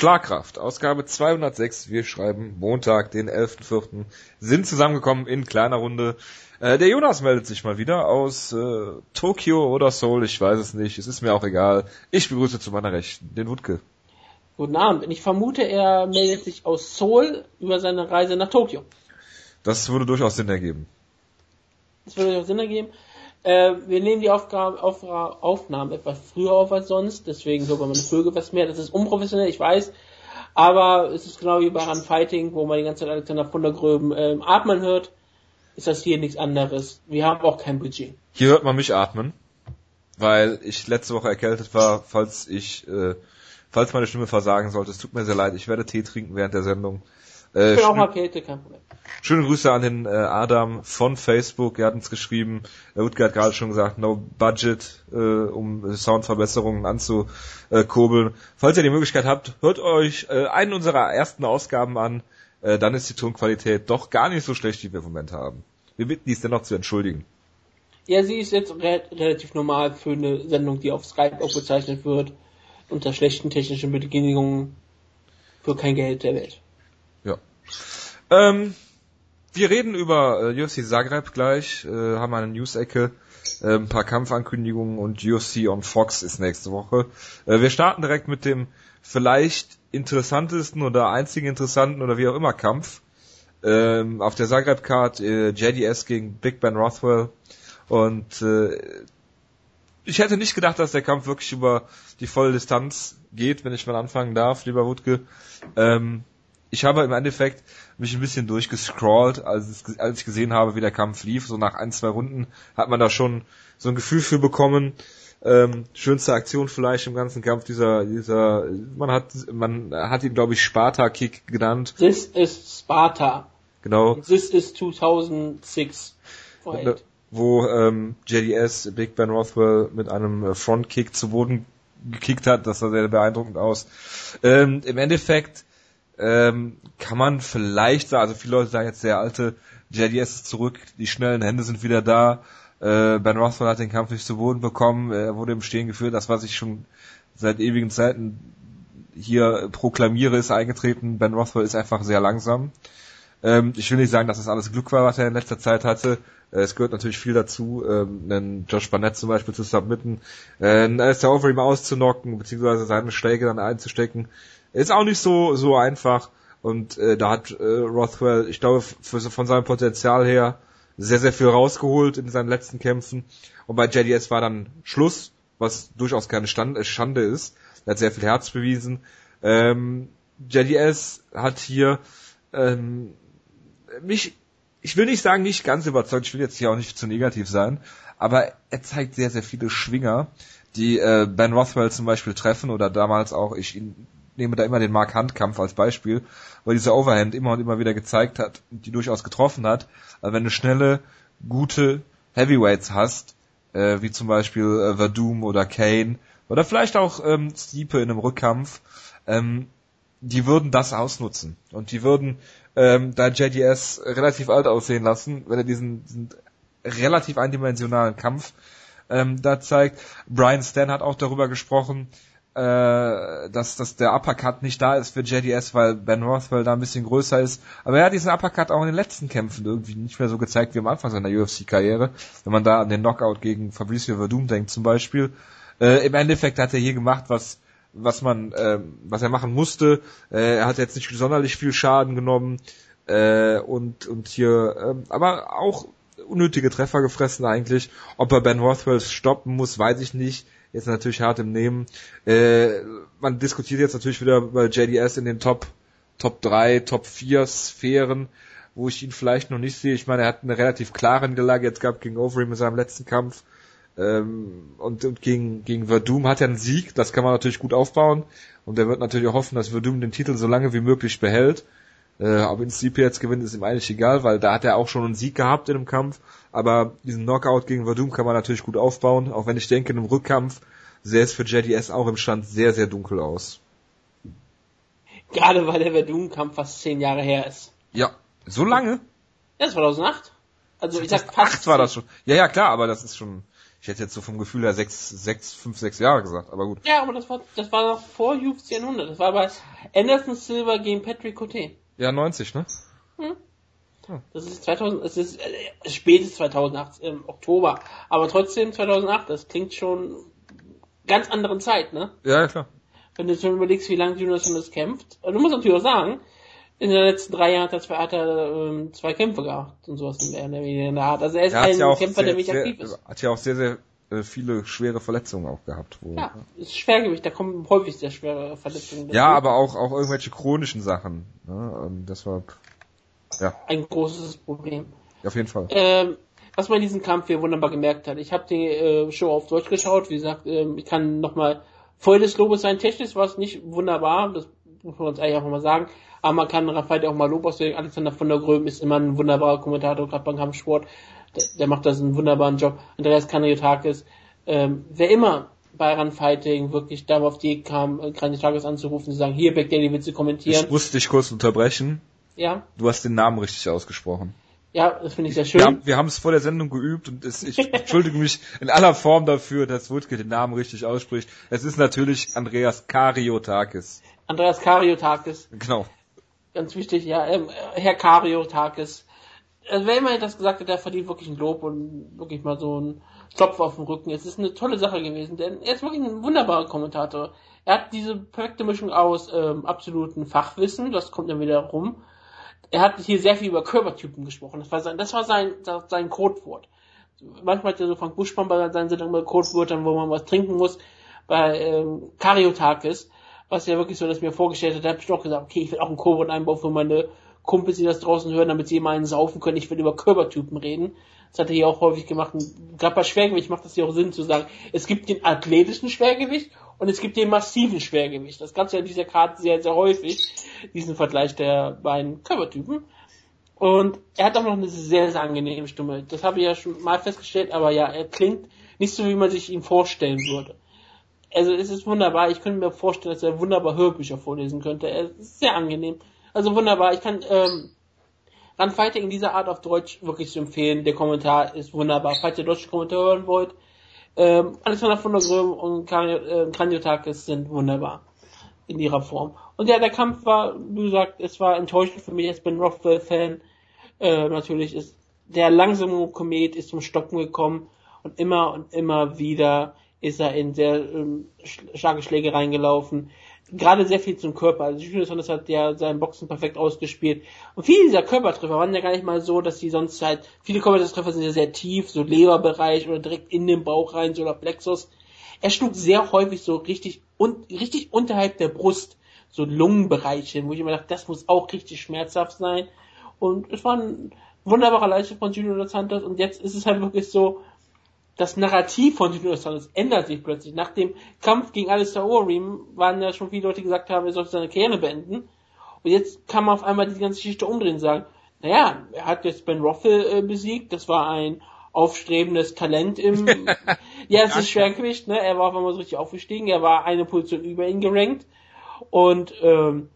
Schlagkraft, Ausgabe 206. Wir schreiben Montag, den 11.04. Sind zusammengekommen in kleiner Runde. Äh, der Jonas meldet sich mal wieder aus äh, Tokio oder Seoul, ich weiß es nicht. Es ist mir auch egal. Ich begrüße zu meiner Rechten den Wutke. Guten Abend. Ich vermute, er meldet sich aus Seoul über seine Reise nach Tokio. Das würde durchaus Sinn ergeben. Das würde durchaus Sinn ergeben. Äh, wir nehmen die Aufgabe, auf, Aufnahmen etwas früher auf als sonst, deswegen hört man Vögel was mehr. Das ist unprofessionell, ich weiß. Aber es ist genau wie bei Run Fighting, wo man die ganze Zeit Alexander von der Gröben ähm, atmen hört, ist das hier nichts anderes. Wir haben auch kein Budget. Hier hört man mich atmen, weil ich letzte Woche erkältet war, falls ich, äh, falls meine Stimme versagen sollte. Es tut mir sehr leid. Ich werde Tee trinken während der Sendung. Äh, ich bin auch mal Kälte, kein Problem. Schöne Grüße an den äh, Adam von Facebook. Er hat uns geschrieben, äh, Utke hat gerade schon gesagt, no budget, äh, um Soundverbesserungen anzukurbeln. Falls ihr die Möglichkeit habt, hört euch äh, einen unserer ersten Ausgaben an. Äh, dann ist die Tonqualität doch gar nicht so schlecht, wie wir im Moment haben. Wir bitten dies dennoch zu entschuldigen. Ja, sie ist jetzt re relativ normal für eine Sendung, die auf Skype aufgezeichnet wird, unter schlechten technischen Bedingungen, für kein Geld der Welt. Ähm, wir reden über äh, UFC Zagreb gleich, äh, haben eine News-Ecke, äh, ein paar Kampfankündigungen und UFC on Fox ist nächste Woche. Äh, wir starten direkt mit dem vielleicht interessantesten oder einzigen interessanten oder wie auch immer Kampf. Ähm, auf der Zagreb-Card äh, JDS gegen Big Ben Rothwell und äh, ich hätte nicht gedacht, dass der Kampf wirklich über die volle Distanz geht, wenn ich mal anfangen darf, lieber Wutke. Ähm, ich habe im Endeffekt mich ein bisschen durchgescrollt, als, als ich gesehen habe, wie der Kampf lief. So nach ein, zwei Runden hat man da schon so ein Gefühl für bekommen. Ähm, schönste Aktion vielleicht im ganzen Kampf dieser, dieser, man hat, man hat ihn glaube ich Sparta-Kick genannt. This is Sparta. Genau. This is 2006. Fight. Wo ähm, JDS Big Ben Rothwell mit einem äh, Frontkick zu Boden gekickt hat. Das sah sehr beeindruckend aus. Ähm, Im Endeffekt ähm, kann man vielleicht sagen, also viele Leute sagen jetzt, der alte JDS ist zurück, die schnellen Hände sind wieder da. Äh, ben Rothwell hat den Kampf nicht zu Boden bekommen, er wurde im Stehen geführt. Das, was ich schon seit ewigen Zeiten hier proklamiere, ist eingetreten. Ben Rothwell ist einfach sehr langsam. Ähm, ich will nicht sagen, dass das alles Glück war, was er in letzter Zeit hatte. Äh, es gehört natürlich viel dazu, ähm, einen Josh Barnett zum Beispiel zu submitten, äh, einen Alistair Overeem auszunocken, beziehungsweise seine Schläge dann einzustecken. Ist auch nicht so so einfach. Und äh, da hat äh, Rothwell, ich glaube, für, von seinem Potenzial her sehr, sehr viel rausgeholt in seinen letzten Kämpfen. Und bei JDS war dann Schluss, was durchaus keine Stand, äh, Schande ist. Er hat sehr viel Herz bewiesen. Ähm, JDS hat hier ähm, mich, ich will nicht sagen, nicht ganz überzeugt, ich will jetzt hier auch nicht zu negativ sein, aber er zeigt sehr, sehr viele Schwinger, die äh, Ben Rothwell zum Beispiel treffen oder damals auch, ich ihn nehme da immer den Mark Hunt Kampf als Beispiel, weil diese Overhand immer und immer wieder gezeigt hat, die durchaus getroffen hat. Also wenn du schnelle, gute Heavyweights hast, äh, wie zum Beispiel äh, Verdum oder Kane oder vielleicht auch ähm, Stiepe in einem Rückkampf, ähm, die würden das ausnutzen und die würden ähm, da JDS relativ alt aussehen lassen, wenn er diesen, diesen relativ eindimensionalen Kampf ähm, da zeigt. Brian Stan hat auch darüber gesprochen, dass, dass der Uppercut nicht da ist für JDS, weil Ben Rothwell da ein bisschen größer ist. Aber er hat diesen Uppercut auch in den letzten Kämpfen irgendwie nicht mehr so gezeigt wie am Anfang seiner UFC-Karriere. Wenn man da an den Knockout gegen Fabricio Verdum denkt zum Beispiel. Äh, Im Endeffekt hat er hier gemacht, was was man, äh, was er machen musste. Äh, er hat jetzt nicht sonderlich viel Schaden genommen äh, und und hier, äh, aber auch unnötige Treffer gefressen eigentlich. Ob er Ben Rothwell stoppen muss, weiß ich nicht jetzt natürlich hart im Nehmen. Äh, man diskutiert jetzt natürlich wieder über JDS in den Top Top 3, Top 4 Sphären, wo ich ihn vielleicht noch nicht sehe. Ich meine, er hat eine relativ klare Niederlage jetzt gehabt gegen Overeem in seinem letzten Kampf. Ähm, und, und gegen, gegen Verdum hat er einen Sieg, das kann man natürlich gut aufbauen. Und er wird natürlich auch hoffen, dass Verdum den Titel so lange wie möglich behält. Äh, ob in CP jetzt gewinnt, ist ihm eigentlich egal, weil da hat er auch schon einen Sieg gehabt in einem Kampf. Aber diesen Knockout gegen Verdum kann man natürlich gut aufbauen, auch wenn ich denke, in einem Rückkampf sähe es für JDS auch im Stand sehr, sehr dunkel aus. Gerade weil der Verdum-Kampf fast zehn Jahre her ist. Ja, so lange? Ja, 2008. Also ich sag fast. Acht war das schon. Ja, ja, klar, aber das ist schon, Ich hätte jetzt so vom Gefühl her sechs, sechs, fünf, sechs Jahre gesagt, aber gut. Ja, aber das war, das war noch vor UFC 100. Das war bei Anderson Silver gegen Patrick Cote. Ja, 90, ne? Hm. Das ist 2000, es ist äh, spätes 2008 im Oktober, aber trotzdem 2008. Das klingt schon ganz anderen Zeit, ne? Ja, klar. Wenn du schon überlegst, wie lange Junior das kämpft. Und du musst natürlich auch sagen, in den letzten drei Jahren hat er zwei, hat er, ähm, zwei Kämpfe gehabt und sowas in der, in der Art. Also er ist hat ein ja Kämpfer, der sehr, nicht sehr, aktiv ist. hat ja auch sehr, sehr äh, viele schwere Verletzungen auch gehabt. Wo, Ja, ist Schwergewicht, da kommen häufig sehr schwere Verletzungen. dazu. Ja, aber auch, auch irgendwelche chronischen Sachen. Ne? Und deshalb, ja, Ein großes Problem. auf jeden Fall. Ähm, was man in diesem Kampf hier wunderbar gemerkt hat. Ich habe die äh, Show auf Deutsch geschaut. Wie gesagt, ähm, ich kann nochmal voll des Lobes sein. Technisch war es nicht wunderbar. Das muss man uns eigentlich auch mal sagen. Aber man kann Raphael auch mal Lob auswählen. Alexander von der Gröben ist immer ein wunderbarer Kommentator, gerade beim Kampfsport. Der, der macht das einen wunderbaren Job. Andreas Kaniotakis, ähm, wer immer bei Run Fighting wirklich da auf die kam, äh, Kaniotakis anzurufen, zu sagen, hier, Back Daily, willst du kommentieren? Ich musste dich kurz unterbrechen. Ja, Du hast den Namen richtig ausgesprochen. ja, das finde ich sehr schön. Wir haben, wir haben es vor der Sendung geübt und es, ich entschuldige mich in aller Form dafür, dass Wutke den Namen richtig ausspricht. Es ist natürlich Andreas Kariotakis. Andreas Kariotakis. Genau. ganz wichtig, ja, ähm, Herr Kariotakis. Also wer immer das gesagt hat, der verdient wirklich ein Lob und wirklich mal so einen Klopf auf den Rücken. Es ist eine tolle Sache gewesen, denn er ist wirklich ein wunderbarer Kommentator. Er hat diese perfekte Mischung aus ähm, absoluten Fachwissen, das kommt dann wieder rum. Er hat hier sehr viel über Körpertypen gesprochen. Das war sein, das war sein, sein Codewort. Manchmal hat er so Frank Buschmann bei seinen Sendungen mit Codewörtern, wo man was trinken muss. Bei ähm, Kariotakis was ja wirklich so, dass mir vorgestellt hat, da habe ich doch gesagt, okay, ich will auch ein Codewort einbauen für meine Kumpels, die das draußen hören, damit sie mal einen saufen können. Ich will über Körpertypen reden. Das hat er hier auch häufig gemacht. Gerade bei Schwergewicht macht das ja auch Sinn zu sagen, es gibt den athletischen Schwergewicht und es gibt den massiven Schwergewicht. Das gab ja in dieser Karte sehr, sehr häufig, diesen Vergleich der beiden Körpertypen. Und er hat auch noch eine sehr, sehr angenehme Stimme. Das habe ich ja schon mal festgestellt, aber ja, er klingt nicht so, wie man sich ihn vorstellen würde also es ist wunderbar. Ich könnte mir vorstellen, dass er wunderbar Hörbücher vorlesen könnte. Er ist sehr angenehm. Also wunderbar. Ich kann ähm, Run Fighting in dieser Art auf Deutsch wirklich empfehlen. Der Kommentar ist wunderbar. Falls ihr deutsche Kommentare hören wollt, ähm, Alexander von der Gröm und Kraniotakis sind wunderbar in ihrer Form. Und ja, der Kampf war, wie gesagt, es war enttäuschend für mich als Ben Rothwell-Fan. Äh, natürlich ist der langsame Komet ist zum Stocken gekommen und immer und immer wieder ist er in sehr ähm, starke Schläge reingelaufen. Gerade sehr viel zum Körper. Also Julius Saunders hat ja seinen Boxen perfekt ausgespielt. Und viele dieser Körpertreffer waren ja gar nicht mal so, dass die sonst halt, viele Körpertreffer sind ja sehr tief, so Leberbereich oder direkt in den Bauch rein, so oder Plexus. Er schlug sehr häufig so richtig, un, richtig unterhalb der Brust, so Lungenbereich hin, wo ich immer dachte, das muss auch richtig schmerzhaft sein. Und es war ein wunderbarer Leistung von Dos Santos und jetzt ist es halt wirklich so, das Narrativ von Dos Santos ändert sich plötzlich. Nach dem Kampf gegen Alistair Overeem waren ja schon viele Leute, gesagt haben, er sollte seine Karriere beenden. Und jetzt kann man auf einmal die ganze Geschichte umdrehen und sagen, naja, er hat jetzt Ben Rothel äh, besiegt, das war ein aufstrebendes Talent im, ja, es ist Schwergewicht, ne, er war auf einmal so richtig aufgestiegen, er war eine Position über ihn gerankt. Und, ähm,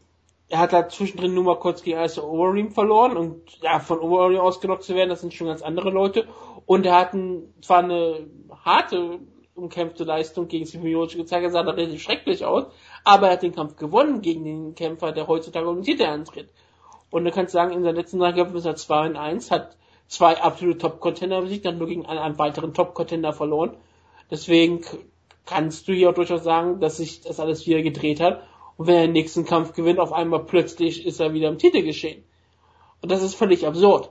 er hat da zwischendrin nur mal kurz gegen Alistair Overeem verloren und ja, von Overeem ausgenockt zu werden, das sind schon ganz andere Leute und er hat ein, zwar eine harte umkämpfte Leistung gegen Simeotic gezeigt, er sah da relativ schrecklich aus, aber er hat den Kampf gewonnen gegen den Kämpfer, der heutzutage um den Titel antritt. Und du kannst sagen, in seinen letzten drei Kämpfen ist er 2 in 1, hat zwei absolute Top-Contender besiegt, hat nur gegen einen, einen weiteren Top-Contender verloren. Deswegen kannst du hier auch durchaus sagen, dass sich das alles wieder gedreht hat. Und wenn er den nächsten Kampf gewinnt, auf einmal plötzlich ist er wieder im Titel geschehen. Und das ist völlig absurd.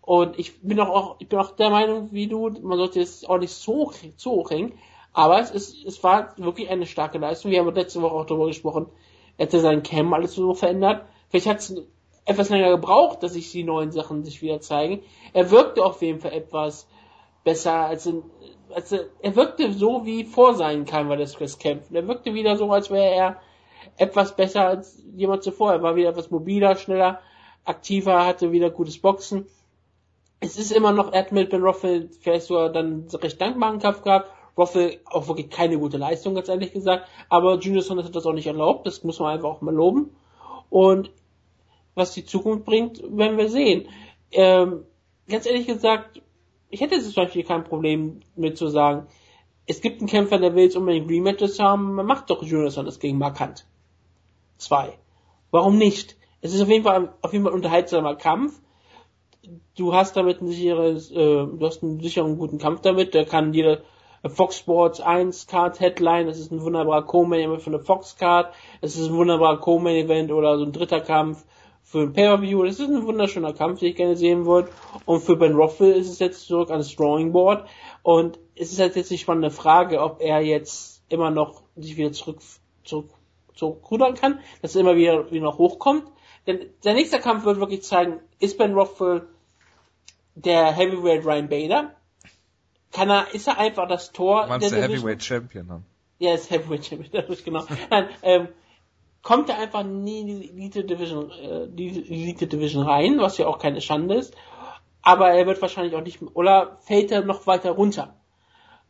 Und ich bin auch, auch ich bin auch der Meinung, wie du, man sollte es auch nicht so, so hoch hängen. Aber es ist, es war wirklich eine starke Leistung. Wir haben letzte Woche auch darüber gesprochen. Er hat ja Cam alles so verändert. Vielleicht hat es etwas länger gebraucht, dass sich die neuen Sachen sich wieder zeigen. Er wirkte auf jeden Fall etwas besser als in, als er, er wirkte so wie vor seinen Chris Kämpfen. Er wirkte wieder so, als wäre er etwas besser als jemand zuvor. Er war wieder etwas mobiler, schneller, aktiver, hatte wieder gutes Boxen. Es ist immer noch, er hat mit Ben Roffel vielleicht sogar dann recht dankbaren Kampf gehabt. Roffel auch wirklich keine gute Leistung, ganz ehrlich gesagt. Aber Junior Sonnes hat das auch nicht erlaubt. Das muss man einfach auch mal loben. Und was die Zukunft bringt, werden wir sehen. Ähm, ganz ehrlich gesagt, ich hätte jetzt zum Beispiel kein Problem mit zu sagen, es gibt einen Kämpfer, der will jetzt unbedingt Rematches haben, man macht doch Junior Sonnes gegen Markant. 2. Warum nicht? Es ist auf jeden Fall, auf jeden Fall ein unterhaltsamer Kampf. Du hast damit ein sicheres, äh, du hast einen sicheren, guten Kampf damit. Da kann jeder äh, Fox Sports 1 Card Headline, das ist ein wunderbarer Co-Main-Event für eine Fox Card. Es ist ein wunderbarer Co-Main-Event oder so ein dritter Kampf für ein Pay-Per-View. Das ist ein wunderschöner Kampf, den ich gerne sehen würde. Und für Ben Roffel ist es jetzt zurück ans Drawing Board. Und es ist halt jetzt die spannende Frage, ob er jetzt immer noch sich wieder zurück, zurück zurückrudern kann, dass er immer wieder, wieder noch hochkommt. Denn sein nächster Kampf wird wirklich zeigen, ist Ben Rothwell der Heavyweight Ryan Bader? Kann er, ist er einfach das Tor? Du meinst der, der Heavyweight Champion dann? Ja, ist Heavyweight Champion, genau. Nein, ähm, kommt er einfach nie in die Elite Division, äh, die Elite Division rein, was ja auch keine Schande ist. Aber er wird wahrscheinlich auch nicht, oder fällt er noch weiter runter.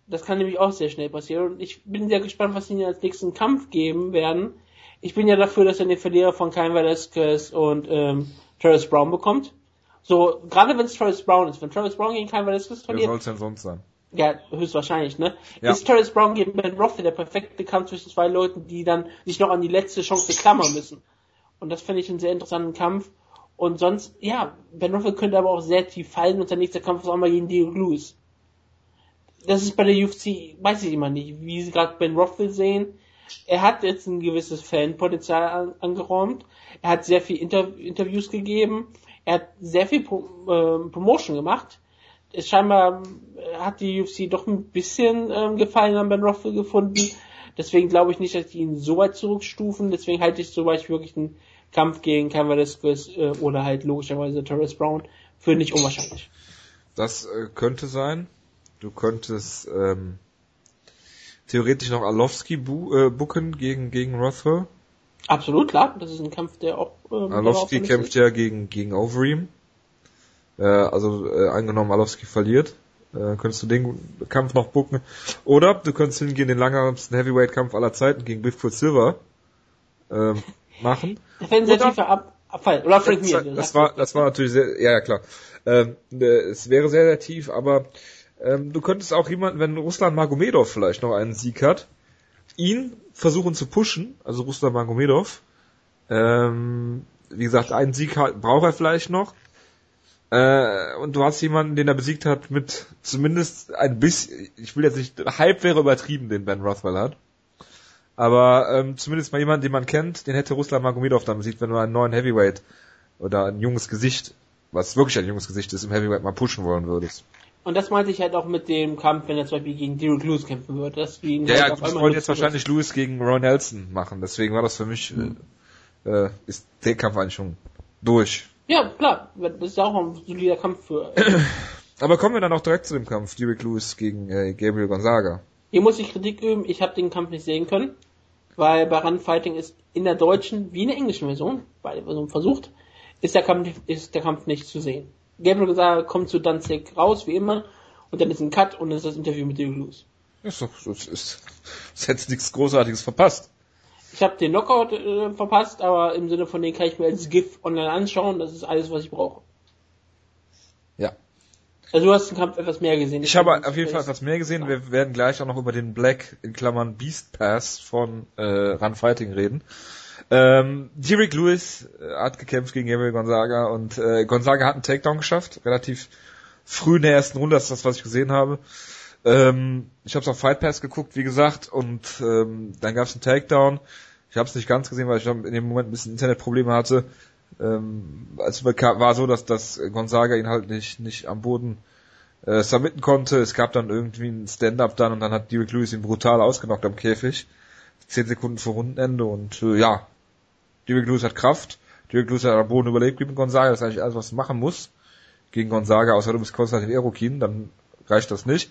Das kann nämlich auch sehr schnell passieren. Und ich bin sehr gespannt, was sie ihnen als nächsten Kampf geben werden. Ich bin ja dafür, dass er den Verlierer von Kyle Velasquez und ähm, Travis Brown bekommt. So, gerade wenn es Travis Brown ist. Wenn Travis Brown gegen Kyle Velasquez verliert. Wer soll es denn sonst sein? Ja, höchstwahrscheinlich, ne? Ja. Ist Travis Brown gegen Ben Rothwell der perfekte Kampf zwischen zwei Leuten, die dann sich noch an die letzte Chance klammern müssen. Und das finde ich einen sehr interessanten Kampf. Und sonst, ja, Ben Rothwell könnte aber auch sehr tief fallen und der nächste Kampf ist auch mal gegen Diego Lewis. Das ist bei der UFC, weiß ich immer nicht, wie sie gerade Ben Rothwell sehen. Er hat jetzt ein gewisses Fanpotenzial an, angeräumt. Er hat sehr viel Inter Interviews gegeben. Er hat sehr viel Pro äh, Promotion gemacht es scheinbar äh, hat die UFC doch ein bisschen ähm, Gefallen an Ben Rothwell gefunden. Deswegen glaube ich nicht, dass die ihn so weit zurückstufen. Deswegen halte ich so weit wirklich einen Kampf gegen Cameron Velasquez äh, oder halt logischerweise Torres Brown für nicht unwahrscheinlich. Das äh, könnte sein. Du könntest ähm, theoretisch noch Alowski bu äh, bucken gegen gegen Rothwell. Absolut, klar. Das ist ein Kampf, der auch. Ähm, Alowski kämpft ja gegen gegen Overeem. Äh, also äh, angenommen, Alowski verliert, äh, könntest du den Kampf noch bucken. Oder du könntest hingehen, den langsamsten Heavyweight-Kampf aller Zeiten gegen Bigfoot Silver äh, machen. Wenn sehr tiefer ab, abfallen. Oder Frank Mir. Das, war, das war natürlich sehr, ja, ja klar. Ähm, äh, es wäre sehr, sehr tief, aber ähm, du könntest auch jemanden, wenn Russland Magomedov vielleicht noch einen Sieg hat, ihn versuchen zu pushen, also Russland Magomedov. Ähm, wie gesagt, einen Sieg braucht er vielleicht noch. Äh, und du hast jemanden, den er besiegt hat, mit zumindest ein bisschen, ich will jetzt nicht, Hype wäre übertrieben, den Ben Rothwell hat. Aber ähm, zumindest mal jemanden, den man kennt, den hätte Ruslan Magomedov dann besiegt, wenn du einen neuen Heavyweight oder ein junges Gesicht, was wirklich ein junges Gesicht ist, im Heavyweight mal pushen wollen würdest. Und das meinte ich halt auch mit dem Kampf, wenn er zum Beispiel gegen Derek Lewis kämpfen würde. Dass wir ihn ja, halt ja, ich wollte jetzt wahrscheinlich Lewis gegen Roy Nelson machen, deswegen war das für mich, mhm. äh, ist der Kampf eigentlich schon durch. Ja, klar, das ist ja auch ein solider Kampf für. Aber kommen wir dann auch direkt zu dem Kampf, Derek Lewis gegen äh, Gabriel Gonzaga. Hier muss ich Kritik üben, ich habe den Kampf nicht sehen können, weil bei Run Fighting ist in der deutschen wie in der englischen Version, beide Versionen versucht, ist der Kampf, ist der Kampf nicht zu sehen. Gabriel Gonzaga kommt zu Danzig raus, wie immer, und dann ist ein Cut und dann ist das Interview mit Derek Lewis. Ist doch, das ist, das hätte nichts Großartiges verpasst. Ich habe den Knockout äh, verpasst, aber im Sinne von den kann ich mir als GIF online anschauen. Das ist alles, was ich brauche. Ja. Also du hast den Kampf etwas mehr gesehen. Ich, ich habe auf jeden Fall etwas mehr gesehen. Wir werden gleich auch noch über den Black in Klammern Beast Pass von äh, Run Fighting reden. Ähm, Derek Lewis äh, hat gekämpft gegen Gabriel Gonzaga und äh, Gonzaga hat einen Takedown geschafft, relativ früh in der ersten Runde, das ist das, was ich gesehen habe. Ähm, ich habe es auf Fight Pass geguckt, wie gesagt, und ähm, dann gab es einen Takedown. Ich habe es nicht ganz gesehen, weil ich in dem Moment ein bisschen Internetprobleme hatte. Ähm, es war so, dass, dass Gonzaga ihn halt nicht, nicht am Boden äh, submitten konnte. Es gab dann irgendwie ein Stand-up dann und dann hat Derek Lewis ihn brutal ausgenockt am Käfig. Zehn Sekunden vor Rundenende und äh, ja, Derek Lewis hat Kraft. Derek Lewis hat am Boden überlebt gegen Gonzaga. Das ist eigentlich alles, was du machen musst. Gegen Gonzaga, außer du bist Konstantin Erokin, dann reicht das nicht.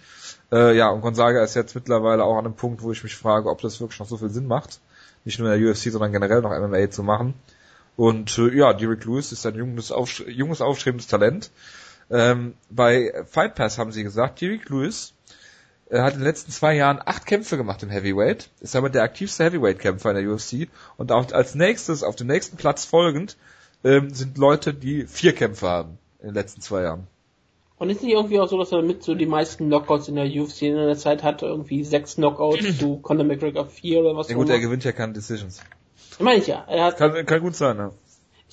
Äh, ja, und Gonzaga ist jetzt mittlerweile auch an einem Punkt, wo ich mich frage, ob das wirklich noch so viel Sinn macht, nicht nur in der UFC, sondern generell noch MMA zu machen. Und äh, ja, Derek Lewis ist ein junges, aufstre junges aufstrebendes Talent. Ähm, bei Fight Pass haben sie gesagt, Derek Lewis äh, hat in den letzten zwei Jahren acht Kämpfe gemacht im Heavyweight, ist damit der aktivste Heavyweight-Kämpfer in der UFC und auch als nächstes, auf dem nächsten Platz folgend, ähm, sind Leute, die vier Kämpfe haben in den letzten zwei Jahren. Und ist nicht irgendwie auch so, dass er mit so die meisten Knockouts in der UFC in der Zeit hatte, irgendwie sechs Knockouts zu Conor McGregor vier oder was Ja gut, er gewinnt ja keine Decisions. Meine ich ja. Er hat, Kann, kann gut sein, ja.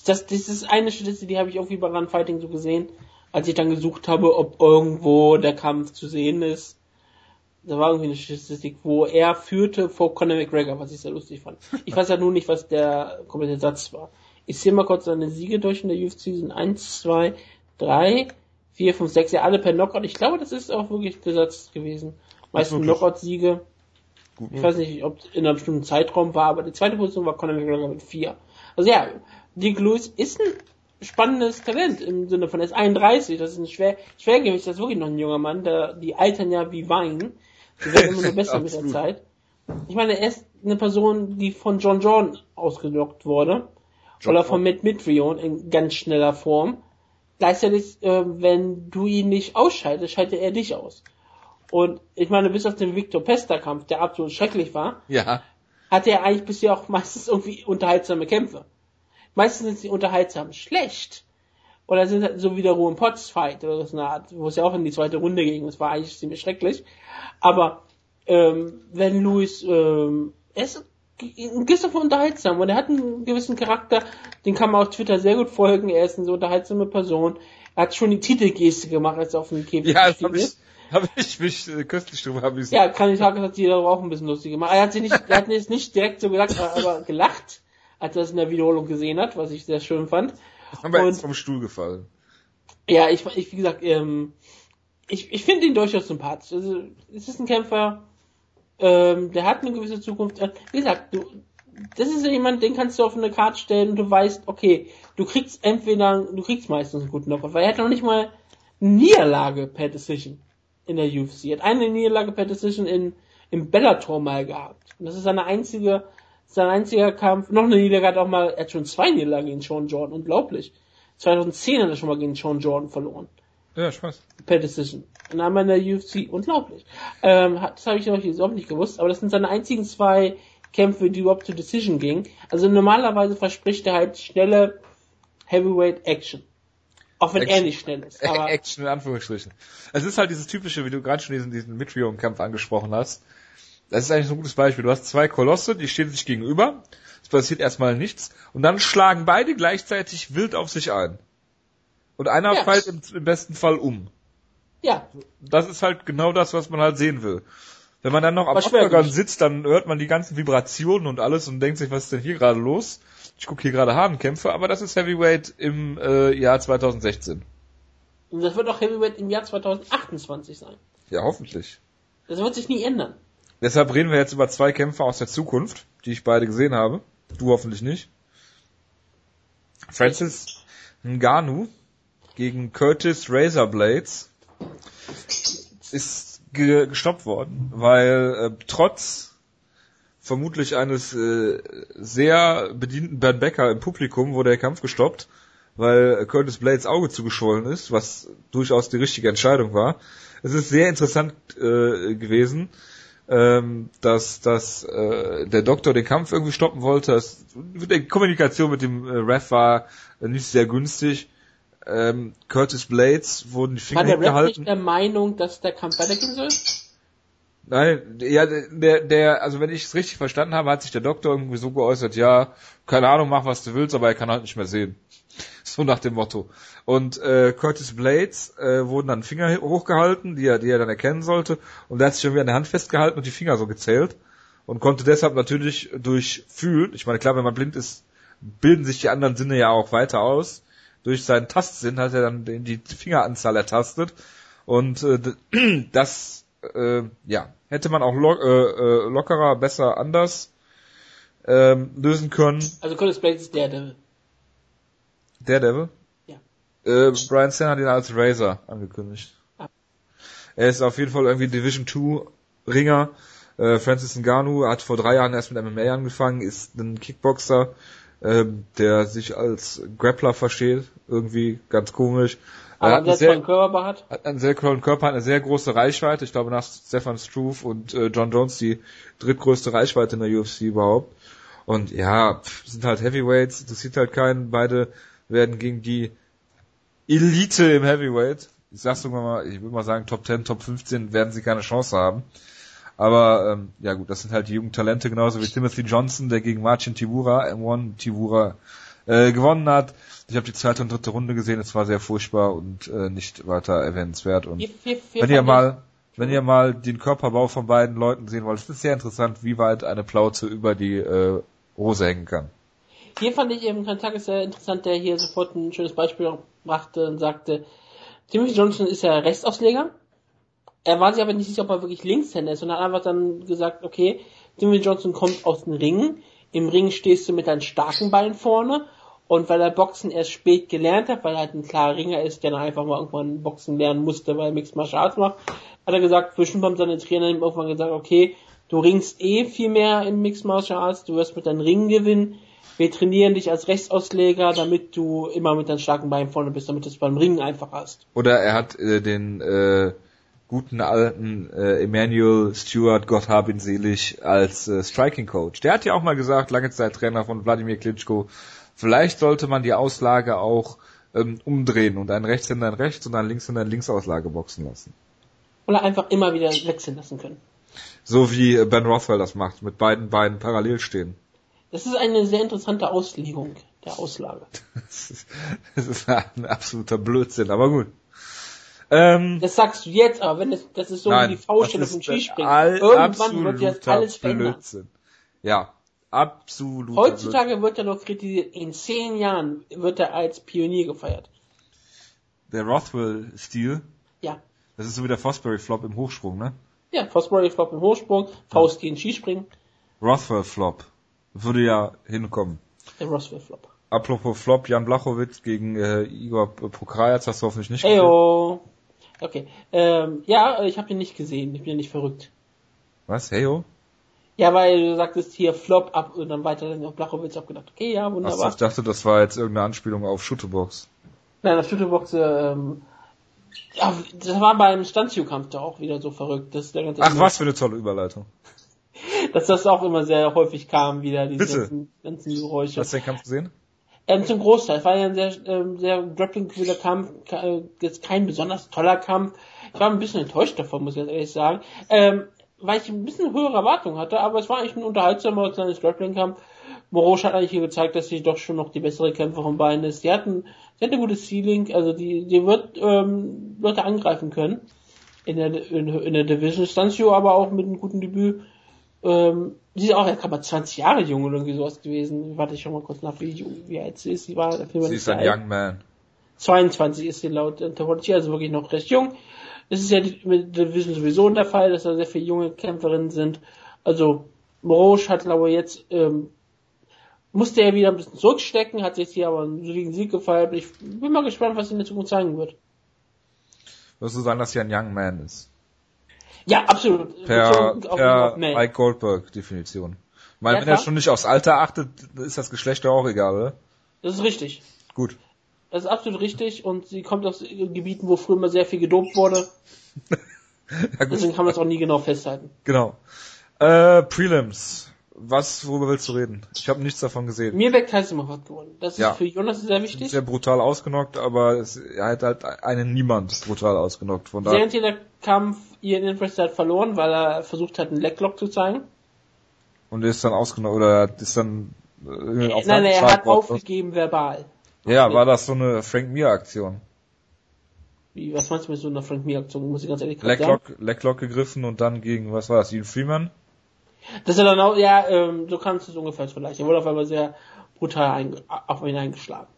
das, das ist eine Statistik, die habe ich irgendwie bei Run Fighting so gesehen, als ich dann gesucht habe, ob irgendwo der Kampf zu sehen ist. Da war irgendwie eine Statistik, wo er führte vor Conor McGregor, was ich sehr lustig fand. Ich weiß ja nur nicht, was der komplette Satz war. Ich sehe mal kurz seine Siege durch in der UFC sind 1, 2, 3, 4, 5, 6, ja alle per Knockout. Ich glaube, das ist auch wirklich der Satz gewesen. Meisten wirklich. Knockout-Siege. Ich weiß nicht, ob es in einem bestimmten Zeitraum war, aber die zweite Position war Conor McGregor mit 4. Also ja, Dick Lewis ist ein spannendes Talent im Sinne von, er ist 31, das ist ein schwer, Schwergewicht, das ist wirklich noch ein junger Mann, der, die altern ja wie Wein. Die werden immer nur besser mit der. Zeit. Ich meine, er ist eine Person, die von John Jordan ausgelockt wurde. John oder von Matt Mitrion in ganz schneller Form. Gleichzeitig, äh, wenn du ihn nicht ausschaltest, schaltet er dich aus. Und ich meine, bis auf den Victor Pesta-Kampf, der absolut schrecklich war, Ja. hatte er eigentlich bisher auch meistens irgendwie unterhaltsame Kämpfe. Meistens sind sie unterhaltsam schlecht. Oder sind halt so wie der Ruhe Potts Fight oder so eine Art, wo es ja auch in die zweite Runde ging. Das war eigentlich ziemlich schrecklich. Aber ähm, wenn Louis, ähm, er ist ein gewisser unterhaltsam und er hat einen gewissen Charakter, den kann man auf Twitter sehr gut folgen. Er ist eine so unterhaltsame Person. Er hat schon die Titelgeste gemacht, als er auf dem Käfig Ja, das gestiegen habe ich, ist. hab ich mich äh, köstlich drüber amüsiert. Ja, kann ich sagen, hat jeder auch ein bisschen lustig gemacht. Er hat sich nicht, er hat jetzt nicht direkt so gesagt, aber gelacht, als er es in der Wiederholung gesehen hat, was ich sehr schön fand. Haben wir Und- jetzt vom Stuhl gefallen. Ja, ich, ich wie gesagt, ähm, ich, ich finde ihn durchaus sympathisch. Also, es ist ein Kämpfer, ähm, der hat eine gewisse Zukunft. Äh, Wie gesagt, du, das ist ja jemand, den kannst du auf eine Karte stellen und du weißt, okay, du kriegst entweder, du kriegst meistens einen guten Knockout, weil er hat noch nicht mal eine Niederlage per Decision in der UFC. Er hat eine Niederlage per Decision in, im Bellator mal gehabt. Und das ist seine einzige, sein einziger Kampf. Noch eine Niederlage hat er auch mal, er hat schon zwei Niederlagen gegen Sean Jordan, unglaublich. 2010 hat er schon mal gegen Sean Jordan verloren. Ja, Spaß. Per Decision. Und einmal in der UFC. Unglaublich. Ähm, hat- das habe ich noch überhaupt nicht gewusst, aber das sind seine einzigen zwei Kämpfe, die überhaupt zur Decision gingen. Also normalerweise verspricht er halt schnelle Heavyweight Action. Auch wenn er Action. nicht schnell ist. Aber Action in Anführungsstrichen. Es ist halt dieses typische, wie du gerade schon diesen, diesen Mitrion-Kampf angesprochen hast. Das ist eigentlich so ein gutes Beispiel. Du hast zwei Kolosse, die stehen sich gegenüber. Es passiert erstmal nichts. Und dann schlagen beide gleichzeitig wild auf sich ein. Und einer Ja. fällt im, im besten Fall um. ja, Das ist halt genau das, was man halt sehen will. Wenn man dann noch am ist. sitzt, dann hört man die ganzen Vibrationen und alles und denkt sich, was ist denn hier gerade los? Ich gucke hier gerade Hahnkämpfe, aber das ist Heavyweight im äh, Jahr 2016. und das wird auch Heavyweight im Jahr 2028 sein. Ja, hoffentlich. Das wird sich nie ändern. Deshalb reden wir jetzt über zwei Kämpfe aus der Zukunft, die ich beide gesehen habe. Du hoffentlich nicht. Francis Ngannou gegen Curtis Razorblades ist ge gestoppt worden, weil äh, trotz vermutlich eines äh, sehr bedienten Ben Becker im Publikum wurde der Kampf gestoppt, weil Curtis Blades Auge zugeschwollen ist, was durchaus die richtige Entscheidung war. Es ist sehr interessant äh, gewesen, ähm, dass, dass äh, der Doktor den Kampf irgendwie stoppen wollte. Das, die Kommunikation mit dem äh, Ref war äh, nicht sehr günstig. Ähm, Curtis Blades wurden die Finger War der Ref nicht der Meinung, dass der Kampf weitergehen soll? Nein, ja, der, der, also wenn ich es richtig verstanden habe, hat sich der Doktor irgendwie so geäußert, ja, keine Ahnung, mach was du willst, aber er kann halt nicht mehr sehen. So nach dem Motto. Und äh, Curtis Blades äh, wurden dann Finger hochgehalten, die er, die er dann erkennen sollte, und er hat sich irgendwie an der Hand festgehalten und die Finger so gezählt und konnte deshalb natürlich durch Fühlen, ich meine klar, wenn man blind ist, bilden sich die anderen Sinne ja auch weiter aus. Durch seinen Tastsinn hat er dann die Fingeranzahl ertastet und äh, das äh, ja hätte man auch lo äh, äh, lockerer, besser, anders ähm, lösen können. Also Curtis Blades ist der, der Daredevil? Ja. Äh, Brian Stan hat ihn als Razor angekündigt. Ah. Er ist auf jeden Fall irgendwie Division 2 Ringer. Äh, Francis Ngannou hat vor drei Jahren erst mit MMA angefangen, ist ein Kickboxer, ähm, der sich als Grappler versteht. Irgendwie ganz komisch. Er hat, einen sehr, Körper hat. hat einen sehr coolen Körper, hat eine sehr große Reichweite. Ich glaube nach Stefan Struve und äh, John Jones die drittgrößte Reichweite in der UFC überhaupt. Und ja, pff, sind halt Heavyweights, das sieht halt keinen. Beide werden gegen die Elite im Heavyweight, ich sag's sogar mal, ich würde mal sagen, Top 10, Top 15 werden sie keine Chance haben. Aber ähm, ja gut, das sind halt die jungen Talente, genauso wie Timothy Johnson, der gegen Marcin Tibura, M1 Tibura, äh, gewonnen hat. Ich habe die zweite und dritte Runde gesehen, es war sehr furchtbar und äh, nicht weiter erwähnenswert. Und Vier- vier- vier wenn ihr mal, wenn ihr mal den Körperbau von beiden Leuten sehen wollt, es ist sehr interessant, wie weit eine Plauze über die äh, Hose hängen kann. Hier fand ich eben Kontakt sehr interessant, der hier sofort ein schönes Beispiel brachte und sagte, Timothy Johnson ist ja Rechtsausleger. Er war sich aber nicht sicher, ob er wirklich Linkshänder ist und hat einfach dann gesagt, okay, Timothy Johnson kommt aus dem Ring. Im Ring stehst du mit deinen starken Beinen vorne und weil er Boxen erst spät gelernt hat, weil er halt ein klarer Ringer ist, der dann einfach mal irgendwann Boxen lernen musste, weil er Mixed Martial Arts macht, hat er gesagt, haben seine Trainer ihm irgendwann gesagt, okay, du ringst eh viel mehr im Mixed Martial Arts, du wirst mit deinen Ringen gewinnen, wir trainieren dich als Rechtsausleger, damit du immer mit deinen starken Beinen vorne bist, damit du es beim Ringen einfach hast. Oder er hat äh, den äh, guten alten äh, Emmanuel Stewart, Gott hab ihn selig, als äh, Striking Coach. Der hat ja auch mal gesagt, lange Zeit Trainer von Wladimir Klitschko, vielleicht sollte man die Auslage auch ähm, umdrehen und einen Rechtshänder in rechts und einen Linkshänder in Linksauslage boxen lassen. Oder einfach immer wieder wechseln lassen können. So wie äh, Ben Rothwell das macht, mit beiden Beinen parallel stehen. Das ist eine sehr interessante Auslegung der Auslage. Das ist, das ist ein absoluter Blödsinn, aber gut. Ähm, Das sagst du jetzt, aber wenn es, das ist so nein, wie die das vom Skispringen. Irgendwann wird absoluter alles verändern. Blödsinn. Ja, absolut. Heutzutage wird er noch kritisiert. In zehn Jahren wird er als Pionier gefeiert. Der Rothwell-Stil, Ja. das ist so wie der Fosbury-Flop im Hochsprung, ne? Ja, Fosbury Flop im Hochsprung, Fausti in Skispringen, Rothwell-Flop. Würde ja hinkommen. der Roswell Flop. Apropos Flop, Jan Blachowitz gegen äh, Igor Pokrajac, hast du hoffentlich nicht gesehen. Eyo. Okay. Ähm, ja, ich habe ihn nicht gesehen. Ich bin ja nicht verrückt. Was? Heyo? Ja, weil du sagtest hier Flop ab und dann weiter dann auf Blachowitz abgedacht. Okay, ja, Achso, wunderbar. ich dachte, das war jetzt irgendeine Anspielung auf Shootebox. Nein, das Shooterbox, ähm, ja, das war beim Stanzio-Kampf da auch wieder so verrückt. Das ist der ganze Ach, was für eine tolle Überleitung. Dass das auch immer sehr häufig kam, wieder diese ganzen, ganzen Geräusche. Hast du den Kampf gesehen? Ähm, zum Großteil. Es war ja ein sehr, ähm, sehr grappling Kampf, äh, jetzt kein besonders toller Kampf. Ich war ein bisschen enttäuscht davon, muss ich ganz ehrlich sagen. Ähm, weil ich ein bisschen höhere Erwartungen hatte, aber es war eigentlich ein unterhaltsamer kleines Grappling-Kampf. Morosch hat eigentlich hier gezeigt, dass sie doch schon noch die bessere Kämpferin bei ihnen ist. Sie hat ein, sie hat ein gutes Ceiling, also die, die wird ähm, Leute angreifen können in der, in, in der Division. Stancio aber auch mit einem guten Debüt. Ähm, sie ist auch erst mal 20 Jahre jung oder irgendwie sowas gewesen. Warte ich schon mal kurz nach, wie, wie alt sie ist. Sie war Sie ist ein Young Man. 22 ist sie laut Anthropologie, also wirklich noch recht jung. Es ist ja die, mit Division sowieso der Fall, dass da sehr viele junge Kämpferinnen sind. Also Morosch hat, glaube ich, jetzt ähm, musste er wieder ein bisschen zurückstecken, hat jetzt hier aber einen soliden Sieg gefeiert. Ich bin mal gespannt, was sie in der Zukunft zeigen wird. Würdest du sagen, dass sie ein Young Man ist? Ja, absolut. Per, per. Mike Goldberg Definition. Ich meine, Ja, wenn er klar. schon nicht aufs Alter achtet, ist das Geschlecht ja auch egal, oder? Das ist richtig. Gut. Das ist absolut richtig und sie kommt aus Gebieten, wo früher mal sehr viel gedopt wurde. Ja, gut. Deswegen kann man es auch nie genau festhalten. Genau. Äh, Prelims. Was, worüber willst du reden? Ich habe nichts davon gesehen. Mir weg Tyson hat gewonnen. Das ist Ja. für Jonas sehr wichtig. Sehr brutal ausgenockt, aber es, er hat halt einen Niemand brutal ausgenockt. Von daher. intensiver Kampf, Ian Interest hat verloren, weil er versucht hat, einen Leglock zu zeigen. Und er ist dann ausgenockt, oder ist dann äh, auf Nein, er hat aufgegeben verbal. Ja, war das so eine Frank Mir Aktion? Wie, was meinst du mit so einer Frank Mir Aktion? Muss ich ganz ehrlich sagen. Leglock, Leglock gegriffen und dann gegen, was war das, Ian Freeman? Das ist er dann auch, ja, ähm, so kannst du es ungefähr vergleichen. Er wurde auf einmal sehr brutal auf ihn eingeschlagen.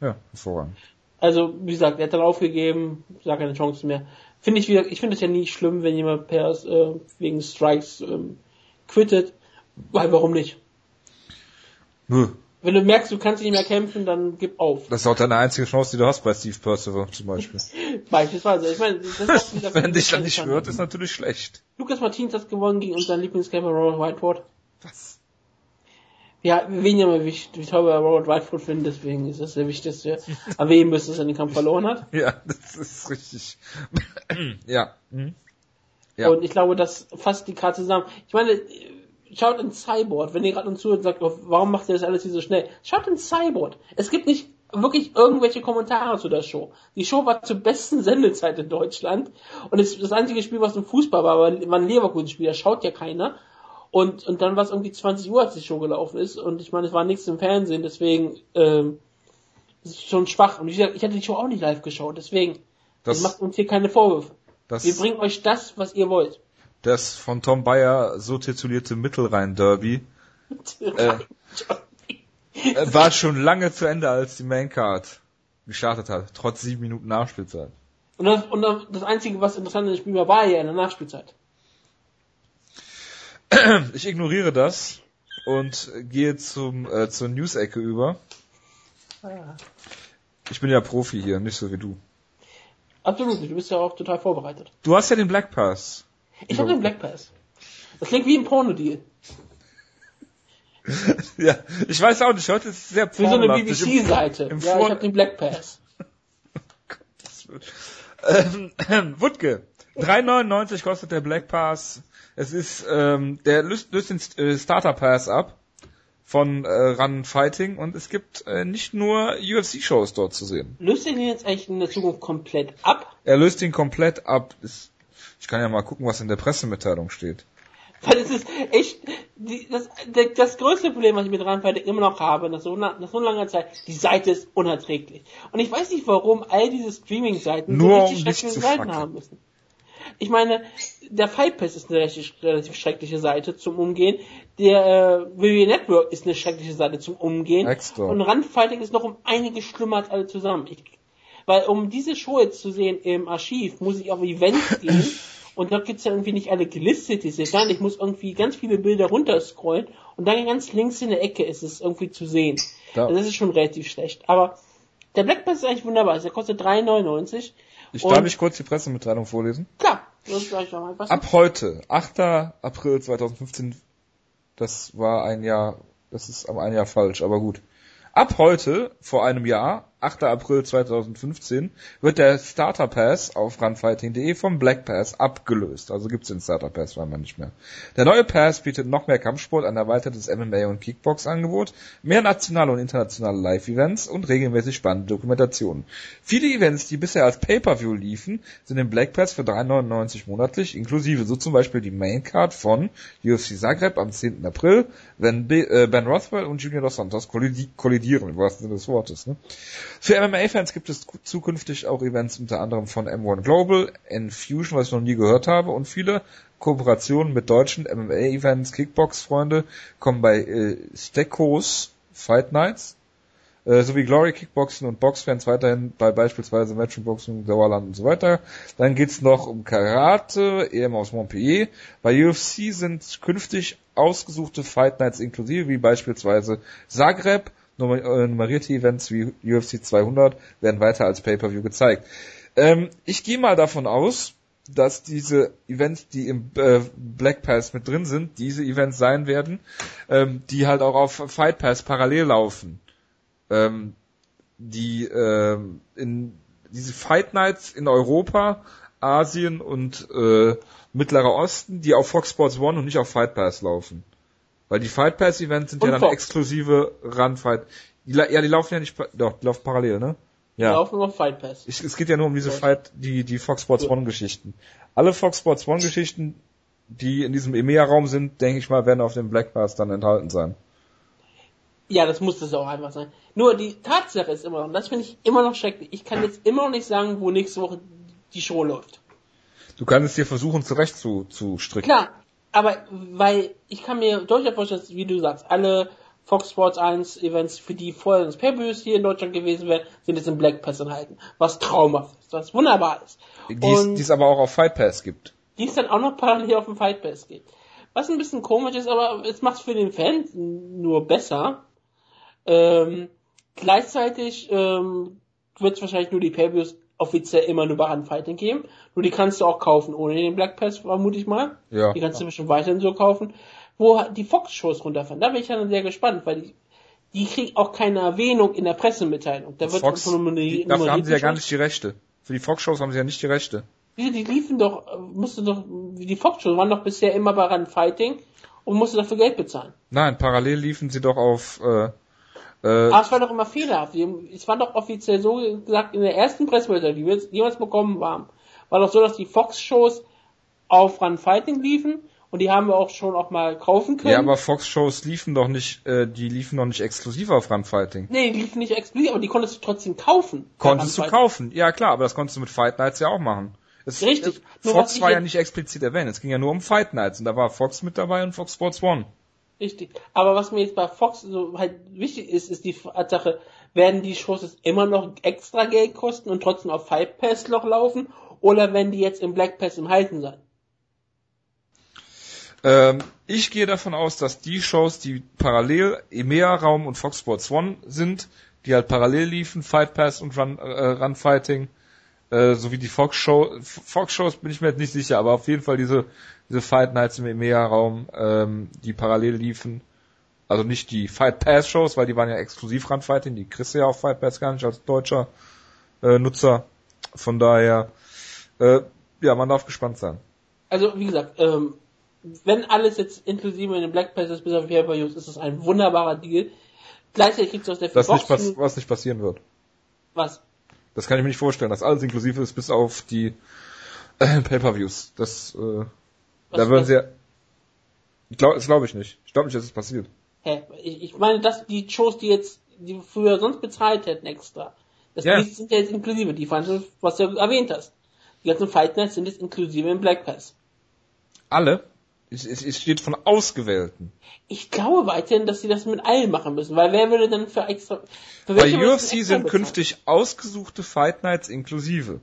Ja, hervorragend. Also, wie gesagt, er hat dann aufgegeben, sag keine Chance mehr. Finde ich wieder, ich finde es ja nie schlimm, wenn jemand per, äh, wegen Strikes, ähm, quittet. Weil, warum nicht? Nö. Wenn du merkst, du kannst nicht mehr kämpfen, dann gib auf. Das ist auch deine einzige Chance, die du hast bei Steve Percival zum Beispiel. Beispielsweise. Ich meine, das ist Wenn dich dann nicht hört, ist natürlich schlecht. Lukas Martins hat gewonnen gegen unseren Lieblingskämpfer Robert Whiteford. Was? Ja, wir wen ja mal wichtig, wie toll wir Robert Whiteford finden, deswegen ist das der wichtigste erwähnen müssen, dass er den Kampf verloren hat. Ja, das ist richtig. ja. Mhm. Ja. Und ich glaube, das fasst die Karte zusammen. Ich meine, schaut in Cyborg, wenn ihr gerade uns zuhört und sagt, oh, warum macht ihr das alles hier so schnell? Schaut in Cyborg. Es gibt nicht wirklich irgendwelche Kommentare zu der Show. Die Show war zur besten Sendezeit in Deutschland und es, das einzige Spiel, was im Fußball war, war ein Leverkusen-Spiel, da schaut ja keiner. Und, und dann war es irgendwie 20 Uhr, als die Show gelaufen ist und ich meine, es war nichts im Fernsehen, deswegen ähm, das ist schon schwach. Und ich, ich hatte die Show auch nicht live geschaut, deswegen das macht uns hier keine Vorwürfe. Wir bringen euch das, was ihr wollt. Das von Tom Bayer so titulierte Mittelrhein-Derby äh, war schon lange zu Ende, als die Maincard gestartet hat, trotz sieben Minuten Nachspielzeit. Und das, und das Einzige, was interessant in dem Spiel war, war ja in der Nachspielzeit. Ich ignoriere das und gehe zum äh, zur News-Ecke über. Ah. Ich bin ja Profi hier, nicht so wie du. Absolut nicht, du bist ja auch total vorbereitet. Du hast ja den Black Pass. Ich habe den Black Pass. Das klingt wie ein Porno-Deal. ja, ich weiß auch nicht, heute ist es sehr Wie so eine BBC-Seite. Ja, Vor ich habe den Black Pass. ähm, Wutke, 3,99 kostet der Black Pass. Es ist, ähm, der löst, löst den äh, Starter Pass ab von äh, Run Fighting und es gibt äh, nicht nur UFC-Shows dort zu sehen. Löst den jetzt eigentlich in der Zukunft komplett ab? Er löst ihn komplett ab. Ich kann ja mal gucken, was in der Pressemitteilung steht. Weil es ist echt, die, das, das größte Problem, was ich mit Fighting immer noch habe, nach so, nach so langer Zeit, die Seite ist unerträglich. Und ich weiß nicht, warum all diese Streaming-Seiten so richtig um schreckliche Seiten haben müssen. Ich meine, der Fight Pass ist eine relativ, relativ schreckliche Seite zum Umgehen. Der äh, WWE Network ist eine schreckliche Seite zum Umgehen. Extra. Und Randfighting ist noch um einige schlimmer als alle zusammen. Ich, weil um diese Show jetzt zu sehen im Archiv, muss ich auf Events gehen. Und dort gibt's ja irgendwie nicht alle gelistet, diese Sachen. Ich muss irgendwie ganz viele Bilder runterscrollen und dann ganz links in der Ecke ist es irgendwie zu sehen. Ja. Also das ist schon relativ schlecht. Aber der Black Pass ist eigentlich wunderbar. Der kostet 3,99. Ich darf ich kurz die Pressemitteilung vorlesen? Klar. Ab heute, 8. April 2015, das war ein Jahr, das ist aber ein Jahr falsch, aber gut. Ab heute, vor einem Jahr, 8. April 2015, wird der Starter Pass auf runfighting.de vom Black Pass abgelöst. Also gibt's den Starter Pass man nicht mehr. Der neue Pass bietet noch mehr Kampfsport, ein erweitertes MMA und Kickbox-Angebot, mehr nationale und internationale Live-Events und regelmäßig spannende Dokumentationen. Viele Events, die bisher als Pay-Per-View liefen, sind im Black Pass für 3,99 monatlich, inklusive so zum Beispiel die Main Card von UFC Zagreb am 10. April, wenn äh, Ben Rothwell und Junior Dos Santos kollidieren, im wahrsten Sinne des Wortes. Ne? Für MMA-Fans gibt es zukünftig auch Events unter anderem von M1 Global, Infusion, was ich noch nie gehört habe, und viele Kooperationen mit deutschen MMA-Events, Kickbox-Freunde kommen bei äh, Steckos Fight Nights, äh, sowie Glory Kickboxen und Boxfans weiterhin bei beispielsweise Matchboxen, Dauerland und so weiter. Dann geht's noch um Karate, EM aus Montpellier. Bei UFC sind künftig ausgesuchte Fight Nights inklusive, wie beispielsweise Zagreb, nummerierte Events wie UFC 200 werden weiter als Pay-Per-View gezeigt. Ähm, ich gehe mal davon aus, dass diese Events, die im äh, Black Pass mit drin sind, diese Events sein werden, ähm, die halt auch auf Fight Pass parallel laufen. Ähm, die ähm, in diese Fight Nights in Europa, Asien und äh, Mittlerer Osten, die auf Fox Sports One und nicht auf Fight Pass laufen. Weil die Fight Pass Events sind und ja dann Fox. exklusive Run Fight. Die, ja, die laufen ja nicht, doch, die laufen parallel, ne? Ja. Die laufen nur Fight Pass. Ich, es geht ja nur um diese Fight, die, die Fox Sports One Geschichten. Alle Fox Sports One Geschichten, die in diesem EMEA-Raum sind, denke ich mal, werden auf dem Black Pass dann enthalten sein. Ja, das muss das auch einfach sein. Nur die Tatsache ist immer noch, und das finde ich immer noch schrecklich, ich kann jetzt immer noch nicht sagen, wo nächste Woche die Show läuft. Du kannst es dir versuchen zurecht zu, zu stricken. Klar, aber weil ich kann mir durchaus vorstellen, wie du sagst, alle Fox Sports 1 Events, für die vorher das pay hier in Deutschland gewesen wären, sind jetzt im Black Pass enthalten. Was traumhaft ist, was wunderbar ist. Die es aber auch auf Fight Pass gibt. Die es dann auch noch parallel auf dem Fight Pass gibt. Was ein bisschen komisch ist, aber es macht es für den Fan nur besser. Ähm, gleichzeitig ähm, wird es wahrscheinlich nur die pay offiziell immer nur bei Handfighting geben. Nur die kannst du auch kaufen ohne den Black Pass, vermute ich mal. Ja. Die kannst du bestimmt weiterhin so kaufen. Wo die Fox-Shows runterfahren. Da bin ich dann sehr gespannt, weil die, die kriegen auch keine Erwähnung in der Pressemitteilung. Da wird Fox, nur die, dafür haben sie ja gar nicht die Rechte. Für die Fox-Shows haben sie ja nicht die Rechte. Die, die liefen doch, musste doch, die Fox-Shows waren doch bisher immer bei Run Fighting und musste dafür Geld bezahlen. Nein, parallel liefen sie doch auf, äh, Äh, Aber es war doch immer fehlerhaft. Es war doch offiziell so gesagt, in der ersten Pressemitteilung, die wir jemals bekommen haben, war doch so, dass die Fox-Shows auf Run Fighting liefen und die haben wir auch schon auch mal kaufen können. Ja, aber Fox-Shows liefen doch nicht, äh, die liefen doch nicht exklusiv auf Run Fighting. Nee, die liefen nicht exklusiv, aber die konntest du trotzdem kaufen. Konntest du kaufen, ja klar, aber das konntest du mit Fight Nights ja auch machen. Es, Richtig. Äh, Fox war ja nicht explizit erwähnt, es ging ja nur um Fight Nights und da war Fox mit dabei und Fox Sports One. Richtig. Aber was mir jetzt bei Fox so halt wichtig ist, ist die Tatsache, werden die Shows jetzt immer noch extra Geld kosten und trotzdem auf Fight Pass noch laufen oder werden die jetzt im Black Pass im Halten sein? Ähm, ich gehe davon aus, dass die Shows, die parallel EMEA Raum und Fox Sports One sind, die halt parallel liefen, Fight Pass und Run, äh, Run Fighting, äh, sowie die Fox Show, Fox Shows bin ich mir jetzt nicht sicher, aber auf jeden Fall diese, diese Fight Nights im EMEA Raum, ähm, die parallel liefen, also nicht die Fight Pass Shows, weil die waren ja exklusiv Run Fighting, die kriegst du ja auf Fight Pass gar nicht als deutscher äh, Nutzer. Von daher, äh, ja, man darf gespannt sein. Also, wie gesagt, ähm, wenn alles jetzt inklusive in den Black Pass ist, bis auf pay per ist das ein wunderbarer Deal. Gleichzeitig kriegst du aus der das nicht Was nicht passieren wird. Was? Das kann ich mir nicht vorstellen, dass alles inklusive ist, bis auf die äh, Pay-Per-Views. Das, äh, da würden sie ja, ich glaub, das glaube ich nicht. Ich glaube nicht, dass es passiert. Hä? Ich, ich meine, dass die Shows, die jetzt, die früher sonst bezahlt hätten extra, das ja. sind ja jetzt inklusive, die was du erwähnt hast. Die ganzen Fight Nights sind jetzt inklusive im Black Pass. Alle? Es, es, es steht von Ausgewählten. Ich glaube weiterhin, dass sie das mit allen machen müssen, weil wer würde denn für extra... Für Bei UFC sind künftig ausgesuchte Fight Nights inklusive.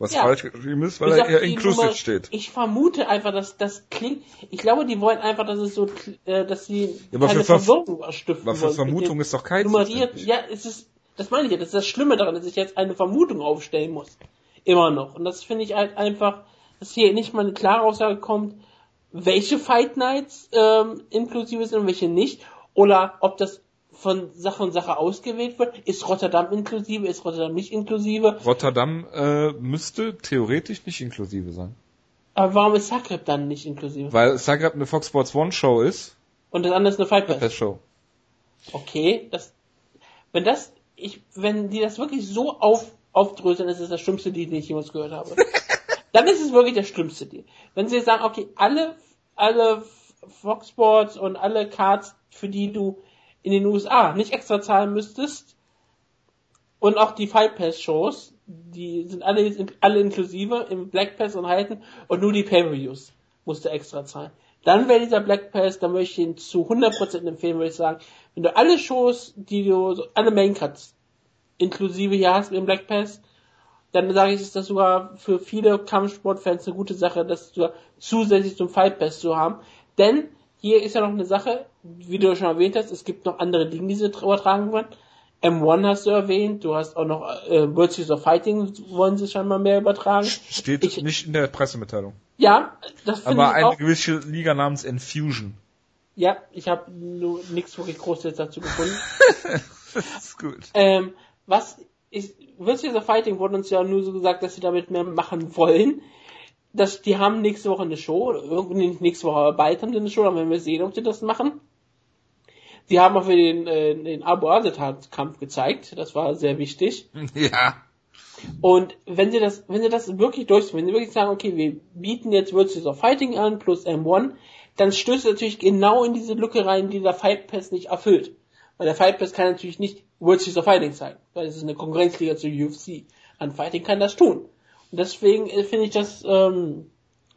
Was ja. falsch geschrieben ist, weil er eher inclusive Nummer, steht. Ich vermute einfach, dass das klingt. Ich glaube, die wollen einfach, dass es so, äh, dass sie ja, keine für Verwirrung stiften. Aber für Vermutung ist doch kein nummeriert. Ja, es ist. Das meine ich ja. Das ist das Schlimme daran, dass ich jetzt eine Vermutung aufstellen muss. Immer noch. Und das finde ich halt einfach, dass hier nicht mal eine klare Aussage kommt welche Fight Nights ähm, inklusive sind und welche nicht. Oder ob das von Sache und Sache ausgewählt wird. Ist Rotterdam inklusive, ist Rotterdam nicht inklusive? Rotterdam äh, müsste theoretisch nicht inklusive sein. Aber warum ist Zagreb dann nicht inklusive? Weil Zagreb eine Fox Sports One Show ist. Und das andere ist eine Fight Pass. Show. Okay, das, wenn das, ich, wenn die das wirklich so auf, aufdröseln, ist es das schlimmste den ich jemals gehört habe. dann ist es wirklich der schlimmste Deal. Wenn sie sagen, okay, alle, alle Fox Sports und alle Cards, für die du in den USA nicht extra zahlen müsstest, und auch die Fight Pass Shows, die sind alle, alle inklusive im Black Pass und halten, und nur die Pay-Per-Views musst du extra zahlen. Dann wäre dieser Black Pass, da möchte ich ihn zu 100% empfehlen, würde ich sagen, wenn du alle Shows, die du, alle Main Cuts inklusive hier hast im Black Pass, dann sage ich, ist das sogar für viele Kampfsportfans eine gute Sache, das zusätzlich zum Fight Pass zu haben. Denn hier ist ja noch eine Sache, wie du schon erwähnt hast, es gibt noch andere Dinge, die sie übertragen werden. M1 hast du erwähnt, du hast auch noch äh, Series of Fighting, wollen sie scheinbar mehr übertragen. Steht ich, nicht in der Pressemitteilung. Ja, das finde ich Aber eine gewisse Liga namens Infusion. Ja, ich habe nur nichts wirklich Großes dazu gefunden. das ist gut. Ähm, was ich, Virtues of Fighting wurde uns ja nur so gesagt, dass sie damit mehr machen wollen. Dass die haben nächste Woche eine Show, irgendwie nächste Woche aber bald haben sie eine Show, dann werden wir sehen, ob sie das machen. Die haben auch für den, äh, den Abu Azetat-Kampf gezeigt, das war sehr wichtig. Ja. Und wenn sie das, wenn sie das wirklich durchführen, wenn sie wirklich sagen, okay, wir bieten jetzt Virtues of Fighting an plus M1, dann stößt es natürlich genau in diese Lücke rein, die der Fight Pass nicht erfüllt. Weil der Fight Pass kann natürlich nicht World Series of Fighting sein, weil es ist eine Konkurrenzliga zur UFC. An Fighting kann das tun. Und deswegen äh, finde ich das ähm,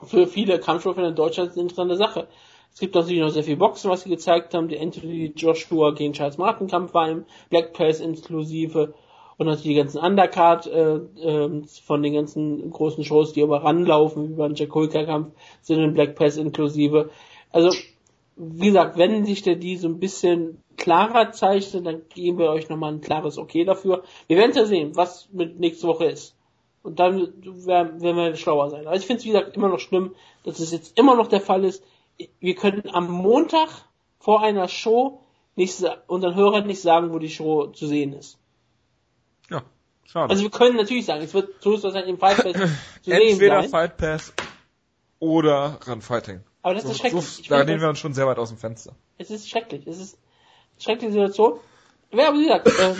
für viele Kampfsportler in Deutschland eine interessante Sache. Es gibt natürlich noch sehr viel Boxen, was sie gezeigt haben. Die Anthony Joshua gegen Charles Martin Kampf war im Black Pass inklusive und natürlich die ganzen Undercard äh, äh, von den ganzen großen Shows, die aber ranlaufen, wie beim Jack Kampf, sind im Black Pass inklusive. Also wie gesagt, wenn sich der die so ein bisschen klarer zeichnet, dann geben wir euch nochmal ein klares Okay dafür. Wir werden ja sehen, was mit nächste Woche ist. Und dann werden, werden wir schlauer sein. Aber ich finde es, wie gesagt, immer noch schlimm, dass es jetzt immer noch der Fall ist. Wir können am Montag vor einer Show nicht, unseren Hörern nicht sagen, wo die Show zu sehen ist. Ja, schade. Also wir können natürlich sagen, es wird so halt im Fight Pass zu sehen Entweder Fight Pass oder Run Fighting. Aber das ist schrecklich. So, da nehmen wir uns schon sehr weit aus dem Fenster. Es ist schrecklich. Es ist schreckliche Situation. Ja, wie gesagt, äh,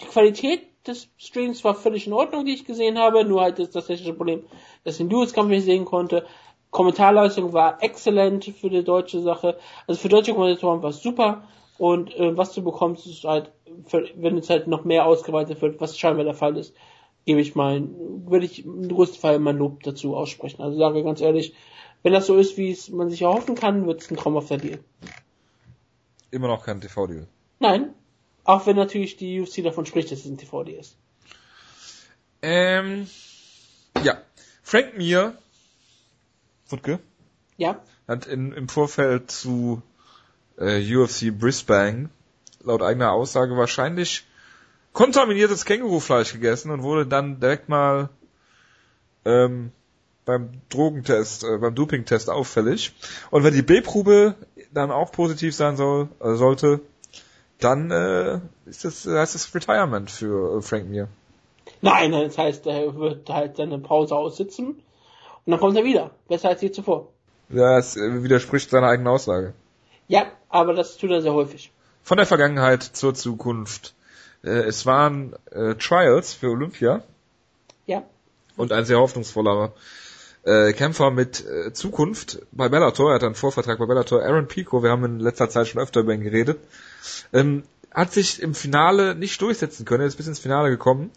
die Qualität des Streams war völlig in Ordnung, die ich gesehen habe, nur halt ist das technische Problem, dass ich den Duos-Kampf nicht sehen konnte. Kommentarleistung war exzellent für die deutsche Sache. Also für deutsche Kommentatoren war es super. Und äh, was du bekommst, ist halt, wenn es halt noch mehr ausgeweitet wird, was scheinbar der Fall ist, gebe ich mein, würde ich im größten Fall mein Lob dazu aussprechen. Also sage ganz ehrlich, wenn das so ist, wie es man sich erhoffen kann, wird es ein traumhafter Deal. Immer noch kein TV-Deal. Nein. Auch wenn natürlich die UFC davon spricht, dass es ein TV-Deal ist. Ähm, ja. Frank Mir, Wutke, Ja. hat in, im Vorfeld zu äh, UFC Brisbane laut eigener Aussage wahrscheinlich kontaminiertes Kängurufleisch gegessen und wurde dann direkt mal ähm, beim Drogentest, äh, beim Dopingtest auffällig. Und wenn die B-Probe dann auch positiv sein soll, äh, sollte, dann äh, ist das, heißt das Retirement für äh, Frank Mir. Nein, das heißt, er wird halt seine Pause aussitzen und dann kommt er wieder. Besser als je zuvor. Ja, es äh, widerspricht seiner eigenen Aussage. Ja, aber das tut er sehr häufig. Von der Vergangenheit zur Zukunft. Äh, es waren äh, Trials für Olympia Ja. und ein sehr hoffnungsvoller äh, Kämpfer mit äh, Zukunft bei Bellator. Er hat einen Vorvertrag bei Bellator. Aaron Pico, wir haben in letzter Zeit schon öfter über ihn geredet, ähm, hat sich im Finale nicht durchsetzen können. Er ist bis ins Finale gekommen,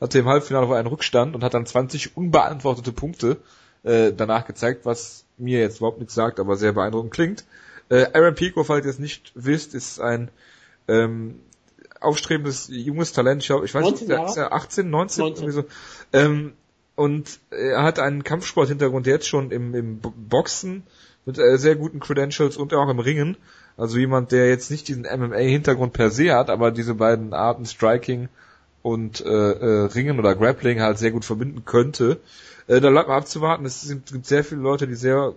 hatte im Halbfinale auf einen Rückstand und hat dann 20 unbeantwortete Punkte äh, danach gezeigt, was mir jetzt überhaupt nichts sagt, aber sehr beeindruckend klingt. Äh, Aaron Pico, falls ihr es nicht wisst, ist ein ähm, aufstrebendes junges Talent. Ich, glaub, ich weiß 19 nicht, ist ja 18, 19, 19. irgendwie so. Ähm, und er hat einen Kampfsport-Hintergrund jetzt schon im, im Bo- Boxen mit äh, sehr guten Credentials und auch im Ringen. Also jemand, der jetzt nicht diesen MMA-Hintergrund per se hat, aber diese beiden Arten Striking und äh, äh, Ringen oder Grappling halt sehr gut verbinden könnte. Äh, da bleibt mal abzuwarten. Es gibt sehr viele Leute, die sehr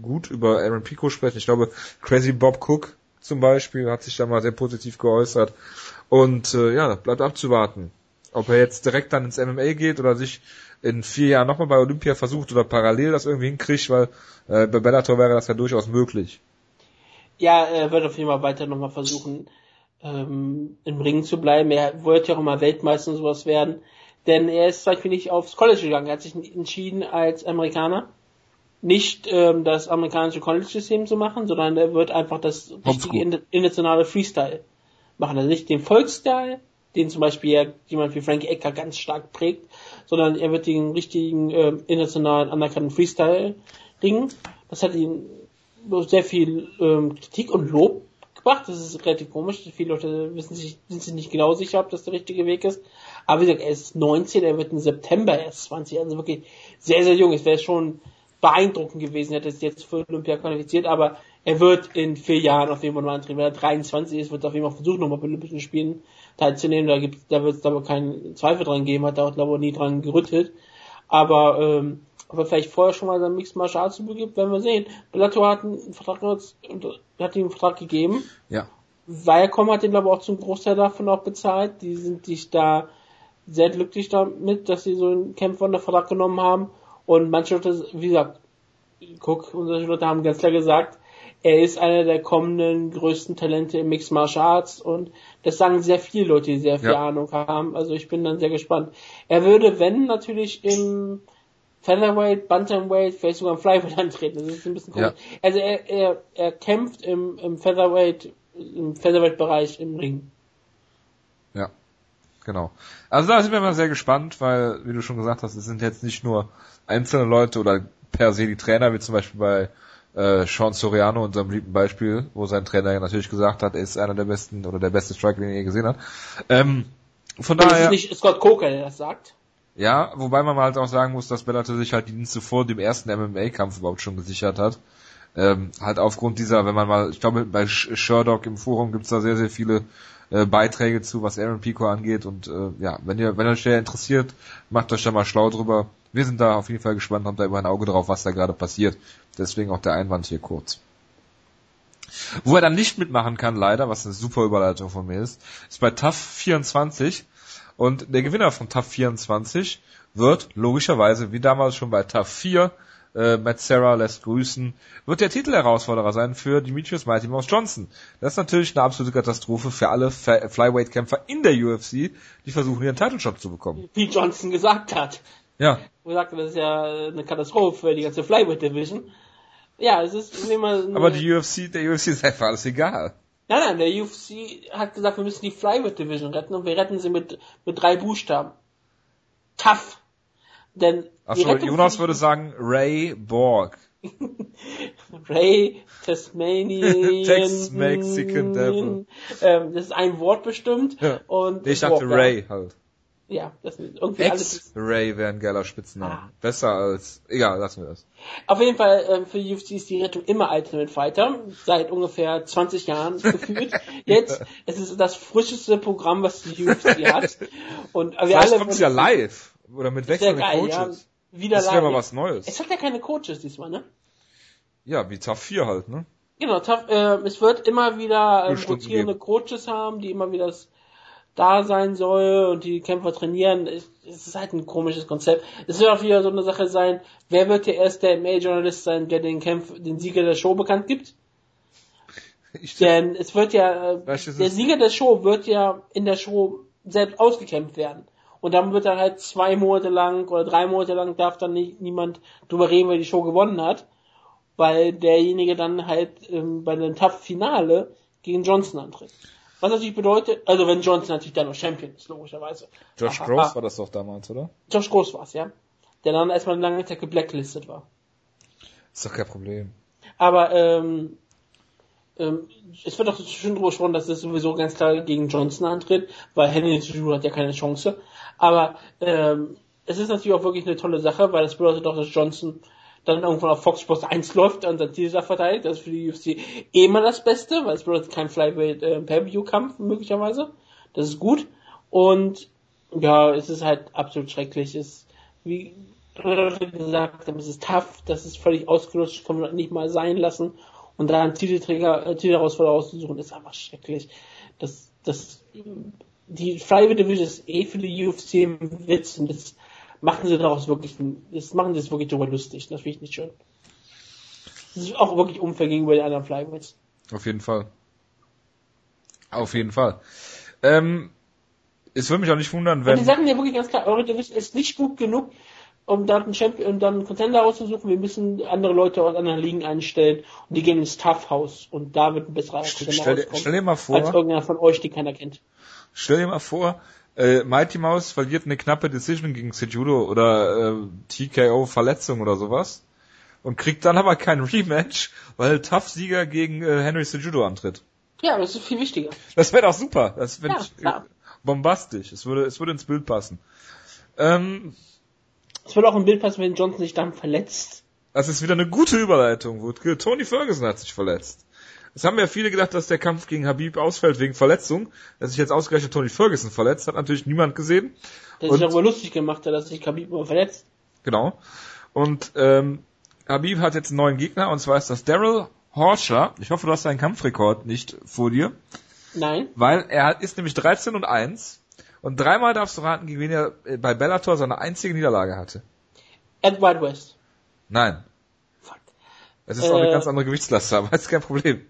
gut über Aaron Pico sprechen. Ich glaube, Crazy Bob Cook zum Beispiel hat sich da mal sehr positiv geäußert. Und äh, ja, bleibt abzuwarten. Ob er jetzt direkt dann ins MMA geht oder sich in vier Jahren nochmal bei Olympia versucht oder parallel das irgendwie hinkriegt, weil äh, bei Bellator wäre das ja durchaus möglich. Ja, er wird auf jeden Fall weiter nochmal versuchen, ähm, im Ring zu bleiben. Er wollte ja auch immer Weltmeister und sowas werden. Denn er ist zum Beispiel nicht aufs College gegangen. Er hat sich entschieden, als Amerikaner nicht ähm, das amerikanische College-System zu machen, sondern er wird einfach das richtige internationale Freestyle machen. Also nicht den Volksstyle, den zum Beispiel jemand wie Frank Ecker ganz stark prägt, sondern er wird den richtigen ähm, internationalen anerkannten Freestyle ringen. Das hat ihn sehr viel ähm, Kritik und Lob gebracht. Das ist relativ komisch. Viele Leute wissen sich, sind sich nicht genau sicher, ob das der richtige Weg ist. Aber wie gesagt, er ist 19, er wird im September erst 20, also wirklich sehr, sehr jung. Es wäre schon beeindruckend gewesen, hätte es jetzt für Olympia qualifiziert, aber er wird in vier Jahren auf jeden Fall mal antreten. Wenn er 23 ist, wird er auf jeden Fall versuchen, nochmal bei Olympischen Spielen teilzunehmen. Da gibt da wird es aber keinen Zweifel dran geben, hat er auch glaube ich nie dran gerüttelt. Aber ähm, ob er vielleicht vorher schon mal seinen Mixed Martial Arts begibt, werden wir sehen. Bellator hat einen Vertrag jetzt- hat ihm einen Vertrag gegeben. Ja. Viacom hat den glaube ich auch zum Großteil davon auch bezahlt. Die sind sich da sehr glücklich damit, dass sie so einen Kämpfer unter Vertrag genommen haben. Und manche Leute, wie gesagt, guck, unsere Leute haben ganz klar gesagt, er ist einer der kommenden größten Talente im Mixed Martial Arts und das sagen sehr viele Leute, die sehr viel Ja. Ahnung haben. Also ich bin dann sehr gespannt. Er würde, wenn, natürlich im Featherweight, Bantamweight, vielleicht sogar im Flyweight antreten. Das ist ein bisschen komisch. Also er, er, er kämpft im, im Featherweight, im Featherweight-Bereich im Ring. Ja, genau. Also da sind wir mal sehr gespannt, weil, wie du schon gesagt hast, es sind jetzt nicht nur einzelne Leute oder per se die Trainer, wie zum Beispiel bei äh, Sean Soriano, unserem lieben Beispiel, wo sein Trainer ja natürlich gesagt hat, er ist einer der besten oder der beste Striker, den er je gesehen hat. Ähm, von daher, ist nicht Scott Coker, der das sagt. ja, wobei man halt auch sagen muss, dass Bellator sich halt die Dienste vor dem ersten MMA-Kampf überhaupt schon gesichert hat. Ähm, halt aufgrund dieser, wenn man mal, ich glaube bei Sh- Sherdock im Forum gibt's da sehr, sehr viele äh, Beiträge zu, was Aaron Pico angeht und äh, ja, wenn ihr, wenn euch der interessiert, macht euch da mal schlau drüber. Wir sind da auf jeden Fall gespannt, haben da immer ein Auge drauf, was da gerade passiert. Deswegen auch der Einwand hier kurz. Wo er dann nicht mitmachen kann, leider, was eine super Überleitung von mir ist, ist bei TAF 24 und der Gewinner von TAF 24 wird logischerweise, wie damals schon bei TAF 4, Äh, Matt Serra lässt grüßen. Wird der Titelherausforderer sein für Demetrius Mighty Mouse Johnson. Das ist natürlich eine absolute Katastrophe für alle Flyweight-Kämpfer in der UFC, die versuchen, ihren Title-Shot zu bekommen. Wie Johnson gesagt hat. Ja. Wo sagte, das ist ja eine Katastrophe für die ganze Flyweight-Division. Ja, es ist immer... Aber die UFC, der UFC ist einfach alles egal. Nein, nein, der UFC hat gesagt, wir müssen die Flyweight Division retten und wir retten sie mit, mit drei Buchstaben. Tough. Denn Achso, Jonas würde sagen Ray Borg. Ray Tasmanian. Tex Mexican Devil. Ähm, das ist ein Wort bestimmt. Ja. Und Ich dachte Borg, Ray halt. Ja, das ist irgendwie alles. Ex-Ray wäre ein geiler Spitzname. Ah. Besser als, egal, lassen wir das. Auf jeden Fall, ähm, für die UFC ist die Rettung immer Ultimate Fighter. Seit ungefähr 20 Jahren gefühlt. Jetzt, es ist das frischeste Programm, was die UFC hat. Und wir Vielleicht alle kommt es ja live. Oder mit wechselnden geil, ja. Coaches. Wieder Das wäre mal was Neues. Es hat ja keine Coaches diesmal, ne? Ja, wie Tough 4 halt, ne? Genau, tough, äh, es wird immer wieder ähm, rotierende Coaches haben, die immer wieder das da sein soll und die Kämpfer trainieren. Es, ist halt ein komisches Konzept. Es wird auch wieder so eine Sache sein, wer wird der erste MA-Journalist sein, der den Kämpf, den Sieger der Show bekannt gibt? Ich, Denn es wird ja, äh, Weißt du, der Sieger der Show wird ja in der Show selbst ausgekämpft werden. Und dann wird dann halt zwei Monate lang oder drei Monate lang darf dann nicht, niemand drüber reden, wer die Show gewonnen hat, weil derjenige dann halt ähm, bei einem Tough-Finale gegen Johnson antritt. Was natürlich bedeutet, also wenn Johnson natürlich dann noch Champion ist, logischerweise. Josh Gross war das doch damals, oder? Josh Gross war's, ja. Der dann erstmal eine lange Zeit geblacklistet war. Ist doch kein Problem. Aber ähm, ähm, es wird auch schon drüber gesprochen, dass es sowieso ganz klar gegen Johnson antritt, weil Henry Cejudo hat ja keine Chance. Aber ähm, es ist natürlich auch wirklich eine tolle Sache, weil das bedeutet doch, dass Johnson dann irgendwann auf Fox Sports 1 läuft und dann Titel verteidigt. Das ist für die UFC eh immer das Beste, weil es bedeutet kein Flyweight äh, Pay-Per-View-Kampf möglicherweise. Das ist gut. Und ja, es ist halt absolut schrecklich. Es wie gesagt es ist tough, das ist völlig ausgelutscht, kann man nicht mal sein lassen. Und da einen Titelträger, äh, Titelherausforderer auszusuchen, ist einfach schrecklich. Das, das, die Flyweight Division ist eh für die UFC ein Witz und das machen sie daraus wirklich, ein- das machen sie es wirklich drüber lustig. Das finde ich nicht schön. Das ist auch wirklich unfair gegenüber den anderen Flyweights. Auf jeden Fall. Auf jeden Fall. Ähm, es würde mich auch nicht wundern, Und wenn... die sagen ja wirklich ganz klar, eure Division ist nicht gut genug, um da einen Champion, um dann einen Contender rauszusuchen. Wir müssen andere Leute aus anderen Ligen einstellen und die gehen ins Tough House und da wird ein besserer Contender Stell dir, stell dir mal als vor, irgendeiner von euch, die keiner kennt. stell dir mal vor, äh, Mighty Mouse verliert eine knappe Decision gegen Sejudo oder äh, TKO Verletzung oder sowas und kriegt dann aber kein Rematch, weil Tough Sieger gegen äh, Henry Sejudo antritt. Ja, das ist viel wichtiger. Das wäre doch super. Das wäre Ja, klar. bombastisch. Es würde, es würde ins Bild passen. Ähm, Es würde auch ein Bild passen, wenn Johnson sich dann verletzt. das ist wieder eine gute Überleitung, Wutke. Tony Ferguson hat sich verletzt. Es haben ja viele gedacht, dass der Kampf gegen Habib ausfällt wegen Verletzung. Dass sich jetzt ausgerechnet Tony Ferguson verletzt, hat natürlich niemand gesehen. Der Und- sich darüber lustig gemacht hat, dass sich Khabib immer verletzt. Genau. Und ähm, Habib hat jetzt einen neuen Gegner, und zwar ist das Daryl Horcher. Ich hoffe, du hast deinen Kampfrekord nicht vor dir. Nein. Weil er ist nämlich 13 und 1. Und dreimal darfst du raten, gegen wen er äh, bei Bellator seine einzige Niederlage hatte. Edward West. Nein. Fuck. Es ist auch eine Äh, ganz andere Gewichtsklasse, aber ist kein Problem.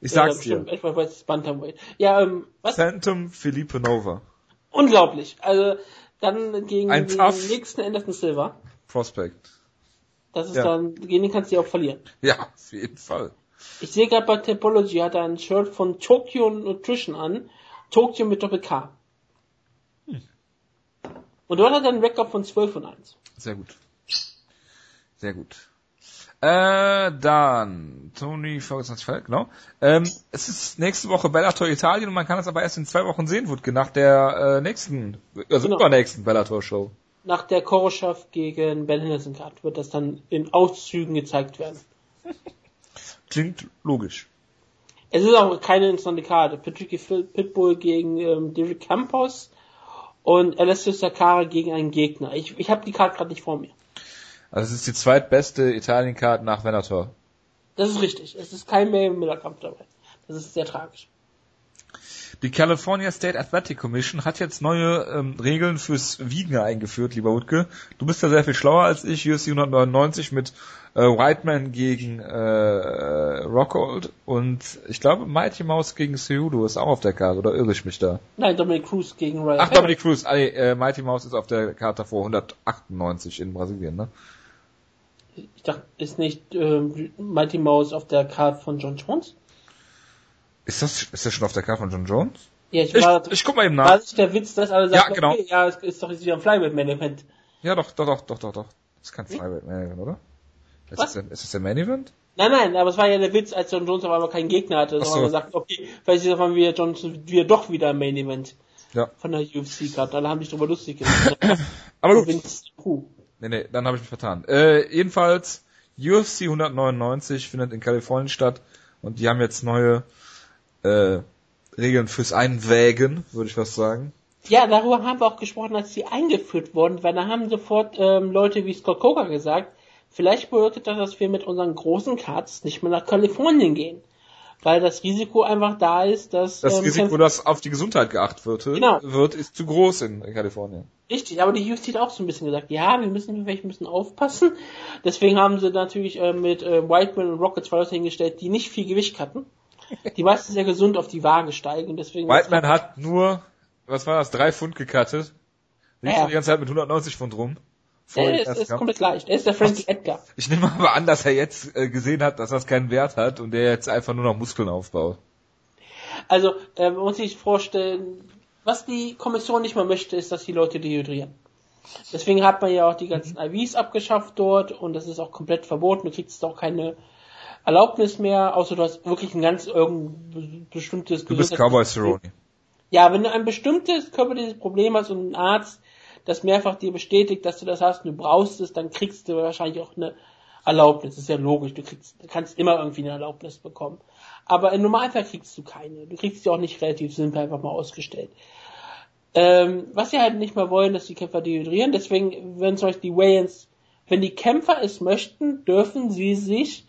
Ich sag's ja, dir. bestimmt. Edward West ist Bantamweight. Ja, ähm, was? Phantom Felipe Nova. Unglaublich. Also, dann gegen Ein den Tough. nächsten Anderson Silva. Prospect. Das ist Ja. dann, gegen den kannst du ja auch verlieren. Ja, auf jeden Fall. Ich sehe gerade bei Topology hat er ein Shirt von Tokyo Nutrition an. Tokyo mit Doppel K. Hm. Und dort hat er einen Rekord von 12 und 1. Sehr gut. Sehr gut. Äh, dann, Tony Ferguson hat sich verletzt, genau. Ähm, es ist nächste Woche Bellator Italien und man kann es aber erst in zwei Wochen sehen, Wutke, nach der äh, nächsten, also Genau. übernächsten Bellator-Show. Nach der Koroschow gegen Ben Henderson Card wird das dann in Auszügen gezeigt werden. Klingt logisch. Es ist auch keine interessante Karte. Patricky Pitbull gegen ähm, Derek Campos und Alessio Sakara gegen einen Gegner. Ich, ich habe die Karte gerade nicht vor mir. Also es ist die zweitbeste Italien-Card nach Bellator. Das ist richtig. Es ist kein May Miller Kampf dabei. Das ist sehr tragisch. Die California State Athletic Commission hat jetzt neue ähm, Regeln fürs Wiegen eingeführt, lieber Utke. Du bist ja sehr viel schlauer als ich. UFC 199 mit äh, Whiteman gegen äh, Rockhold und ich glaube Mighty Mouse gegen Cejudo ist auch auf der Karte, oder irre ich mich da? Nein, Dominic Cruz gegen Ryan. Ach, Dominic Cruz, ah, nee, äh, Mighty Mouse ist auf der Karte vor 198 in Brasilien, ne? Ich dachte, ist nicht ähm, Mighty Mouse auf der Karte von John Jones? Ist das, ist das schon auf der Karte von John Jones? Ja, ich, Ich, war, ich guck mal eben war nach. nicht der Witz, dass alle sagen, Ja, genau. okay, ja, es ist doch jetzt wieder ein Flyweight Main Event. Ja, doch, doch, doch, doch, doch, doch. Das ist kein Flyweight Main Event, oder? Ist Was? das, ist das der Main Event? Nein, nein, aber es war ja der Witz, als John Jones auf einmal keinen Gegner hatte, sondern so. man sagt, okay, vielleicht ist auf einmal wieder John Jones wieder doch wieder ein Main Event Ja. von der UFC gerade. Alle haben sich darüber lustig gemacht. Aber gut. Nee, nee, dann habe ich mich vertan. Äh, jedenfalls, UFC 199 findet in Kalifornien statt und die haben jetzt neue äh, Regeln fürs Einwägen, würde ich was sagen. Ja, darüber haben wir auch gesprochen, als die eingeführt wurden, weil da haben sofort ähm, Leute wie Scott Coker gesagt, vielleicht bedeutet das, dass wir mit unseren großen Cards nicht mehr nach Kalifornien gehen. Weil das Risiko einfach da ist, dass... Das ähm, Risiko, dass auf die Gesundheit geachtet wird, Genau. wird ist zu groß in, in Kalifornien. Richtig, aber die UFC hat auch so ein bisschen gesagt, ja, wir müssen vielleicht ein bisschen aufpassen. Deswegen haben sie natürlich äh, mit äh, Whiteman und Rocket zwei Leute hingestellt, die nicht viel Gewicht hatten. Die meisten sehr gesund auf die Waage steigen. Deswegen Whiteman hat nur, was war das, drei Pfund gekattet. Liegt Ja. schon die ganze Zeit mit 190 Pfund rum. Dem er ist, komplett leicht. Er ist der Frankie Edgar. Ich nehme aber an, dass er jetzt äh, gesehen hat, dass das keinen Wert hat und der jetzt einfach nur noch Muskeln aufbaut. Also, äh, man muss sich vorstellen, was die Kommission nicht mal möchte, ist, dass die Leute dehydrieren. Deswegen hat man ja auch die ganzen IVs abgeschafft dort und das ist auch komplett verboten. Du kriegst auch keine Erlaubnis mehr, außer du hast wirklich ein ganz irgendein bestimmtes Du bist Cowboy Cerrone. Ja, wenn du ein bestimmtes körperliches Problem hast und ein Arzt das mehrfach dir bestätigt, dass du das hast und du brauchst es, dann kriegst du wahrscheinlich auch eine Erlaubnis. Das ist ja logisch. Du, kriegst, du kannst immer irgendwie eine Erlaubnis bekommen. Aber im Normalfall kriegst du keine. Du kriegst sie auch nicht relativ simpel einfach mal ausgestellt. Ähm, was sie halt nicht mehr wollen, dass die Kämpfer dehydrieren. Deswegen, wenn zum Beispiel die Weigh-ins, wenn die Kämpfer es möchten, dürfen sie sich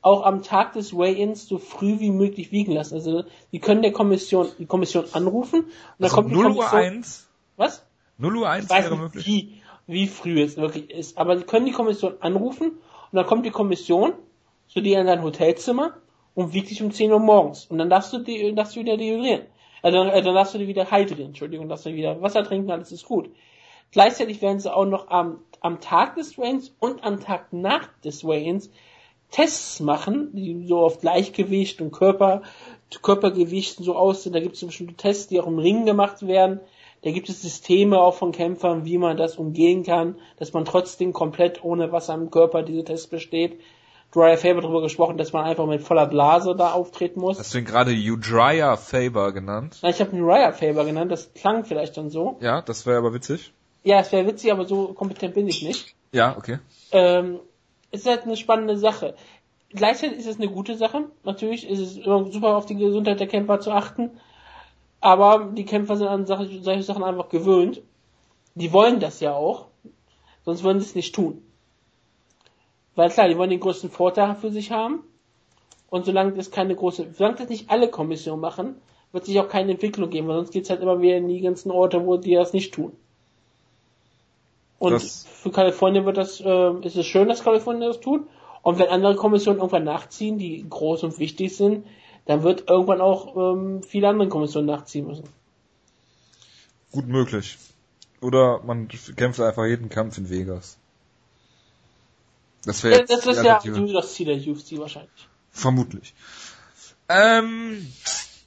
auch am Tag des Weigh-ins so früh wie möglich wiegen lassen. Also die können der Kommission die Kommission anrufen und dann Also kommt die 0 Uhr Kommission. 1? Was? 0 Uhr 1 Ich weiß wäre möglich? wie, wie früh es wirklich ist. Aber sie können die Kommission anrufen und dann kommt die Kommission zu dir in dein Hotelzimmer und wiegt dich um 10 Uhr morgens. Und dann darfst du, die, darfst du wieder dehydrieren. Äh, dann, äh, dann darfst du die wieder hydrieren, Entschuldigung, darfst du wieder Wasser trinken, alles ist gut. Gleichzeitig werden sie auch noch am, am Tag des Weigh-ins und am Tag nach des Weigh-ins Tests machen, die so auf Gleichgewicht und Körper, Körpergewicht so aussehen. Da gibt es so bestimmte Tests, die auch im Ring gemacht werden. Da gibt es Systeme auch von Kämpfern, wie man das umgehen kann, dass man trotzdem komplett ohne Wasser im Körper diese Tests besteht. Dreier Faber darüber gesprochen, dass man einfach mit voller Blase da auftreten muss. Hast du ihn gerade Udrya Faber genannt? Na, ich habe ihn Raya Faber genannt, das klang vielleicht dann so. Ja, das wäre aber witzig. Ja, es wäre witzig, aber so kompetent bin ich nicht. Ja, okay. Ähm, es ist halt eine spannende Sache. Gleichzeitig ist es eine gute Sache. Natürlich ist es immer super auf die Gesundheit der Kämpfer zu achten. Aber die Kämpfer sind an solche Sachen einfach gewöhnt. Die wollen das ja auch. Sonst würden sie es nicht tun. Weil klar, die wollen den größten Vorteil für sich haben. Und solange das keine große, solange das nicht alle Kommissionen machen, wird sich auch keine Entwicklung geben, weil sonst geht's halt immer wieder in die ganzen Orte, wo die das nicht tun. Und Das- für Kalifornien wird das, äh, ist es schön, dass Kalifornien das tut. Und wenn andere Kommissionen irgendwann nachziehen, die groß und wichtig sind, dann wird irgendwann auch ähm, viele andere Kommissionen nachziehen müssen. Gut möglich. Oder man kämpft einfach jeden Kampf in Vegas. Das wäre Ja, jetzt das ist ja das Ziel der UFC wahrscheinlich. Vermutlich. Ähm,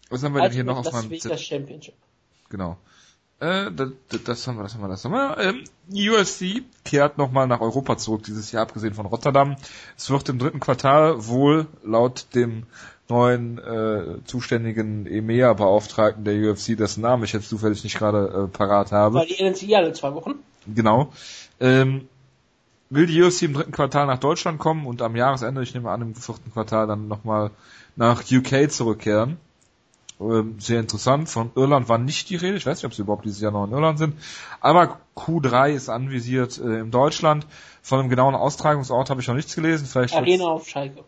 was haben wir denn hier noch auf das meinem Zettel? Championship. Genau. Äh, das, das haben wir, das haben wir, das haben wir. Ähm, UFC kehrt nochmal nach Europa zurück dieses Jahr, abgesehen von Rotterdam. Es wird im dritten Quartal wohl laut dem neuen äh, zuständigen EMEA-Beauftragten der UFC, dessen Namen ich jetzt zufällig nicht gerade äh, parat habe. Weil die NNCI alle zwei Wochen. Genau. Ähm, will die UFC im dritten Quartal nach Deutschland kommen und am Jahresende, ich nehme an, im vierten Quartal dann nochmal nach UK zurückkehren. Ähm, sehr interessant. Von Irland war nicht die Rede. Ich weiß nicht, ob sie überhaupt dieses Jahr noch in Irland sind. Aber Q3 ist anvisiert äh, in Deutschland. Von einem genauen Austragungsort habe ich noch nichts gelesen. Vielleicht Arena auf Schalke.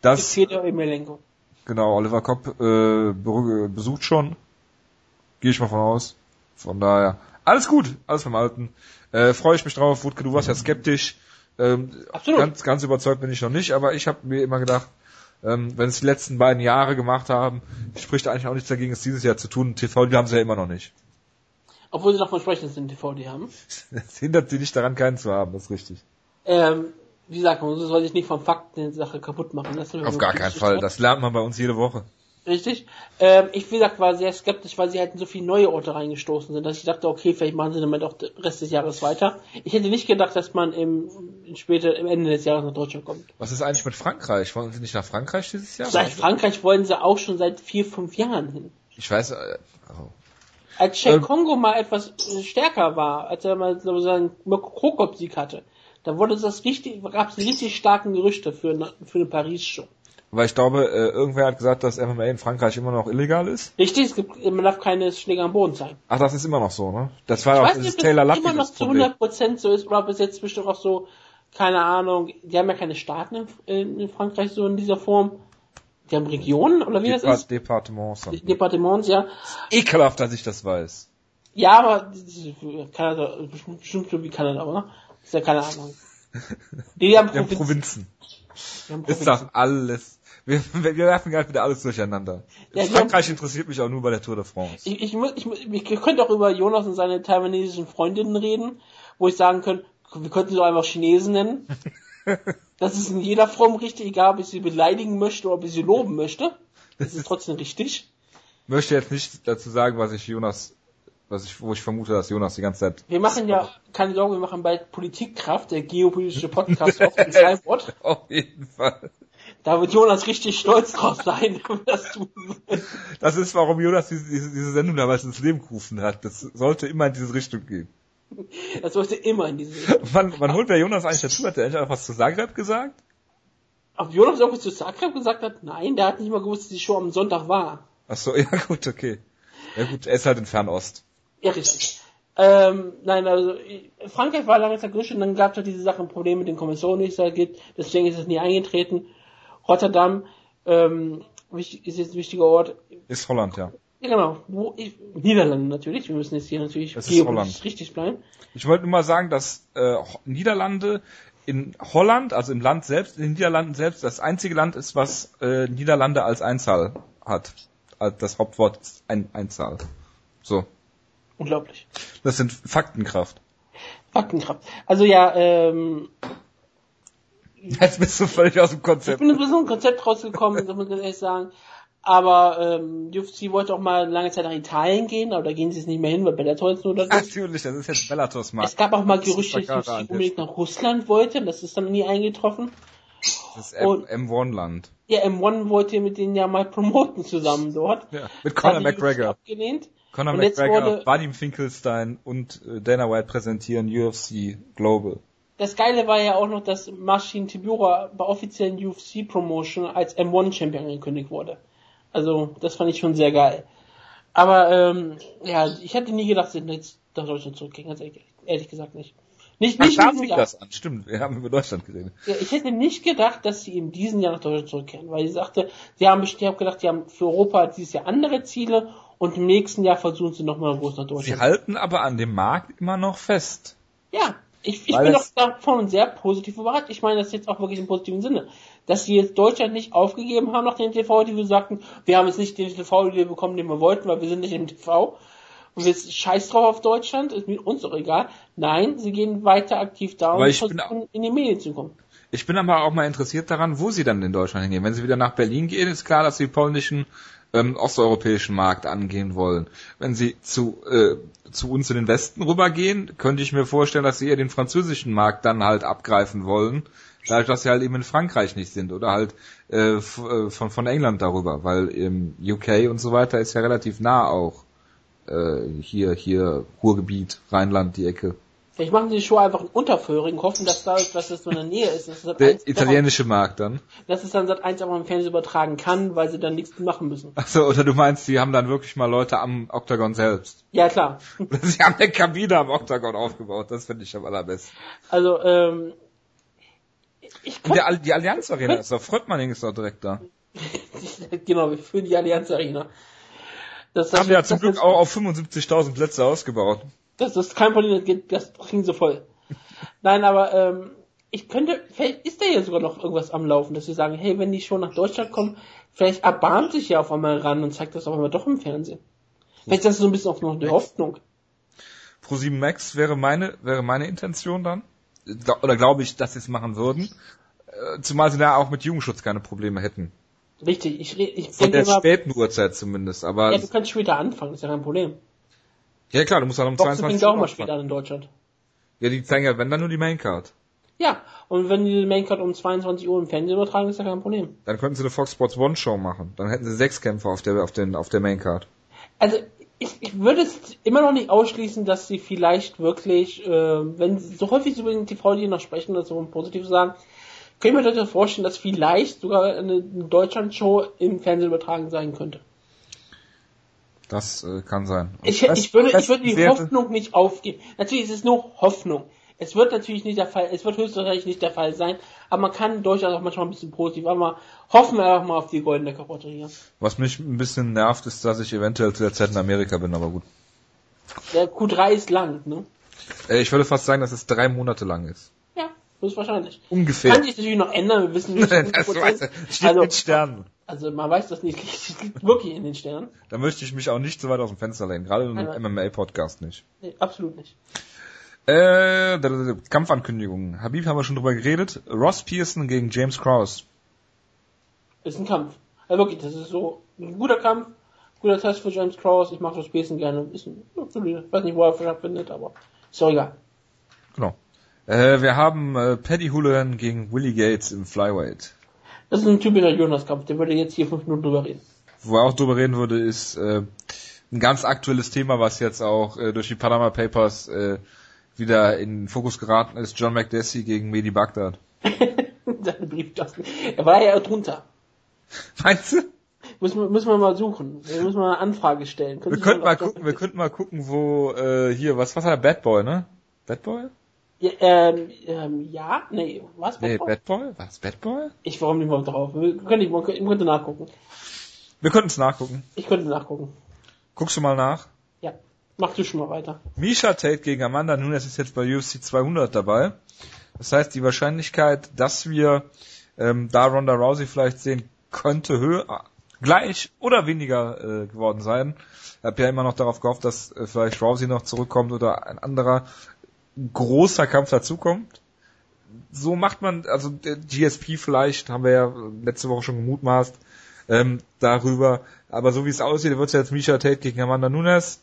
Das, Peter Emelenko. Genau, Oliver Kopp äh, besucht schon. Gehe ich mal von aus. Von daher, alles gut, alles beim Alten. Äh, Freue ich mich drauf. Wutke, du warst ja skeptisch. Ähm, Absolut. Ganz, ganz überzeugt bin ich noch nicht, aber ich habe mir immer gedacht, ähm, wenn es die letzten beiden Jahre gemacht haben, spricht eigentlich auch nichts dagegen, es dieses Jahr zu tun. TV, die haben sie ja immer noch nicht. Obwohl sie davon sprechen, dass sie einen TV-D haben. Das hindert sie nicht daran, keinen zu haben, das ist richtig. Ähm, wie gesagt, man soll sich nicht vom Fakt eine Sache kaputt machen. Das Auf gar keinen Fall, das lernt man bei uns jede Woche. Richtig. Ähm, ich, wie gesagt, war sehr skeptisch, weil sie halt in so viele neue Orte reingestoßen sind, dass ich dachte, okay, vielleicht machen sie damit auch den Rest des Jahres weiter. Ich hätte nicht gedacht, dass man im, später, im Ende des Jahres nach Deutschland kommt. Was ist eigentlich mit Frankreich? Wollen sie nicht nach Frankreich dieses Jahr? Seit Frankreich wollen sie auch schon seit vier, fünf Jahren hin. Ich weiß, äh, oh. Als Czech Ähm. Kongo mal etwas stärker war, als er mal sozusagen Krokop-Sieg hatte, da wurde das richtig, gab es richtig starken Gerüchte für, eine- für eine Paris-Show. Weil ich glaube, äh, irgendwer hat gesagt, dass MMA in Frankreich immer noch illegal ist. Richtig, es gibt, man darf keine Schläger am Boden zeigen. Ach, das ist immer noch so, ne? Das war Ich ja auch weiß dieses nicht, ob Taylor das Lappy immer noch das zu Problem. 100% so ist, oder ob es jetzt bestimmt auch so, keine Ahnung, die haben ja keine Staaten in, in, in Frankreich so in dieser Form. Die haben Regionen, oder wie das Depart ist? Departements. Departements, ja. Ekelhaft, dass ich das weiß. Ja, aber Kanada, bestimmt so wie Kanada, oder? Ist ja keine Ahnung. Die haben Wir haben Provinzen. Provinzen. Die haben Ist Provinzen. doch alles. Wir, wir werfen gerade wieder alles durcheinander. Ja, Frankreich interessiert mich auch nur bei der Tour de France. Ich, ich, ich, mu- ich könnte auch über Jonas und seine taiwanesischen Freundinnen reden, wo ich sagen könnte, wir könnten sie doch einfach Chinesen nennen. Das ist in jeder Form richtig, egal ob ich sie beleidigen möchte oder ob ich sie loben möchte. Das ist trotzdem richtig. möchte jetzt nicht dazu sagen, was ich Jonas, was ich, wo ich vermute, dass Jonas die ganze Zeit Wir machen ja, keine Sorge, wir machen bald Politikkraft, der geopolitische Podcast auf dem Cyborg. auf jeden Fall. Da wird Jonas richtig stolz drauf sein, wenn wir das tun. Das ist, warum Jonas diese, diese, diese Sendung damals ins Leben gerufen hat. Das sollte immer in diese Richtung gehen. Das sollte immer in diese Richtung. Wann, wann holt der Jonas eigentlich dazu? Hat der eigentlich was zu Zagreb gesagt? Ob Jonas irgendwas zu Zagreb gesagt hat? Nein, der hat nicht mal gewusst, dass die Show am Sonntag war. Ach so, ja gut, okay. Ja gut, er ist halt in Fernost. Ja, richtig. Ähm, nein, also ich- Frankreich war lange Zeit größer und dann gab es halt diese Sachen, Probleme mit den Kommissionen, die es da gibt. Deswegen ist es nie eingetreten. Rotterdam ähm, ist jetzt ein wichtiger Ort. Ist Holland, ja. Ja, genau. Wo ich, Niederlande natürlich. Wir müssen jetzt hier natürlich Das ist geopolitisch Holland. richtig bleiben. Ich wollte nur mal sagen, dass äh, Niederlande in Holland, also im Land selbst, in den Niederlanden selbst, das einzige Land ist, was äh, Niederlande als Einzahl hat. Das Hauptwort ist ein Einzahl. So. Unglaublich. Das sind Faktenkraft. Faktenkraft. Also ja, ähm, Jetzt bist du völlig aus dem ich Konzept. bin ein bisschen ein Konzept rausgekommen, muss ich ganz ehrlich sagen. Aber ähm, UFC wollte auch mal lange Zeit nach Italien gehen, aber da gehen sie jetzt nicht mehr hin, weil Bellator jetzt nur da ist. Natürlich, das ist jetzt Bellators Markt. Es gab auch mal Gerüchte, dass an unbedingt nach Russland wollte, das ist dann nie eingetroffen. Das ist M- und- M1-Land. Ja, M1 wollte mit denen ja mal promoten zusammen dort. Ja, mit Conor UFC McGregor. Abgelehnt. Conor Und McGregor, Vadim Finkelstein und äh, Dana White präsentieren UFC Global. Das Geile war ja auch noch, dass Marcin Tibura bei offiziellen UFC Promotion als M1 Champion angekündigt wurde. Also, das fand ich schon sehr geil. Aber, ähm, ja, ich hätte nie gedacht, sie jetzt nach Deutschland zurückgehen, ganz ehrlich, ehrlich gesagt nicht. Nicht, Ach, nicht da Jahr. das an. Stimmt, wir haben über Deutschland geredet. Ja, ich hätte nicht gedacht, dass sie in diesem Jahr nach Deutschland zurückkehren, weil sie sagte, sie haben bestimmt, ich habe gedacht, sie haben für Europa dieses Jahr andere Ziele und im nächsten Jahr versuchen sie nochmal groß nach Sie Deutschland. halten aber an dem Markt immer noch fest. Ja, ich, ich bin doch es- davon sehr positiv überrascht. Ich meine das jetzt auch wirklich im positiven Sinne. Dass sie jetzt Deutschland nicht aufgegeben haben nach den TV, die wir sagten, wir haben jetzt nicht den TV den wir bekommen, den wir wollten, weil wir sind nicht im TV. Und sind scheiß drauf auf Deutschland, ist mir uns auch egal. Nein, sie gehen weiter aktiv da und ich bin versuchen in die Medien zu kommen. Ich bin aber auch mal interessiert daran, wo sie dann in Deutschland hingehen. Wenn sie wieder nach Berlin gehen, ist klar, dass sie den polnischen, ähm, osteuropäischen Markt angehen wollen. Wenn sie zu, äh, zu uns in den Westen rübergehen, könnte ich mir vorstellen, dass sie eher den französischen Markt dann halt abgreifen wollen. Dadurch, dass sie halt eben in Frankreich nicht sind oder halt äh, äh, von, von England darüber, weil im UK und so weiter ist ja relativ nah auch äh, hier, hier Ruhrgebiet, Rheinland, die Ecke. Vielleicht machen sie die Show einfach in Unterföhring, hoffen, dass da, dass das so in der Nähe ist. Der eins- italienische Markt dann. dass es dann Sat 1 auch im Fernsehen übertragen kann, weil sie dann nichts machen müssen. Achso, oder du meinst, die haben dann wirklich mal Leute am Oktagon selbst. Ja, klar. Sie haben eine Kabine am Oktagon aufgebaut, das finde ich am allerbesten. Also, ähm, ich kann, der, die Allianz Arena ist doch, Fröttmanning ist doch direkt da. genau, wir führen die Allianz Arena. Das, das haben ja zum Glück auch auf 75.000 Plätze ausgebaut. Das, ist kein Problem, das, kriegen sie voll. Nein, aber ähm, ich könnte, vielleicht ist da ja sogar noch irgendwas am Laufen, dass sie sagen, hey, wenn die schon nach Deutschland kommen, vielleicht erbarmt sich ja auf einmal ran und zeigt das auf einmal doch im Fernsehen. Vielleicht ist das so ein bisschen auch noch eine Hoffnung. Pro7 Max wäre meine, wäre meine Intention dann. Oder glaube ich, dass sie es machen würden. Äh, zumal sie da auch mit Jugendschutz keine Probleme hätten. Richtig, ich, ich Von der immer, späten Uhrzeit zumindest, aber. Ja, du kannst später anfangen, ist ja kein Problem. Ja klar, du musst dann um Boxen 22 Uhr. auch mal später an in Deutschland. Ja, die zeigen ja, wenn dann nur die Maincard. Ja, und wenn die Maincard um 22 Uhr im Fernsehen übertragen, ist ja kein Problem. Dann könnten sie eine Fox Sports One Show machen. Dann hätten sie sechs Kämpfer auf der, auf den, auf der Maincard. Also, ich, ich würde es immer noch nicht ausschließen, dass sie vielleicht wirklich, äh, wenn sie so häufig über den tv noch sprechen oder so positiv sagen, können wir durchaus vorstellen, dass vielleicht sogar eine Deutschland-Show im Fernsehen übertragen sein könnte. Das äh, kann sein. Ich, ich, würde, ich würde die Hoffnung nicht aufgeben. Natürlich ist es nur Hoffnung. Es wird natürlich nicht der Fall, es wird höchstwahrscheinlich nicht der Fall sein, aber man kann durchaus auch manchmal ein bisschen positiv, aber hoffen wir einfach mal auf die goldene Karotte hier. Was mich ein bisschen nervt, ist, dass ich eventuell zu der Zeit in Amerika bin, aber gut. Der Q3 ist lang, ne? Äh, ich würde fast sagen, dass es drei Monate lang ist. Ja, höchstwahrscheinlich. Ungefähr. Kann sich natürlich noch ändern, wir wissen nicht. das weiß, steht also, in Sternen. Also man weiß das nicht, es liegt wirklich in den Sternen. Da möchte ich mich auch nicht so weit aus dem Fenster lehnen, gerade einem MMA-Podcast nicht. Nee, absolut nicht. Äh, Kampfankündigungen. Habib haben wir schon drüber geredet. Ross Pearson gegen James Krause. Ist ein Kampf. Also wirklich, das ist so ein guter Kampf, guter Test für James Krause. Ich mache Ross Pearson gerne. Ist ein, ich weiß nicht, wo er stattfindet, aber ist doch egal. Genau. Äh, wir haben äh, Paddy Houlihan gegen Willie Gates im Flyweight. Das ist ein typischer Jonas-Kampf, der würde jetzt hier fünf Minuten drüber reden. Wo er auch drüber reden würde, ist äh, ein ganz aktuelles Thema, was jetzt auch äh, durch die Panama Papers äh, wieder in den Fokus geraten ist, John McDessie gegen Medi Bagdad. Seine Brieftasten. Er war ja drunter. Meinst du? Müssen wir, müssen wir mal suchen. Wir müssen mal eine Anfrage stellen. Können wir könnten mal gucken, wir könnten mal gucken, wo äh, hier, was was hat er Bad Boy, ne? Bad Boy? Ja, ähm, ähm, ja, nee, was? Bad nee, Boy? Bad Boy? Was? Bad Boy? Ich warum nicht mal drauf. Wir können nicht, ich könnte nachgucken. Wir könnten es nachgucken. Ich könnte nachgucken. Guckst du mal nach? Ja. Mach du schon mal weiter. Misha Tate gegen Amanda Nunes ist jetzt bei UFC 200 dabei. Das heißt, die Wahrscheinlichkeit, dass wir ähm, da Ronda Rousey vielleicht sehen, könnte höher, gleich oder weniger äh, geworden sein. Ich habe ja immer noch darauf gehofft, dass äh, vielleicht Rousey noch zurückkommt oder ein anderer großer Kampf dazukommt. So macht man, also der GSP vielleicht, haben wir ja letzte Woche schon gemutmaßt, ähm, darüber. Aber so wie es aussieht, wird es jetzt Misha Tate gegen Amanda Nunes.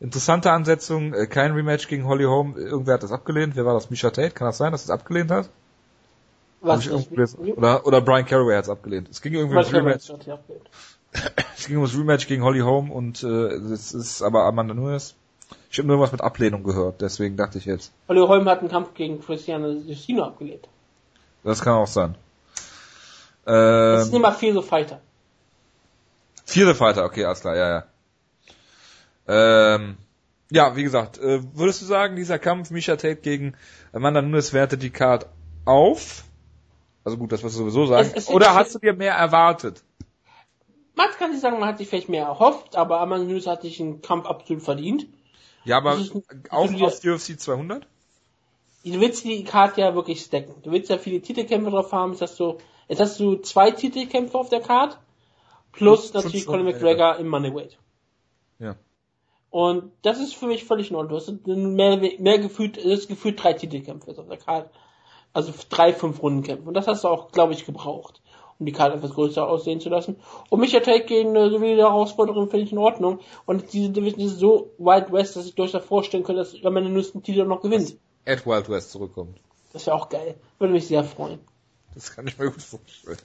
Interessante Ansetzung, äh, kein Rematch gegen Holly Holm. Irgendwer hat das abgelehnt. Wer war das? Misha Tate? Kann das sein, dass es abgelehnt hat? Was? Oder, oder Brian Caraway hat es abgelehnt. Es ging irgendwie ums Rematch. es ging ums Rematch gegen Holly Holm und äh, es ist aber Amanda Nunes. Ich habe nur was mit Ablehnung gehört, deswegen dachte ich jetzt. Holly Holm hat einen Kampf gegen Cristiano Justino abgelehnt. Das kann auch sein. Ähm, das ist mal vier so Fighter. Vierte Fighter, okay, alles klar, ja, ja. Ähm, ja, wie gesagt, äh, würdest du sagen, dieser Kampf Misha Tate gegen Amanda Nunes wertet die Card auf? Also gut, das wirst du sowieso sagen. Es, es Oder hast du dir mehr erwartet? Man kann sich sagen, man hat sich vielleicht mehr erhofft, aber Amanda Nunes hat sich einen Kampf absolut verdient. Ja, aber auch auf UFC 200? Du willst die Karte ja wirklich stacken. Du willst ja viele Titelkämpfe drauf haben. Jetzt hast du, jetzt hast du zwei Titelkämpfe auf der Karte. Plus natürlich Conor McGregor im Moneyweight. Ja. Und das ist für mich völlig in Ordnung. Du hast mehr, mehr gefühlt, das ist gefühlt drei Titelkämpfe auf der Karte. Also drei, fünf Rundenkämpfe. Und das hast du auch, glaube ich, gebraucht, um die Karte etwas größer aussehen zu lassen. Und Micha Tate gegen eine solide Herausforderung finde ich in Ordnung. Und diese Division ist so Wild West, dass ich durchaus vorstellen könnte, dass man den nächsten Titel noch gewinnt. Ed Wild West zurückkommt. Das wäre auch geil. Würde mich sehr freuen. Das kann ich mir gut vorstellen.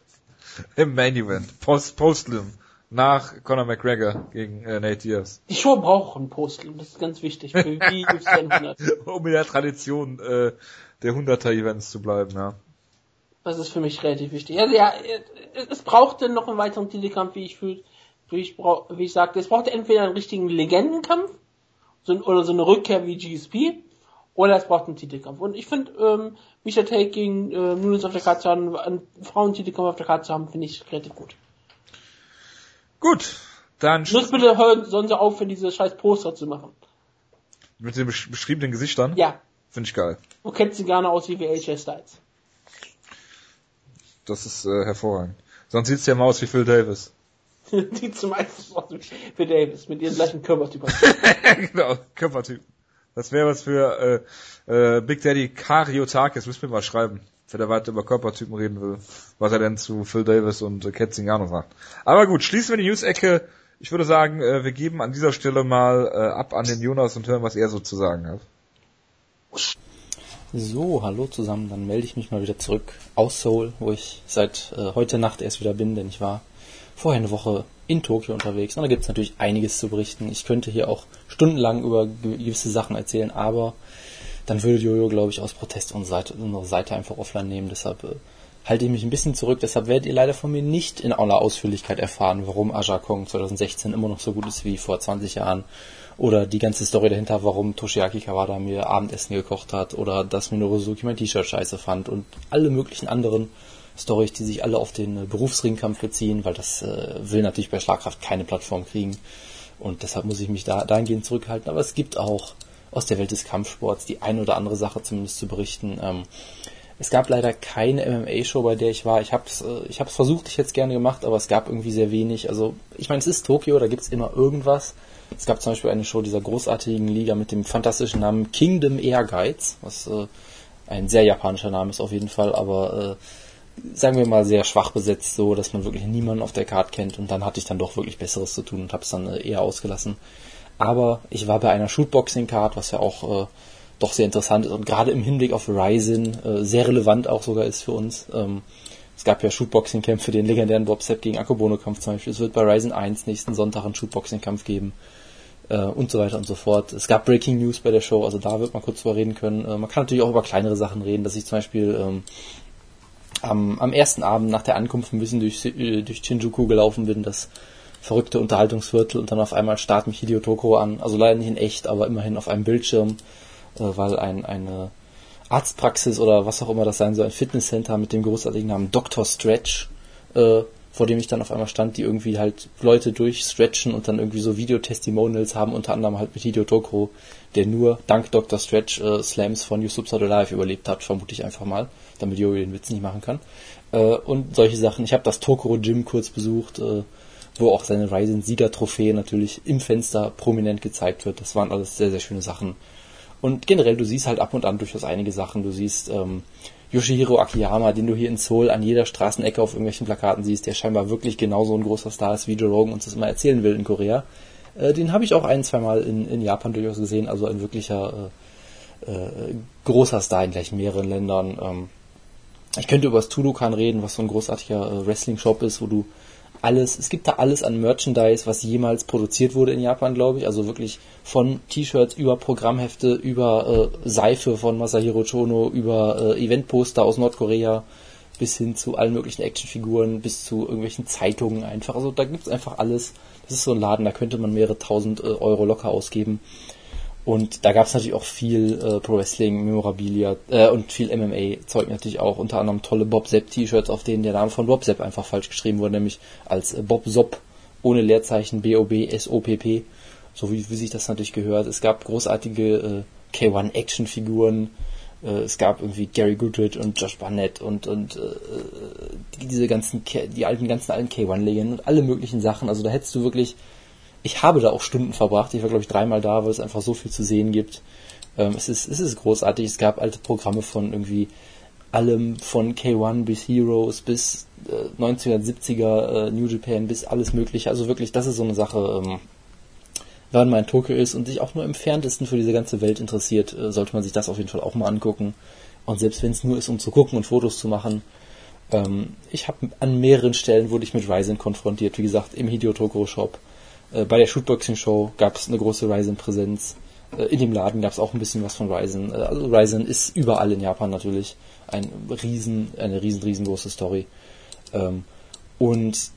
Im Main Event. Post, Postlim nach Conor McGregor gegen äh, Nate Diaz. Die Show braucht einen Postlim, das ist ganz wichtig für die UFC 100. um in der Tradition äh, der 100er Events zu bleiben, ja. Das ist für mich relativ wichtig. Also ja, es brauchte noch einen weiteren Titelkampf, wie ich fühle, wie ich, wie ich sagte. Es brauchte entweder einen richtigen Legendenkampf so, oder so eine Rückkehr wie GSP oder es braucht einen Titelkampf. Und ich finde, ähm, Misha Tate gegen äh, Nunes auf der Karte zu haben, einen Frauentitelkampf auf der Karte zu haben, finde ich relativ gut. Gut, dann... Muss bitte hören, sollen sie aufhören, diese scheiß Poster zu machen. Mit den beschriebenen Gesichtern? Ja. Finde ich geil. Du kennst sie gerne aus wie AJ Styles. Das ist äh, hervorragend. Sonst sieht's ja immer aus wie Phil Davis. Die zum meisten aus wie Phil Davis, mit ihrem gleichen Körpertyp. genau, Körpertyp. Das wäre was für äh, äh, Big Daddy Kariotakis, müssen wir mal schreiben, wenn er weiter über Körpertypen reden will, was er denn zu Phil Davis und äh, Cat Zingano sagt. Aber gut, schließen wir die News-Ecke. Ich würde sagen, äh, wir geben an dieser Stelle mal äh, ab an den Jonas und hören, was er so zu sagen hat. So, hallo zusammen, dann melde ich mich mal wieder zurück aus Seoul, wo ich seit äh, heute Nacht erst wieder bin, denn ich war vorher eine Woche in Tokio unterwegs. Und da gibt es natürlich einiges zu berichten. Ich könnte hier auch stundenlang über gewisse Sachen erzählen, aber dann würde Jojo, glaube ich, aus Protest unsere Seite, unsere Seite einfach offline nehmen, deshalb äh, halte ich mich ein bisschen zurück, deshalb werdet ihr leider von mir nicht in aller Ausführlichkeit erfahren, warum Aja Kong 2016 immer noch so gut ist wie vor 20 Jahren oder die ganze Story dahinter, warum Toshiaki Kawada mir Abendessen gekocht hat oder dass Minoru Suzuki mein T-Shirt scheiße fand und alle möglichen anderen Stories, die sich alle auf den äh, Berufsringkampf beziehen, weil das äh, will natürlich bei Schlagkraft keine Plattform kriegen und deshalb muss ich mich da dahingehend zurückhalten. Aber es gibt auch aus der Welt des Kampfsports die ein oder andere Sache zumindest zu berichten. Ähm, es gab leider keine MMA-Show, bei der ich war. Ich habe es äh, ich hab's versucht, ich hätte es gerne gemacht, aber es gab irgendwie sehr wenig. Also ich meine, es ist Tokio, da gibt's immer irgendwas. Es gab zum Beispiel eine Show dieser großartigen Liga mit dem fantastischen Namen Kingdom Ehrgeiz, was äh, ein sehr japanischer Name ist auf jeden Fall, aber äh, sagen wir mal sehr schwach besetzt, so dass man wirklich niemanden auf der Karte kennt und dann hatte ich dann doch wirklich Besseres zu tun und habe es dann äh, eher ausgelassen. Aber ich war bei einer Shootboxing-Card, was ja auch äh, doch sehr interessant ist und gerade im Hinblick auf Ryzen äh, sehr relevant auch sogar ist für uns. Ähm, es gab ja Shootboxing-Kämpfe, den legendären Bob Sepp gegen Akobono-Kampf zum Beispiel. Es wird bei Ryzen 1 nächsten Sonntag einen Shootboxing-Kampf geben äh, und so weiter und so fort. Es gab Breaking News bei der Show, also da wird man kurz drüber reden können. Äh, man kann natürlich auch über kleinere Sachen reden, dass ich zum Beispiel ähm, am, am ersten Abend nach der Ankunft ein bisschen durch, äh, durch Shinjuku gelaufen bin, das verrückte Unterhaltungsviertel und dann auf einmal starrt mich Hideo Toko an, also leider nicht in echt, aber immerhin auf einem Bildschirm, äh, weil ein, eine Arztpraxis oder was auch immer das sein soll, ein Fitnesscenter mit dem großartigen Namen Dr. Stretch äh, vor dem ich dann auf einmal stand, die irgendwie halt Leute durchstretchen und dann irgendwie so Videotestimonials haben, unter anderem halt mit Hideo Toko, der nur dank Dr. Stretch äh, Slams von Yusuf Soto Live überlebt hat, vermute ich einfach mal, damit Jojo den Witz nicht machen kann. Äh, und solche Sachen. Ich habe das Tokoro Gym kurz besucht, äh, wo auch seine Ryzen Sieger Trophäe natürlich im Fenster prominent gezeigt wird. Das waren alles sehr, sehr schöne Sachen. Und generell, du siehst halt ab und an durchaus einige Sachen. Du siehst ähm, Yoshihiro Akiyama, den du hier in Seoul an jeder Straßenecke auf irgendwelchen Plakaten siehst, der scheinbar wirklich genauso ein großer Star ist, wie Joe Rogan uns das immer erzählen will in Korea. Äh, den habe ich auch ein, zwei Mal in, in Japan durchaus gesehen, also ein wirklicher äh, äh, großer Star in gleich mehreren Ländern. Ähm, ich könnte über das Tudokan reden, was so ein großartiger äh, Wrestling-Shop ist, wo du alles, es gibt da alles an Merchandise, was jemals produziert wurde in Japan, glaube ich. Also wirklich von T-Shirts über Programmhefte, über äh, Seife von Masahiro Chono, über äh, Eventposter aus Nordkorea bis hin zu allen möglichen Actionfiguren, bis zu irgendwelchen Zeitungen einfach. Also da gibt es einfach alles. Das ist so ein Laden, da könnte man mehrere tausend äh, Euro locker ausgeben. Und da gab es natürlich auch viel äh, Pro Wrestling, Memorabilia äh, und viel MMA-Zeug natürlich auch. Unter anderem tolle Bob Sepp-T-Shirts, auf denen der Name von Bob Sepp einfach falsch geschrieben wurde, nämlich als äh, Bob Sopp ohne Leerzeichen B-O-B-S-O-P-P. So wie, wie sich das natürlich gehört. Es gab großartige äh, K1-Action-Figuren. Äh, es gab irgendwie Gary Goodrich und Josh Barnett und, und äh, diese ganzen, K die alten, ganzen alten K1-Legenden und alle möglichen Sachen. Also da hättest du wirklich ich habe da auch Stunden verbracht. Ich war, glaube ich, dreimal da, weil es einfach so viel zu sehen gibt. Ähm, es, ist, es ist großartig. Es gab alte Programme von irgendwie allem, von K1 bis Heroes bis äh, 1970er äh, New Japan bis alles mögliche. Also wirklich, das ist so eine Sache. Ähm, wenn man in Tokio ist und sich auch nur im Ferntesten für diese ganze Welt interessiert, äh, sollte man sich das auf jeden Fall auch mal angucken. Und selbst wenn es nur ist, um zu gucken und Fotos zu machen. Ähm, ich habe an mehreren Stellen wurde ich mit Ryzen konfrontiert. Wie gesagt, im Hideo Tokoro Shop bei der Shootboxing-Show gab es eine große Ryzen-Präsenz. Äh, in dem Laden gab es auch ein bisschen was von Ryzen. Äh, also Ryzen ist überall in Japan natürlich ein riesen, eine riesen, riesengroße Story. Ähm, und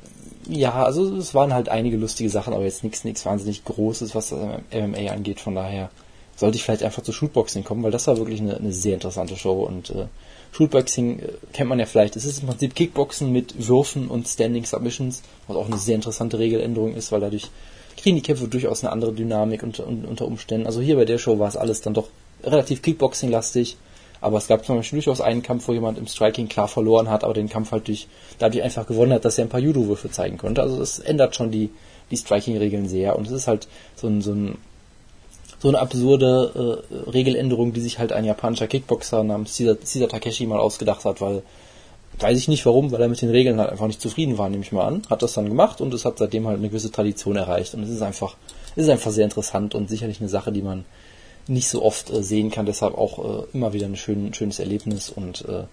ja, also es waren halt einige lustige Sachen, aber jetzt nichts, nichts wahnsinnig Großes, was das MMA angeht. Von daher sollte ich vielleicht einfach zu Shootboxing kommen, weil das war wirklich eine, eine sehr interessante Show und äh, Shootboxing äh, kennt man ja vielleicht. Es ist im Prinzip Kickboxen mit Würfen und Standing Submissions, was auch eine sehr interessante Regeländerung ist, weil dadurch kriegen die Kämpfe durchaus eine andere Dynamik unter, unter Umständen. Also hier bei der Show war es alles dann doch relativ Kickboxing-lastig. Aber es gab zum Beispiel durchaus einen Kampf, wo jemand im Striking klar verloren hat, aber den Kampf halt durch, dadurch einfach gewonnen hat, dass er ein paar Judo-Würfe zeigen konnte. Also es ändert schon die, die Striking-Regeln sehr. Und es ist halt so ein, so ein so eine absurde äh, Regeländerung, die sich halt ein japanischer Kickboxer namens Sida Takeshi mal ausgedacht hat, weil weiß ich nicht warum, weil er mit den Regeln halt einfach nicht zufrieden war, nehme ich mal an. Hat das dann gemacht und es hat seitdem halt eine gewisse Tradition erreicht. Und es ist einfach, es ist einfach sehr interessant und sicherlich eine Sache, die man nicht so oft äh, sehen kann. Deshalb auch äh, immer wieder ein schön, schönes Erlebnis und äh,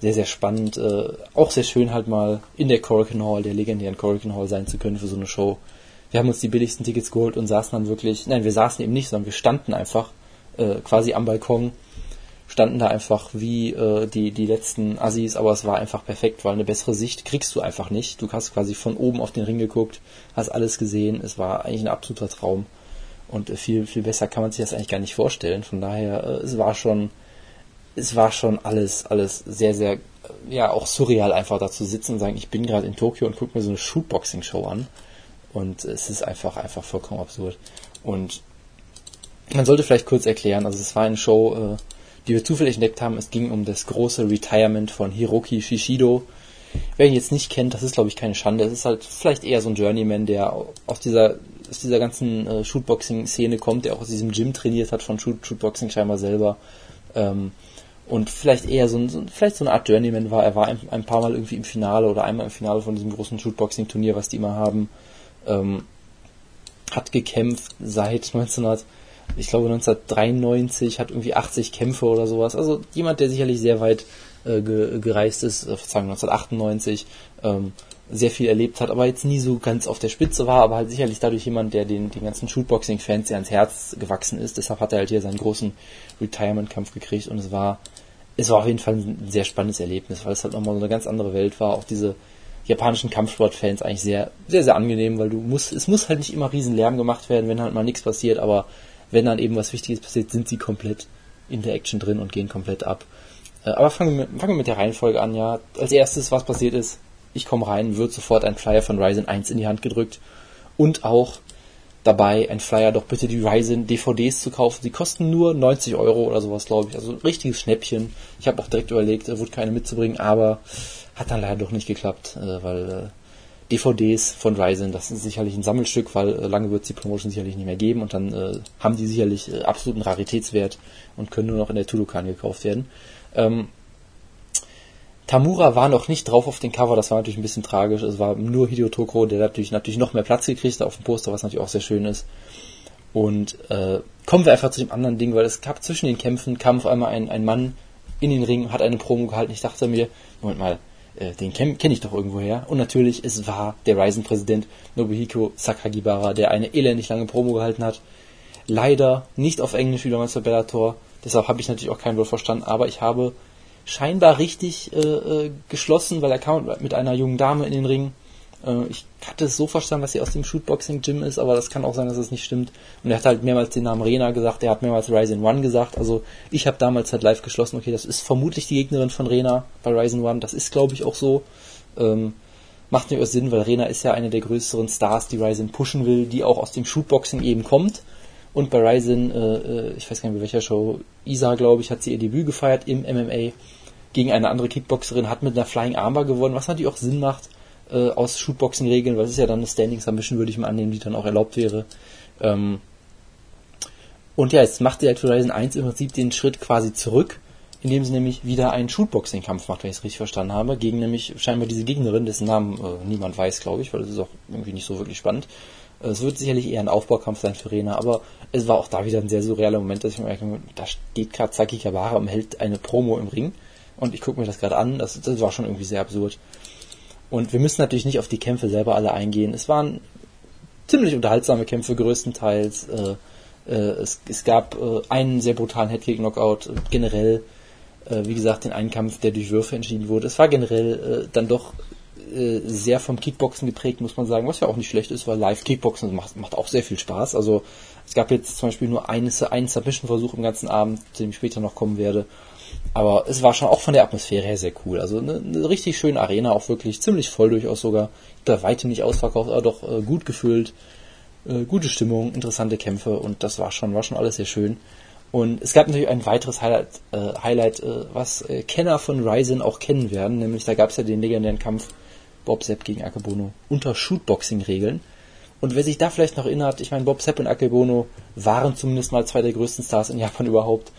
sehr, sehr spannend. Äh, auch sehr schön halt mal in der Corrigan Hall, der legendären Corrigan Hall sein zu können für so eine Show. Wir haben uns die billigsten Tickets geholt und saßen dann wirklich, nein, wir saßen eben nicht, sondern wir standen einfach äh, quasi am Balkon, standen da einfach wie äh, die, die letzten Assis, aber es war einfach perfekt, weil eine bessere Sicht kriegst du einfach nicht. Du hast quasi von oben auf den Ring geguckt, hast alles gesehen, es war eigentlich ein absoluter Traum. Und äh, viel, viel besser kann man sich das eigentlich gar nicht vorstellen. Von daher, äh, es war schon, es war schon alles, alles sehr, sehr, ja, auch surreal einfach da zu sitzen und sagen, ich bin gerade in Tokio und gucke mir so eine Shootboxing-Show an. Und es ist einfach, einfach vollkommen absurd. Und man sollte vielleicht kurz erklären, also es war eine Show, äh, die wir zufällig entdeckt haben. Es ging um das große Retirement von Hiroki Shishido. Wer ihn jetzt nicht kennt, das ist glaube ich keine Schande. Es ist halt vielleicht eher so ein Journeyman, der aus dieser, aus dieser ganzen äh, Shootboxing-Szene kommt, der auch aus diesem Gym trainiert hat von Shoot, Shootboxing scheinbar selber. Ähm, und vielleicht eher so, ein, so, vielleicht so eine Art Journeyman war. Er war ein, ein, paar Mal irgendwie im Finale oder einmal im Finale von diesem großen Shootboxing-Turnier, was die immer haben ähm, hat gekämpft seit 1900, ich glaube 1993, hat irgendwie 80 Kämpfe oder sowas. Also jemand, der sicherlich sehr weit äh, ge gereist ist, äh, Verzeihung, 1998, ähm, sehr viel erlebt hat, aber jetzt nie so ganz auf der Spitze war, aber halt sicherlich dadurch jemand, der den, den ganzen Shootboxing-Fans sehr ans Herz gewachsen ist. Deshalb hat er halt hier seinen großen Retirement-Kampf gekriegt und es war, es war auf jeden Fall ein sehr spannendes Erlebnis, weil es halt nochmal so eine ganz andere Welt war. Auch diese, japanischen Kampfsportfans eigentlich sehr, sehr, sehr angenehm, weil du musst, es muss halt nicht immer riesen Lärm gemacht werden, wenn halt mal nichts passiert, aber wenn dann eben was Wichtiges passiert, sind sie komplett in der Action drin und gehen komplett ab. Äh, aber fangen wir, mit, fangen wir mit der Reihenfolge an, ja. Als erstes, was passiert ist, ich komme rein, wird sofort ein Flyer von Ryzen 1 in die Hand gedrückt und auch dabei ein Flyer, doch bitte die Ryzen DVDs zu kaufen. Sie kosten nur 90 Euro oder sowas, glaube ich. Also ein richtiges Schnäppchen. Ich habe auch direkt überlegt, äh, wurde keine mitzubringen, aber hat dann leider doch nicht geklappt, äh, weil äh, DVDs von Ryzen, das ist sicherlich ein Sammelstück, weil äh, lange wird es die Promotion sicherlich nicht mehr geben und dann äh, haben die sicherlich äh, absoluten Raritätswert und können nur noch in der Tudokan gekauft werden. Ähm, Tamura war noch nicht drauf auf den Cover, das war natürlich ein bisschen tragisch. Es war nur Hideo Tokoro, der natürlich, natürlich noch mehr Platz gekriegt hat auf dem Poster, was natürlich auch sehr schön ist. Und äh, kommen wir einfach zu dem anderen Ding, weil es gab zwischen den Kämpfen, kam auf einmal ein, ein Mann in den Ring, hat eine Promo gehalten. Ich dachte mir, Moment mal, äh, den kenne kenn ich doch irgendwoher. Und natürlich, es war der Ryzen-Präsident Nobuhiko Sakagibara, der eine elendig lange Promo gehalten hat. Leider nicht auf Englisch wie damals bei Bellator. Deshalb habe ich natürlich auch kein Wort verstanden, aber ich habe scheinbar richtig äh, äh, geschlossen, weil er kam mit einer jungen Dame in den Ring äh, ich hatte es so verstanden, dass sie aus dem Shootboxing-Gym ist, aber das kann auch sein, dass es nicht stimmt. Und er hat halt mehrmals den Namen Rena gesagt, er hat mehrmals Ryzen One gesagt. Also ich habe damals halt live geschlossen, okay, das ist vermutlich die Gegnerin von Rena bei Ryzen One. Das ist, glaube ich, auch so. Ähm, macht nicht Sinn, weil Rena ist ja eine der größeren Stars, die Ryzen pushen will, die auch aus dem Shootboxing eben kommt. Und bei Ryzen, äh, äh, ich weiß gar nicht bei welcher Show, Isa, glaube ich, hat sie ihr Debüt gefeiert im MMA gegen eine andere Kickboxerin, hat mit einer Flying Armbar gewonnen, was natürlich auch Sinn macht äh, aus Shootboxing-Regeln, weil es ist ja dann eine Standing Submission, würde ich mal annehmen, die dann auch erlaubt wäre. Ähm, und ja, jetzt macht der Horizon 1 im Prinzip den Schritt quasi zurück, indem sie nämlich wieder einen Shootboxing-Kampf macht, wenn ich es richtig verstanden habe, gegen nämlich scheinbar diese Gegnerin, dessen Namen äh, niemand weiß, glaube ich, weil das ist auch irgendwie nicht so wirklich spannend. Äh, es wird sicherlich eher ein Aufbaukampf sein für Rena, aber es war auch da wieder ein sehr surrealer Moment, dass ich mir merke, da steht gerade Saki Kabara und hält eine Promo im Ring und ich gucke mir das gerade an, das, das war schon irgendwie sehr absurd. Und wir müssen natürlich nicht auf die Kämpfe selber alle eingehen. Es waren ziemlich unterhaltsame Kämpfe größtenteils. Äh, äh, es, es, gab äh, einen sehr brutalen Headkick-Knockout. Generell, äh, wie gesagt, den einen Kampf, der durch Würfe entschieden wurde. Es war generell äh, dann doch äh, sehr vom Kickboxen geprägt, muss man sagen, was ja auch nicht schlecht ist, weil Live-Kickboxen macht, macht auch sehr viel Spaß. Also es gab jetzt zum Beispiel nur eine, einen Submission-Versuch im ganzen Abend, zu dem ich später noch kommen werde. Aber es war schon auch von der Atmosphäre her sehr cool. Also eine, eine richtig schöne Arena, auch wirklich ziemlich voll durchaus sogar. Da weitem nicht ausverkauft, aber doch äh, gut gefüllt. Äh, gute Stimmung, interessante Kämpfe und das war schon, war schon alles sehr schön. Und es gab natürlich ein weiteres Highlight, äh, Highlight äh, was äh, Kenner von Ryzen auch kennen werden, nämlich da gab es ja den legendären Kampf Bob Sepp gegen Akebono unter Shootboxing-Regeln. Und wer sich da vielleicht noch erinnert, ich meine, Bob Sepp und Akebono waren zumindest mal zwei der größten Stars in Japan überhaupt.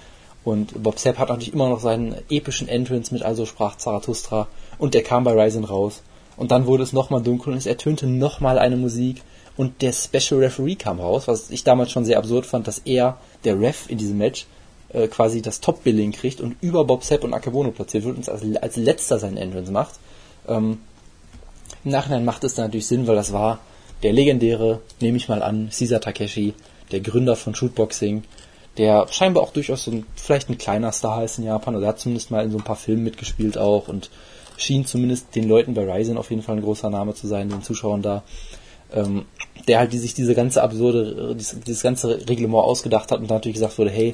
Und Bob Sepp hat natürlich immer noch seinen epischen Entrance mit Also sprach Zarathustra und der kam bei Ryzen raus. Und dann wurde es nochmal dunkel und es ertönte nochmal eine Musik und der Special Referee kam raus, was ich damals schon sehr absurd fand, dass er, der Ref in diesem Match, äh, quasi das Top-Billing kriegt und über Bob Sepp und Akebono platziert wird und als, als letzter seinen Entrance macht. Ähm, Im Nachhinein macht es dann natürlich Sinn, weil das war der legendäre, nehme ich mal an, Caesar Takeshi, der Gründer von Shootboxing, der scheinbar auch durchaus so ein, vielleicht ein kleiner Star ist in Japan, oder hat zumindest mal in so ein paar Filmen mitgespielt auch und schien zumindest den Leuten bei Ryzen auf jeden Fall ein großer Name zu sein, den Zuschauern da ähm, der halt die sich diese ganze absurde, dieses, dieses ganze Reglement ausgedacht hat und natürlich gesagt wurde, hey,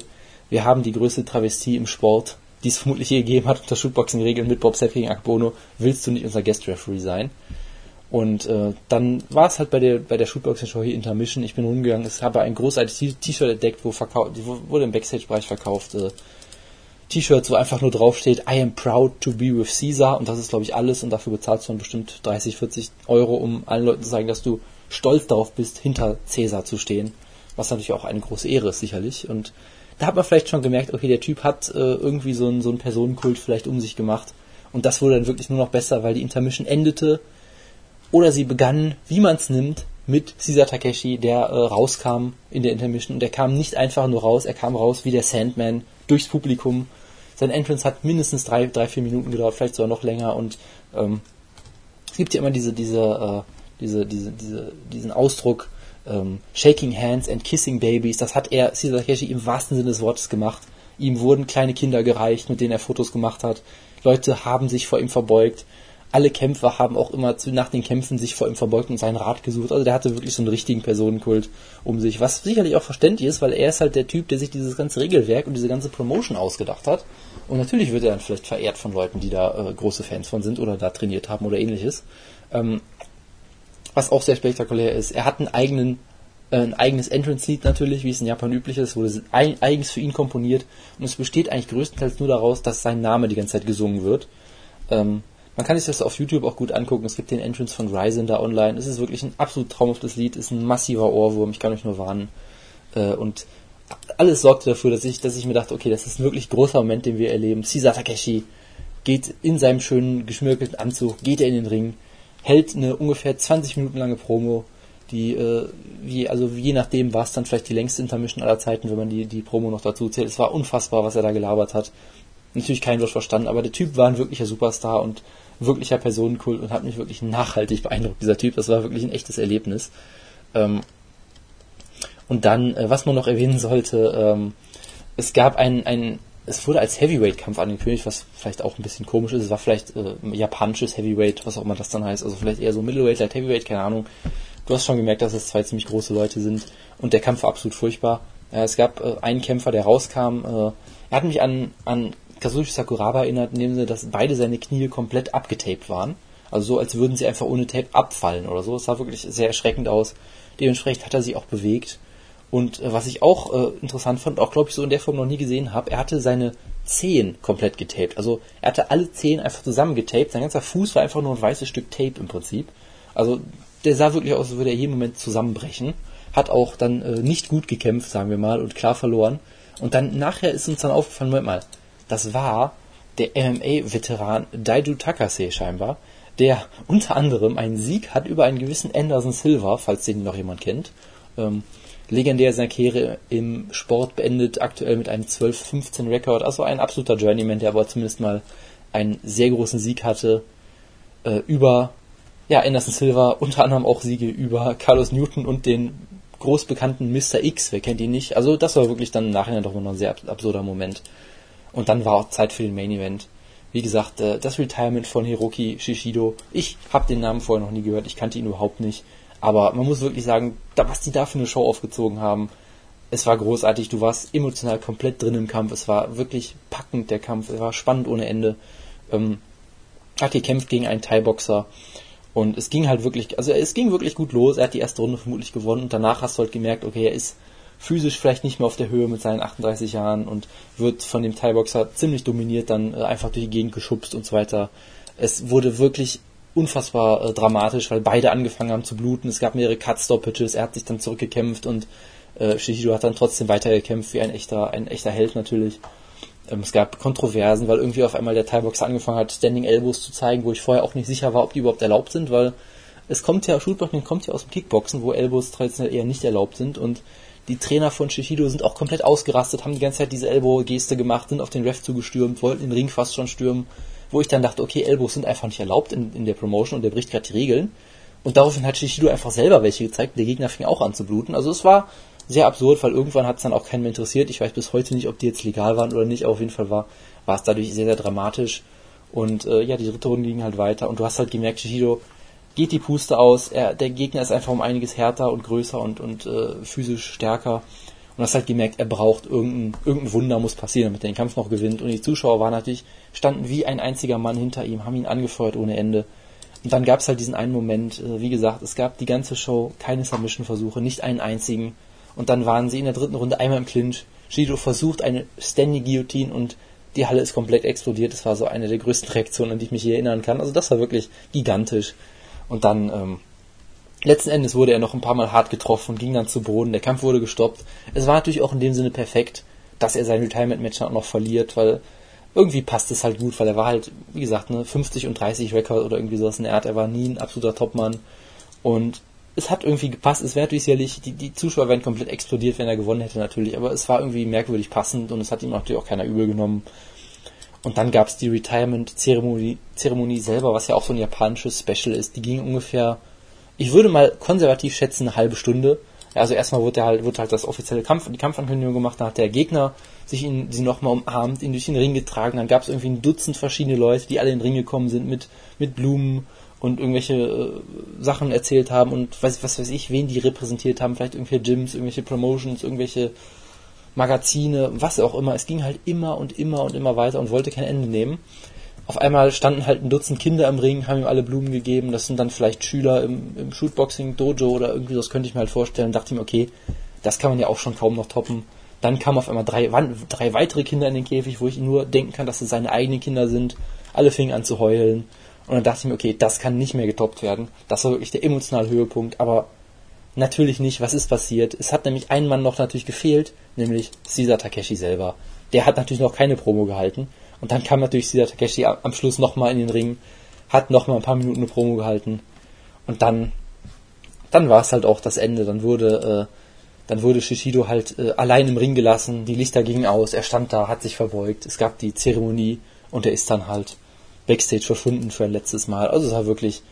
wir haben die größte Travestie im Sport, die es vermutlich je gegeben hat unter Shootboxing-Regeln mit Bob Sepp gegen Akbono, willst du nicht unser Guest-Referee sein? Und äh, dann war es halt bei der bei der Shootboxing-Show hier Intermission. Ich bin rumgegangen, es habe ein großartiges T-Shirt entdeckt, wo verkauft, wo wurde im Backstage-Bereich verkauft. Äh, T-Shirts, wo einfach nur draufsteht, I am proud to be with Caesar. Und das ist glaube ich alles. Und dafür bezahlst du dann bestimmt 30, 40 Euro, um allen Leuten zu sagen, dass du stolz darauf bist, hinter Caesar zu stehen, was natürlich auch eine große Ehre ist sicherlich. Und da hat man vielleicht schon gemerkt, okay, der Typ hat äh, irgendwie so einen, so einen Personenkult vielleicht um sich gemacht. Und das wurde dann wirklich nur noch besser, weil die Intermission endete oder sie begann, wie man es nimmt, mit Caesar Takeshi, der äh, rauskam in der Intermission. Und der kam nicht einfach nur raus, er kam raus wie der Sandman durchs Publikum. Sein Entrance hat mindestens drei, drei, vier Minuten gedauert, vielleicht sogar noch länger. Und ähm, es gibt ja immer diese, diese, äh, diese, diese, diese, diesen Ausdruck ähm, Shaking Hands and Kissing Babies, das hat er, Caesar Takeshi, im wahrsten Sinne des Wortes gemacht. Ihm wurden kleine Kinder gereicht, mit denen er Fotos gemacht hat. Leute haben sich vor ihm verbeugt alle Kämpfer haben auch immer zu, nach den Kämpfen sich vor ihm verbeugt und seinen Rat gesucht. Also der hatte wirklich so einen richtigen Personenkult um sich, was sicherlich auch verständlich ist, weil er ist halt der Typ, der sich dieses ganze Regelwerk und diese ganze Promotion ausgedacht hat. Und natürlich wird er dann vielleicht verehrt von Leuten, die da äh, große Fans von sind oder da trainiert haben oder ähnliches. Ähm, was auch sehr spektakulär ist, er hat einen eigenen äh, ein eigenes Entrance-Seat natürlich, wie es in Japan üblich ist, wurde eigens für ihn komponiert und es besteht eigentlich größtenteils nur daraus, dass sein Name die ganze Zeit gesungen wird. Ähm, man kann sich das auf YouTube auch gut angucken. Es gibt den Entrance von Ryzen da online. Es ist wirklich ein absolut traumhaftes Lied, ist ein massiver Ohrwurm, ich kann euch nur warnen. Äh, und alles sorgte dafür, dass ich, dass ich mir dachte, okay, das ist ein wirklich großer Moment, den wir erleben. Caesar Takeshi geht in seinem schönen geschmirgelten Anzug, geht er in den Ring, hält eine ungefähr 20 Minuten lange Promo, die, äh, wie, also je nachdem war es dann vielleicht die längste Intermission aller Zeiten, wenn man die, die Promo noch dazu zählt. Es war unfassbar, was er da gelabert hat. Natürlich kein Wort verstanden, aber der Typ war ein wirklicher Superstar und wirklicher Personenkult und hat mich wirklich nachhaltig beeindruckt, dieser Typ. Das war wirklich ein echtes Erlebnis. Ähm, und dann, äh, was man noch erwähnen sollte, ähm, es gab ein, ein, es wurde als Heavyweight-Kampf angekündigt, was vielleicht auch ein bisschen komisch ist. Es war vielleicht äh, japanisches Heavyweight, was auch immer das dann heißt. Also vielleicht eher so Middleweight, Light Heavyweight, keine Ahnung. Du hast schon gemerkt, dass es zwei ziemlich große Leute sind und der Kampf war absolut furchtbar. Äh, es gab äh, einen Kämpfer, der rauskam. Äh, er hat mich an, an Kazushi Sakuraba erinnert, in dem Sinne, dass beide seine Knie komplett abgetaped waren. Also so, als würden sie einfach ohne Tape abfallen oder so. Es sah wirklich sehr erschreckend aus. Dementsprechend hat er sich auch bewegt. Und äh, was ich auch äh, interessant fand, auch glaube ich so in der Form noch nie gesehen habe, er hatte seine Zehen komplett getaped. Also er hatte alle Zehen einfach zusammengetaped. Sein ganzer Fuß war einfach nur ein weißes Stück Tape im Prinzip. Also der sah wirklich aus, als würde er jeden Moment zusammenbrechen. Hat auch dann äh, nicht gut gekämpft, sagen wir mal, und klar verloren. Und dann nachher ist uns dann aufgefallen, Moment mal, das war der MMA-Veteran Daidu Takase scheinbar, der unter anderem einen Sieg hat über einen gewissen Anderson Silva, falls den noch jemand kennt. Ähm, legendär seine Karriere im Sport beendet, aktuell mit einem 12-15 Rekord, also ein absoluter Journeyman, der aber zumindest mal einen sehr großen Sieg hatte äh, über ja, Anderson Silva, unter anderem auch Siege über Carlos Newton und den großbekannten Mr. X, wer kennt ihn nicht? Also das war wirklich dann im Nachhinein doch noch ein sehr absurder Moment. Und dann war auch Zeit für den Main Event. Wie gesagt, äh, das Retirement von Hiroki Shishido. Ich habe den Namen vorher noch nie gehört, ich kannte ihn überhaupt nicht. Aber man muss wirklich sagen, was die da für eine Show aufgezogen haben, es war großartig, du warst emotional komplett drin im Kampf, es war wirklich packend der Kampf, es war spannend ohne Ende. Ähm, hat gekämpft gegen einen Thai-Boxer und es ging halt wirklich, also es ging wirklich gut los, er hat die erste Runde vermutlich gewonnen und danach hast du halt gemerkt, okay, er ist physisch vielleicht nicht mehr auf der Höhe mit seinen 38 Jahren und wird von dem Thai-Boxer ziemlich dominiert, dann äh, einfach durch die Gegend geschubst und so weiter. Es wurde wirklich unfassbar äh, dramatisch, weil beide angefangen haben zu bluten. Es gab mehrere Cut-Stoppages, er hat sich dann zurückgekämpft und äh, Shihido hat dann trotzdem weitergekämpft, wie ein echter, ein echter Held natürlich. Ähm, es gab Kontroversen, weil irgendwie auf einmal der Thai-Boxer angefangen hat, Standing Elbows zu zeigen, wo ich vorher auch nicht sicher war, ob die überhaupt erlaubt sind, weil es kommt ja, Shootboxing kommt ja aus dem Kickboxen, wo Elbows traditionell eher nicht erlaubt sind und die Trainer von Shishido sind auch komplett ausgerastet, haben die ganze Zeit diese Elbow-Geste gemacht, sind auf den Ref zugestürmt, wollten den Ring fast schon stürmen, wo ich dann dachte, okay, Elbows sind einfach nicht erlaubt in, in der Promotion und der bricht gerade die Regeln. Und daraufhin hat Shishido einfach selber welche gezeigt und der Gegner fing auch an zu bluten. Also es war sehr absurd, weil irgendwann hat es dann auch keinen mehr interessiert. Ich weiß bis heute nicht, ob die jetzt legal waren oder nicht, aber auf jeden Fall war, war es dadurch sehr, sehr dramatisch. Und äh, ja, die dritte Runde ging halt weiter und du hast halt gemerkt, Shishido geht die Puste aus, er, der Gegner ist einfach um einiges härter und größer und, und äh, physisch stärker. Und hast halt gemerkt, er braucht irgendein, irgendein Wunder muss passieren, damit er den Kampf noch gewinnt. Und die Zuschauer waren natürlich, standen wie ein einziger Mann hinter ihm, haben ihn angefeuert ohne Ende. Und dann gab es halt diesen einen Moment, äh, wie gesagt, es gab die ganze Show keine Submission-Versuche, nicht einen einzigen. Und dann waren sie in der dritten Runde einmal im Clinch. Shido versucht eine Standing Guillotine und die Halle ist komplett explodiert. Das war so eine der größten Reaktionen, an die ich mich hier erinnern kann. Also das war wirklich gigantisch. Und dann, ähm, letzten Endes wurde er noch ein paar Mal hart getroffen und ging dann zu Boden. Der Kampf wurde gestoppt. Es war natürlich auch in dem Sinne perfekt, dass er sein Retirement-Match auch noch verliert, weil irgendwie passt es halt gut, weil er war halt, wie gesagt, ne, 50 und 30 Rekord oder irgendwie sowas in der Art. Er war nie ein absoluter Topmann. Und es hat irgendwie gepasst. Es wäre natürlich sicherlich, die, die Zuschauer wären komplett explodiert, wenn er gewonnen hätte natürlich, aber es war irgendwie merkwürdig passend und es hat ihm natürlich auch keiner übel genommen. Und dann gab es die Retirement-Zeremonie Zeremonie selber, was ja auch so ein japanisches Special ist. Die ging ungefähr, ich würde mal konservativ schätzen, eine halbe Stunde. Also erstmal wurde halt, wurde halt das offizielle Kampf, die Kampfankündigung gemacht, dann hat der Gegner sich ihn, sie nochmal umarmt, ihn durch den Ring getragen, dann gab es irgendwie ein Dutzend verschiedene Leute, die alle in den Ring gekommen sind mit, mit Blumen und irgendwelche äh, Sachen erzählt haben und was, was weiß ich, wen die repräsentiert haben, vielleicht irgendwelche Gyms, irgendwelche Promotions, irgendwelche Magazine, was auch immer. Es ging halt immer und immer und immer weiter und wollte kein Ende nehmen. Auf einmal standen halt ein Dutzend Kinder im Ring, haben ihm alle Blumen gegeben. Das sind dann vielleicht Schüler im, im Shootboxing-Dojo oder irgendwie das könnte ich mir halt vorstellen. Dachte ich mir, okay, das kann man ja auch schon kaum noch toppen. Dann kamen auf einmal drei, drei weitere Kinder in den Käfig, wo ich nur denken kann, dass es seine eigenen Kinder sind. Alle fingen an zu heulen. Und dann dachte ich mir, okay, das kann nicht mehr getoppt werden. Das war wirklich der emotionale Höhepunkt. Aber natürlich nicht. Was ist passiert? Es hat nämlich ein Mann noch natürlich gefehlt, nämlich Caesar Takeshi selber. Der hat natürlich noch keine Promo gehalten. Und dann kam natürlich Caesar Takeshi am Schluss nochmal in den Ring, hat nochmal ein paar Minuten eine Promo gehalten. Und dann, dann war es halt auch das Ende. Dann wurde, äh, dann wurde Shishido halt äh, allein im Ring gelassen. Die Lichter gingen aus. Er stand da, hat sich verbeugt. Es gab die Zeremonie und er ist dann halt Backstage verschwunden für ein letztes Mal. Also es war wirklich,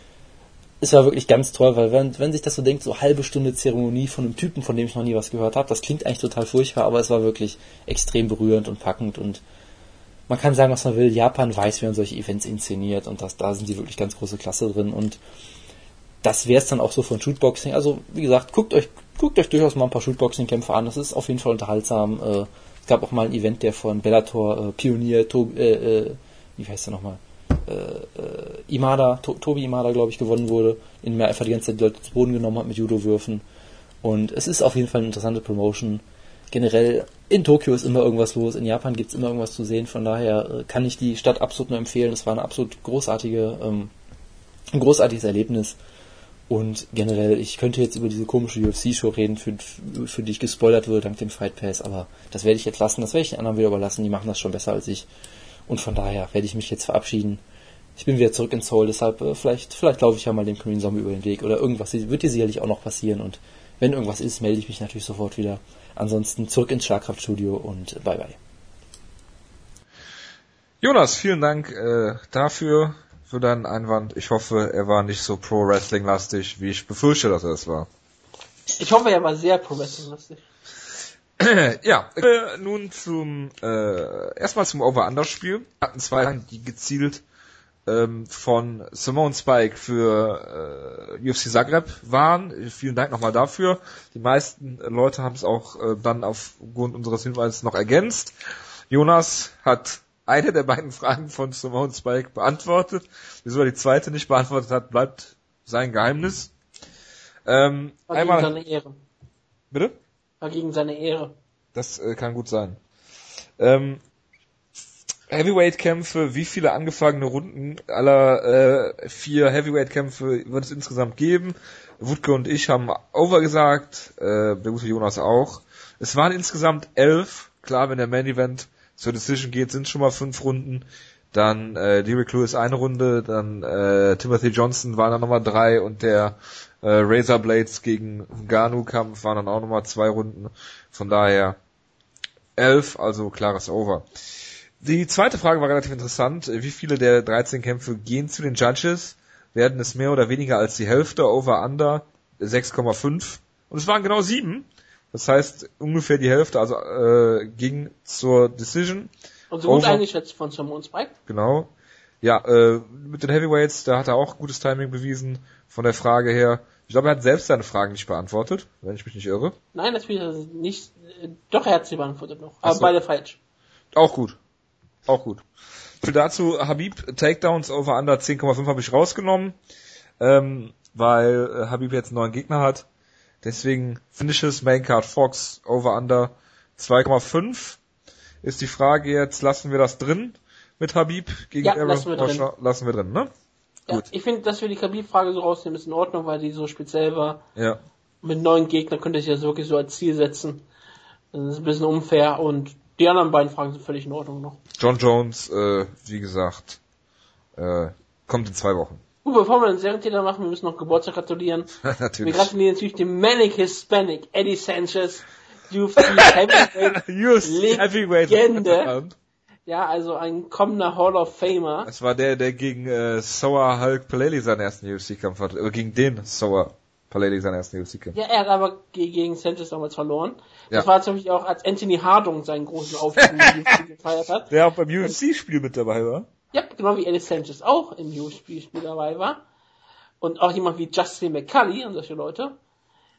es war wirklich ganz toll, weil wenn, wenn sich das so denkt, so halbe Stunde Zeremonie von einem Typen, von dem ich noch nie was gehört habe, das klingt eigentlich total furchtbar, aber es war wirklich extrem berührend und packend und man kann sagen, was man will, Japan weiß, wie man solche Events inszeniert und das, da sind die wirklich ganz große Klasse drin und das wäre es dann auch so von Shootboxing. Also, wie gesagt, guckt euch, guckt euch durchaus mal ein paar Shootboxing-Kämpfe an, das ist auf jeden Fall unterhaltsam. Äh, es gab auch mal ein Event, der von Bellator äh, Pionier, to, äh, äh, wie heißt der nochmal? Äh, äh, Imada, to Tobi Imada, glaube ich, gewonnen wurde, indem er einfach die ganze Zeit die Leute zu Boden genommen hat mit Judo-Würfen. Und es ist auf jeden Fall eine interessante Promotion. Generell in Tokio ist immer irgendwas los, in Japan gibt es immer irgendwas zu sehen, von daher äh, kann ich die Stadt absolut nur empfehlen. Es war eine absolut großartige, ähm, ein großartiges Erlebnis. Und generell, ich könnte jetzt über diese komische UFC-Show reden, für, für die ich gespoilert wurde dank dem Fight Pass, aber das werde ich jetzt lassen, das werde ich den anderen wieder überlassen, die machen das schon besser als ich. Und von daher werde ich mich jetzt verabschieden. Ich bin wieder zurück in Seoul, deshalb äh, vielleicht, vielleicht laufe ich ja mal dem Korean Zombie über den Weg oder irgendwas wird dir sicherlich auch noch passieren und wenn irgendwas ist, melde ich mich natürlich sofort wieder. Ansonsten zurück ins Schlagkraftstudio und bye bye. Jonas, vielen Dank äh, dafür, für deinen Einwand. Ich hoffe, er war nicht so Pro-Wrestling-lastig, wie ich befürchte, dass er es war. Ich hoffe, er war sehr Pro-Wrestling-lastig. ja, äh, nun zum äh, erstmal zum Over-Under-Spiel. Hatten zwei, die gezielt ähm, von Simone Spike für äh, UFC Zagreb waren. Vielen Dank nochmal dafür. Die meisten Leute haben es auch äh, dann aufgrund unseres Hinweises noch ergänzt. Jonas hat eine der beiden Fragen von Simone Spike beantwortet. Wieso er die zweite nicht beantwortet hat, bleibt sein Geheimnis. Ähm, War einmal, bitte? War gegen seine Ehre. Das äh, kann gut sein. Ähm, Heavyweight-Kämpfe, wie viele angefangene Runden aller äh, vier Heavyweight-Kämpfe wird es insgesamt geben? Wutke und ich haben over gesagt, äh, der gute Jonas auch. Es waren insgesamt elf. Klar, wenn der Main Event zur Decision geht, sind schon mal fünf Runden. Dann äh, Derek Lewis eine Runde, dann äh, Timothy Johnson waren dann nochmal drei und der äh, Razor Blades gegen Ganu Kampf waren dann auch nochmal zwei Runden. Von daher elf, also klares Over. Die zweite Frage war relativ interessant. Wie viele der 13 Kämpfe gehen zu den Judges? Werden es mehr oder weniger als die Hälfte over under 6,5? Und es waren genau sieben. Das heißt, ungefähr die Hälfte, also äh, ging zur Decision. Und so gut Over. eingeschätzt von Simon Spike. Genau. Ja, äh, mit den Heavyweights, da hat er auch gutes Timing bewiesen von der Frage her. Ich glaube, er hat selbst seine Fragen nicht beantwortet, wenn ich mich nicht irre. Nein, natürlich ist es nicht. äh, Doch, er hat sie beantwortet noch. Aber so. beide falsch. Auch gut. Auch gut. Für dazu Habib Takedowns over under 10,5 habe ich rausgenommen, ähm, weil äh, Habib jetzt einen neuen Gegner hat. Deswegen Finishes Main Card Fox over under 2,5. Ist die Frage jetzt, lassen wir das drin mit Habib gegen Ja, Aaron lassen wir drin. Lassen wir drin, ne? Ja, Gut. ich finde, dass wir die Khabib-Frage so rausnehmen, ist in Ordnung, weil die so speziell war. Ja. Mit neuen Gegnern könnte ich das wirklich so als Ziel setzen. Das ist ein bisschen unfair und die anderen beiden Fragen sind völlig in Ordnung noch. John Jones, äh, wie gesagt, äh, kommt in zwei Wochen. Gut, bevor wir den Serientäter machen, wir müssen noch Geburtstag gratulieren. Wir Natürlich. gratulieren natürlich dem Manic Hispanic Eddie Sanchez, UFC Heavyweight. UFC Heavyweight. Legende. Ja, also ein kommender Hall of Famer. Das war der, der gegen äh, Soa Hulk Paleli seinen ersten UFC-Kampf hatte. Oder gegen den Soa Paleli seinen ersten UFC-Kampf. Ja, er hat aber ge- gegen Sanchez damals verloren. Das Ja. war zum Beispiel auch, als Anthony Hardung seinen großen in die UFC gefeiert hat. Der auch beim UFC-Spiel mit dabei war. Ja, genau wie Eddie Sanchez auch im UFC-Spiel dabei war. Und auch jemand wie Justin McCully und solche Leute.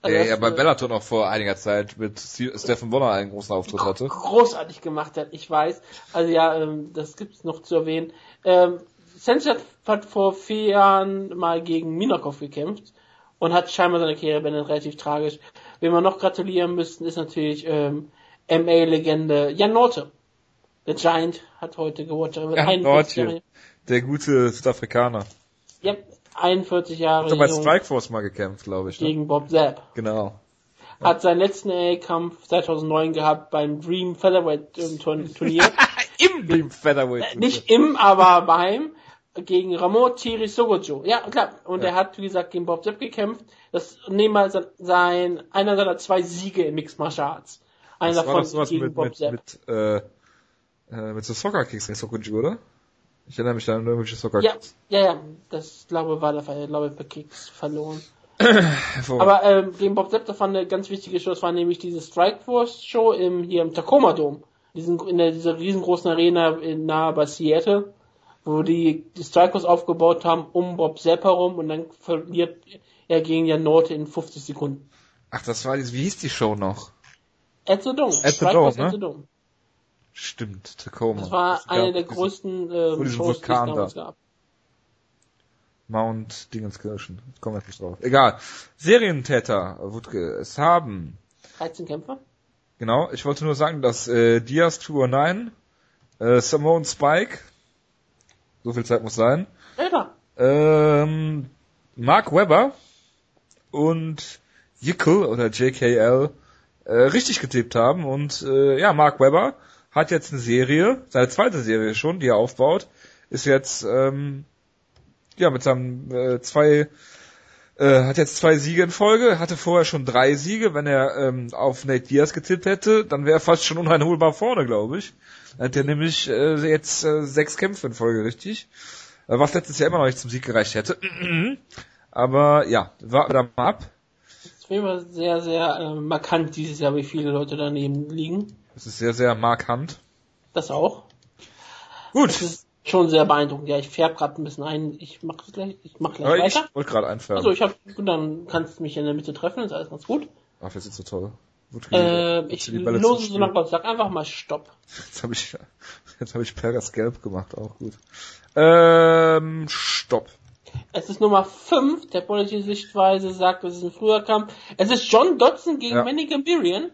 Der ja bei Bellator noch vor einiger Zeit mit Stephen Bonner einen großen Auftritt hatte. großartig gemacht hat, ich weiß. Also ja, ähm, das gibt's noch zu erwähnen. Ähm, Sanchez hat vor vier Jahren mal gegen Minakov gekämpft und hat scheinbar seine Karriere beendet, relativ tragisch. Wen wir noch gratulieren müssten, ist natürlich ähm, MA-Legende Jan Norte. Der Giant hat heute Geburtstag. wird Ja, 41 Nordje, Jahre, der gute Südafrikaner. ja, 41 Jahre Hat doch bei Strikeforce mal gekämpft, glaube ich. Ne? gegen Bob Zapp. Genau. Hat seinen letzten AA-Kampf 2009 gehabt beim Dream Featherweight Turn- Turnier. Im Dream Featherweight. Nicht im, aber beim gegen Ramon Thierry Sogojo. Ja, klar. Und Ja. er hat, wie gesagt, gegen Bob Sepp gekämpft. Das nehmen wir sein, sein, einer seiner zwei Siege im Mixed Martial Arts. Einer davon gegen mit, Bob mit, Sepp. mit, äh, äh, mit so Soccer Kicks Sokuji, oder? Ich erinnere mich da an irgendwelche Soccer ja, Kicks. ja, ja, das glaube war der Fall. Ich glaube, per Kicks verloren. Aber ähm, gegen Bob Sepp, das war eine ganz wichtige Show. Das war nämlich diese Strikeforce Show im, hier im Tacoma Dome. Diesen, in der, dieser riesengroßen Arena in, nahe bei Seattle, wo die, die Strikeforce aufgebaut haben um Bob Sepp herum und dann verliert er gegen Jan Norte in 50 Sekunden. Ach, das war wie hieß die Show noch? At the Dome. the Strikeforce Dome, at ne? the Dome. Stimmt, Tacoma. Das war Es eine der dieses größten diesen Shows, die es damals da. gab. Mount Dingenskirchen. Ich komme jetzt nicht drauf. Egal. Serientäter, Wutke, es haben 13 Kämpfer? Genau, ich wollte nur sagen, dass äh, Diaz 209, äh, Simone Spike, so viel Zeit muss sein, klar. ähm, Mark Webber und Jickle oder JKL äh, richtig getippt haben. Und äh, ja, Mark Webber hat jetzt eine Serie, seine zweite Serie schon, die er aufbaut, ist jetzt ähm, ja mit seinem äh, zwei äh, hat jetzt zwei Siege in Folge, hatte vorher schon drei Siege. Wenn er ähm, auf Nate Diaz getippt hätte, dann wäre er fast schon uneinholbar vorne, glaube ich. Dann hat er nämlich äh, jetzt äh, sechs Kämpfe in Folge, richtig? Äh, was letztes Jahr immer noch nicht zum Sieg gereicht hätte. Aber ja, warten wir mal ab. Es war sehr, sehr äh, markant dieses Jahr, wie viele Leute daneben liegen. Das ist sehr, sehr markant. Das auch. Gut. Es ist schon sehr beeindruckend. Ja, ich färbe gerade ein bisschen ein. Ich mach gleich, ich mach gleich Aber ich weiter. wollte gerade einfärben. Also ich hab, dann kannst du mich in der Mitte treffen, ist alles ganz gut. Ach, das ist so toll. Gut, Äh, ich lose so lange sag einfach mal Stopp. Jetzt habe ich, jetzt habe ich Pergas gelb gemacht, auch gut. Ähm, stopp. Es ist Nummer 5 der politischen Sichtweise, sagt, es ist ein früher Kampf. Es ist John Dodson gegen Ja. Manny Gambirian.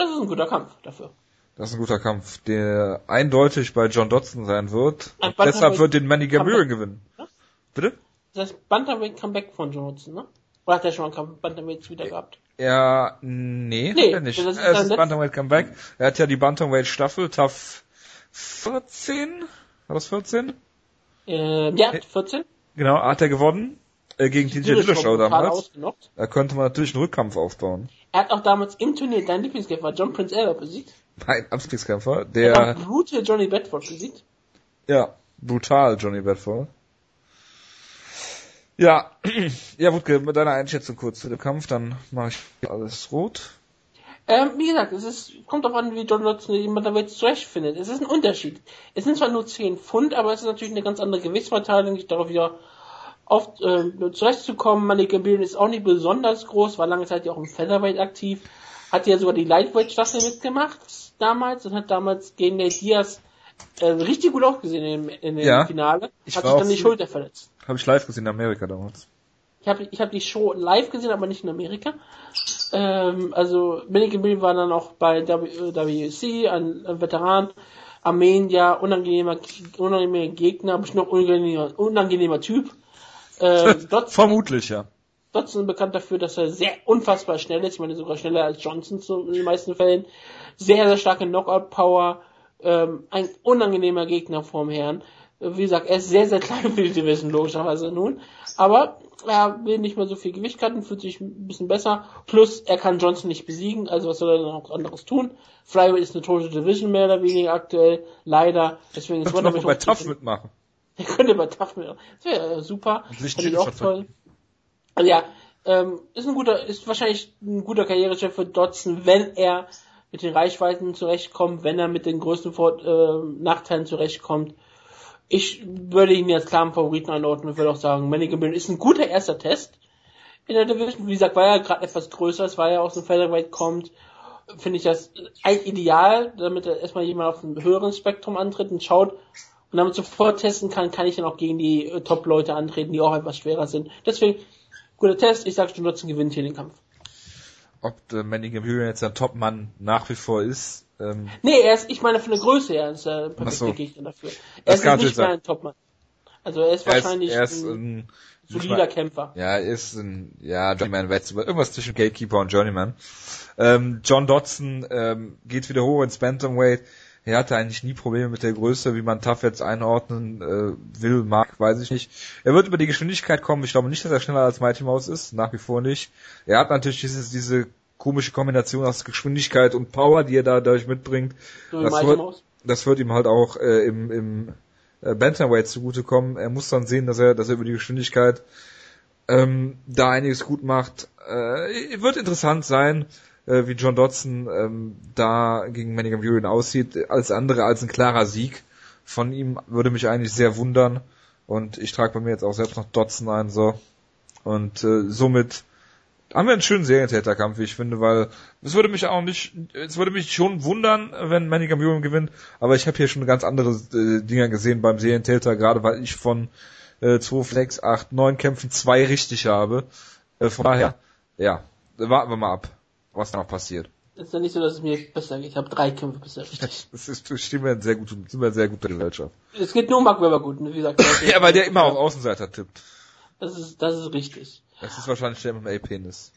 Das ist ein guter Kampf dafür. Das ist ein guter Kampf, der eindeutig bei John Dodson sein wird. Deshalb wird den Manny Comeback. gewinnen. Ja? Bitte? Das heißt Bantamweight Comeback von John Dodson, ne? Oder hat er schon einen Bantamweight wieder gehabt? Ja, nee, Nee, hat er nicht. das ist es ist Bantamweight Comeback. Er hat ja die Bantamweight Staffel, TAF 14? War das 14? Äh, ja, 14. Genau, hat er gewonnen. Äh, gegen TJ Dillashaw brutal damals. ausgenockt. Da könnte man natürlich einen Rückkampf aufbauen. Er hat auch damals im Turnier deinen Lieblingskämpfer John Prince Albert besiegt. Mein Abstiegskämpfer, Er der, hat Brute Johnny Bedford besiegt. ja, brutal, Johnny Bedford. Ja, ja, Wutke, mit deiner Einschätzung kurz zu dem Kampf, dann mache ich alles rot. Ähm, wie gesagt, es ist, kommt darauf an, wie John Dodson jemand damit zurechtfindet. Es ist ein Unterschied. Es sind zwar nur 10 Pfund, aber es ist natürlich eine ganz andere Gewichtsverteilung, sich darauf wieder oft äh, zurechtzukommen. Manny Gambirian ist auch nicht besonders groß, war lange Zeit ja auch im Featherweight aktiv. Hat ja sogar die Lightweight-Staffel mitgemacht damals und hat damals gegen Nate Diaz äh, richtig gut ausgesehen in, dem- in dem Ja. Finale. Ich hat sich dann die Schulter verletzt. Habe ich live gesehen in Amerika damals. Ich habe ich hab die Show live gesehen, aber nicht in Amerika. Ähm, also Manny Gambirian war dann auch bei WC, ein, ein Veteran, Armenier, unangenehmer, unangenehmer Gegner, bestimmt auch unangenehmer, unangenehmer Typ. Äh, Dodson, Vermutlich, ja. Dodson bekannt dafür, dass er sehr unfassbar schnell ist, ich meine sogar schneller als Johnson zu, in den meisten Fällen. Sehr, sehr starke Knockout-Power, ähm, ein unangenehmer Gegner vorm Herrn. Wie gesagt, er ist sehr, sehr klein für die Division, logischerweise nun. Aber er will nicht mehr so viel Gewicht cutten, fühlt sich ein bisschen besser. Plus, er kann Johnson nicht besiegen, also was soll er noch anderes tun? Flyweight ist eine tote Division mehr oder weniger aktuell, leider. Deswegen ist mal bei. TAF mitmachen. Er könnte bei TAF mit. Das wäre äh, super. Fand ich auch toll. Also ja, ähm, ist ein guter, ist wahrscheinlich ein guter Karrierechef für Dodson, wenn er mit den Reichweiten zurechtkommt, wenn er mit den größten Vor äh, Nachteilen zurechtkommt. Ich würde ihn jetzt klaren Favoriten einordnen und würde auch sagen, Gambirian ist ein guter erster Test in der Division. Wie gesagt, weil er gerade etwas größer ist, weil er aus dem Featherweight kommt, finde ich das Ideal, damit er erstmal jemand auf einem höheren Spektrum antritt und schaut und damit sofort testen kann, kann ich dann auch gegen die äh, Top-Leute antreten, die auch etwas schwerer sind. Deswegen, guter Test, ich sage schon, Dodson gewinnt hier den Kampf. Ob der Manny Gambirian jetzt ein Topmann nach wie vor ist, ähm, Nee, er ist, ich meine von der Größe her ist er ein perfekter so. Gegner dafür. Er Das ist nicht mehr sein. ein Topmann. Also er ist er ist, wahrscheinlich er ist ein solider mal- Kämpfer. Ja, er ist ein, ja, Journeyman irgendwas zwischen Gatekeeper und Journeyman. Ähm, John Dodson ähm, geht wieder hoch ins Bantamweight. Er hatte eigentlich nie Probleme mit der Größe, wie man Tough jetzt einordnen äh, will, mag, weiß ich nicht. Er wird über die Geschwindigkeit kommen. Ich glaube nicht, dass er schneller als Mighty Mouse ist, nach wie vor nicht. Er hat natürlich dieses, diese komische Kombination aus Geschwindigkeit und Power, die er da dadurch mitbringt. So Das Mighty wird, Mouse. das wird ihm halt auch äh, im, im äh, Bantamweight zugutekommen. Er muss dann sehen, dass er, dass er über die Geschwindigkeit ähm, da einiges gut macht. Äh, wird interessant sein, äh, wie John Dodson ähm, da gegen Manny Gambirian aussieht. Alles andere als ein klarer Sieg von ihm würde mich eigentlich sehr wundern. Und ich trage bei mir jetzt auch selbst noch Dodson ein, so. Und äh, somit haben wir einen schönen Serientäterkampf, wie ich finde, weil es würde mich auch nicht, es würde mich schon wundern, wenn Manny Gambirian gewinnt, aber ich habe hier schon ganz andere äh, Dinger gesehen beim Serientäter, gerade weil ich von äh, 2, 6, 8, 9 Kämpfen zwei richtig habe. Äh, von daher, ja, warten wir mal ab, was noch passiert. Ist ja nicht so, dass es mir besser geht. Ich habe drei Kämpfe bisher richtig. Das ist, stehen wir in sehr gut, sind wir in sehr guter Gesellschaft. es geht nur um Mark Webber gut, ne? wie gesagt. Ja, weil der immer auf Außenseiter tippt. Das ist, das ist richtig. Das ist wahrscheinlich der MMA-Penis.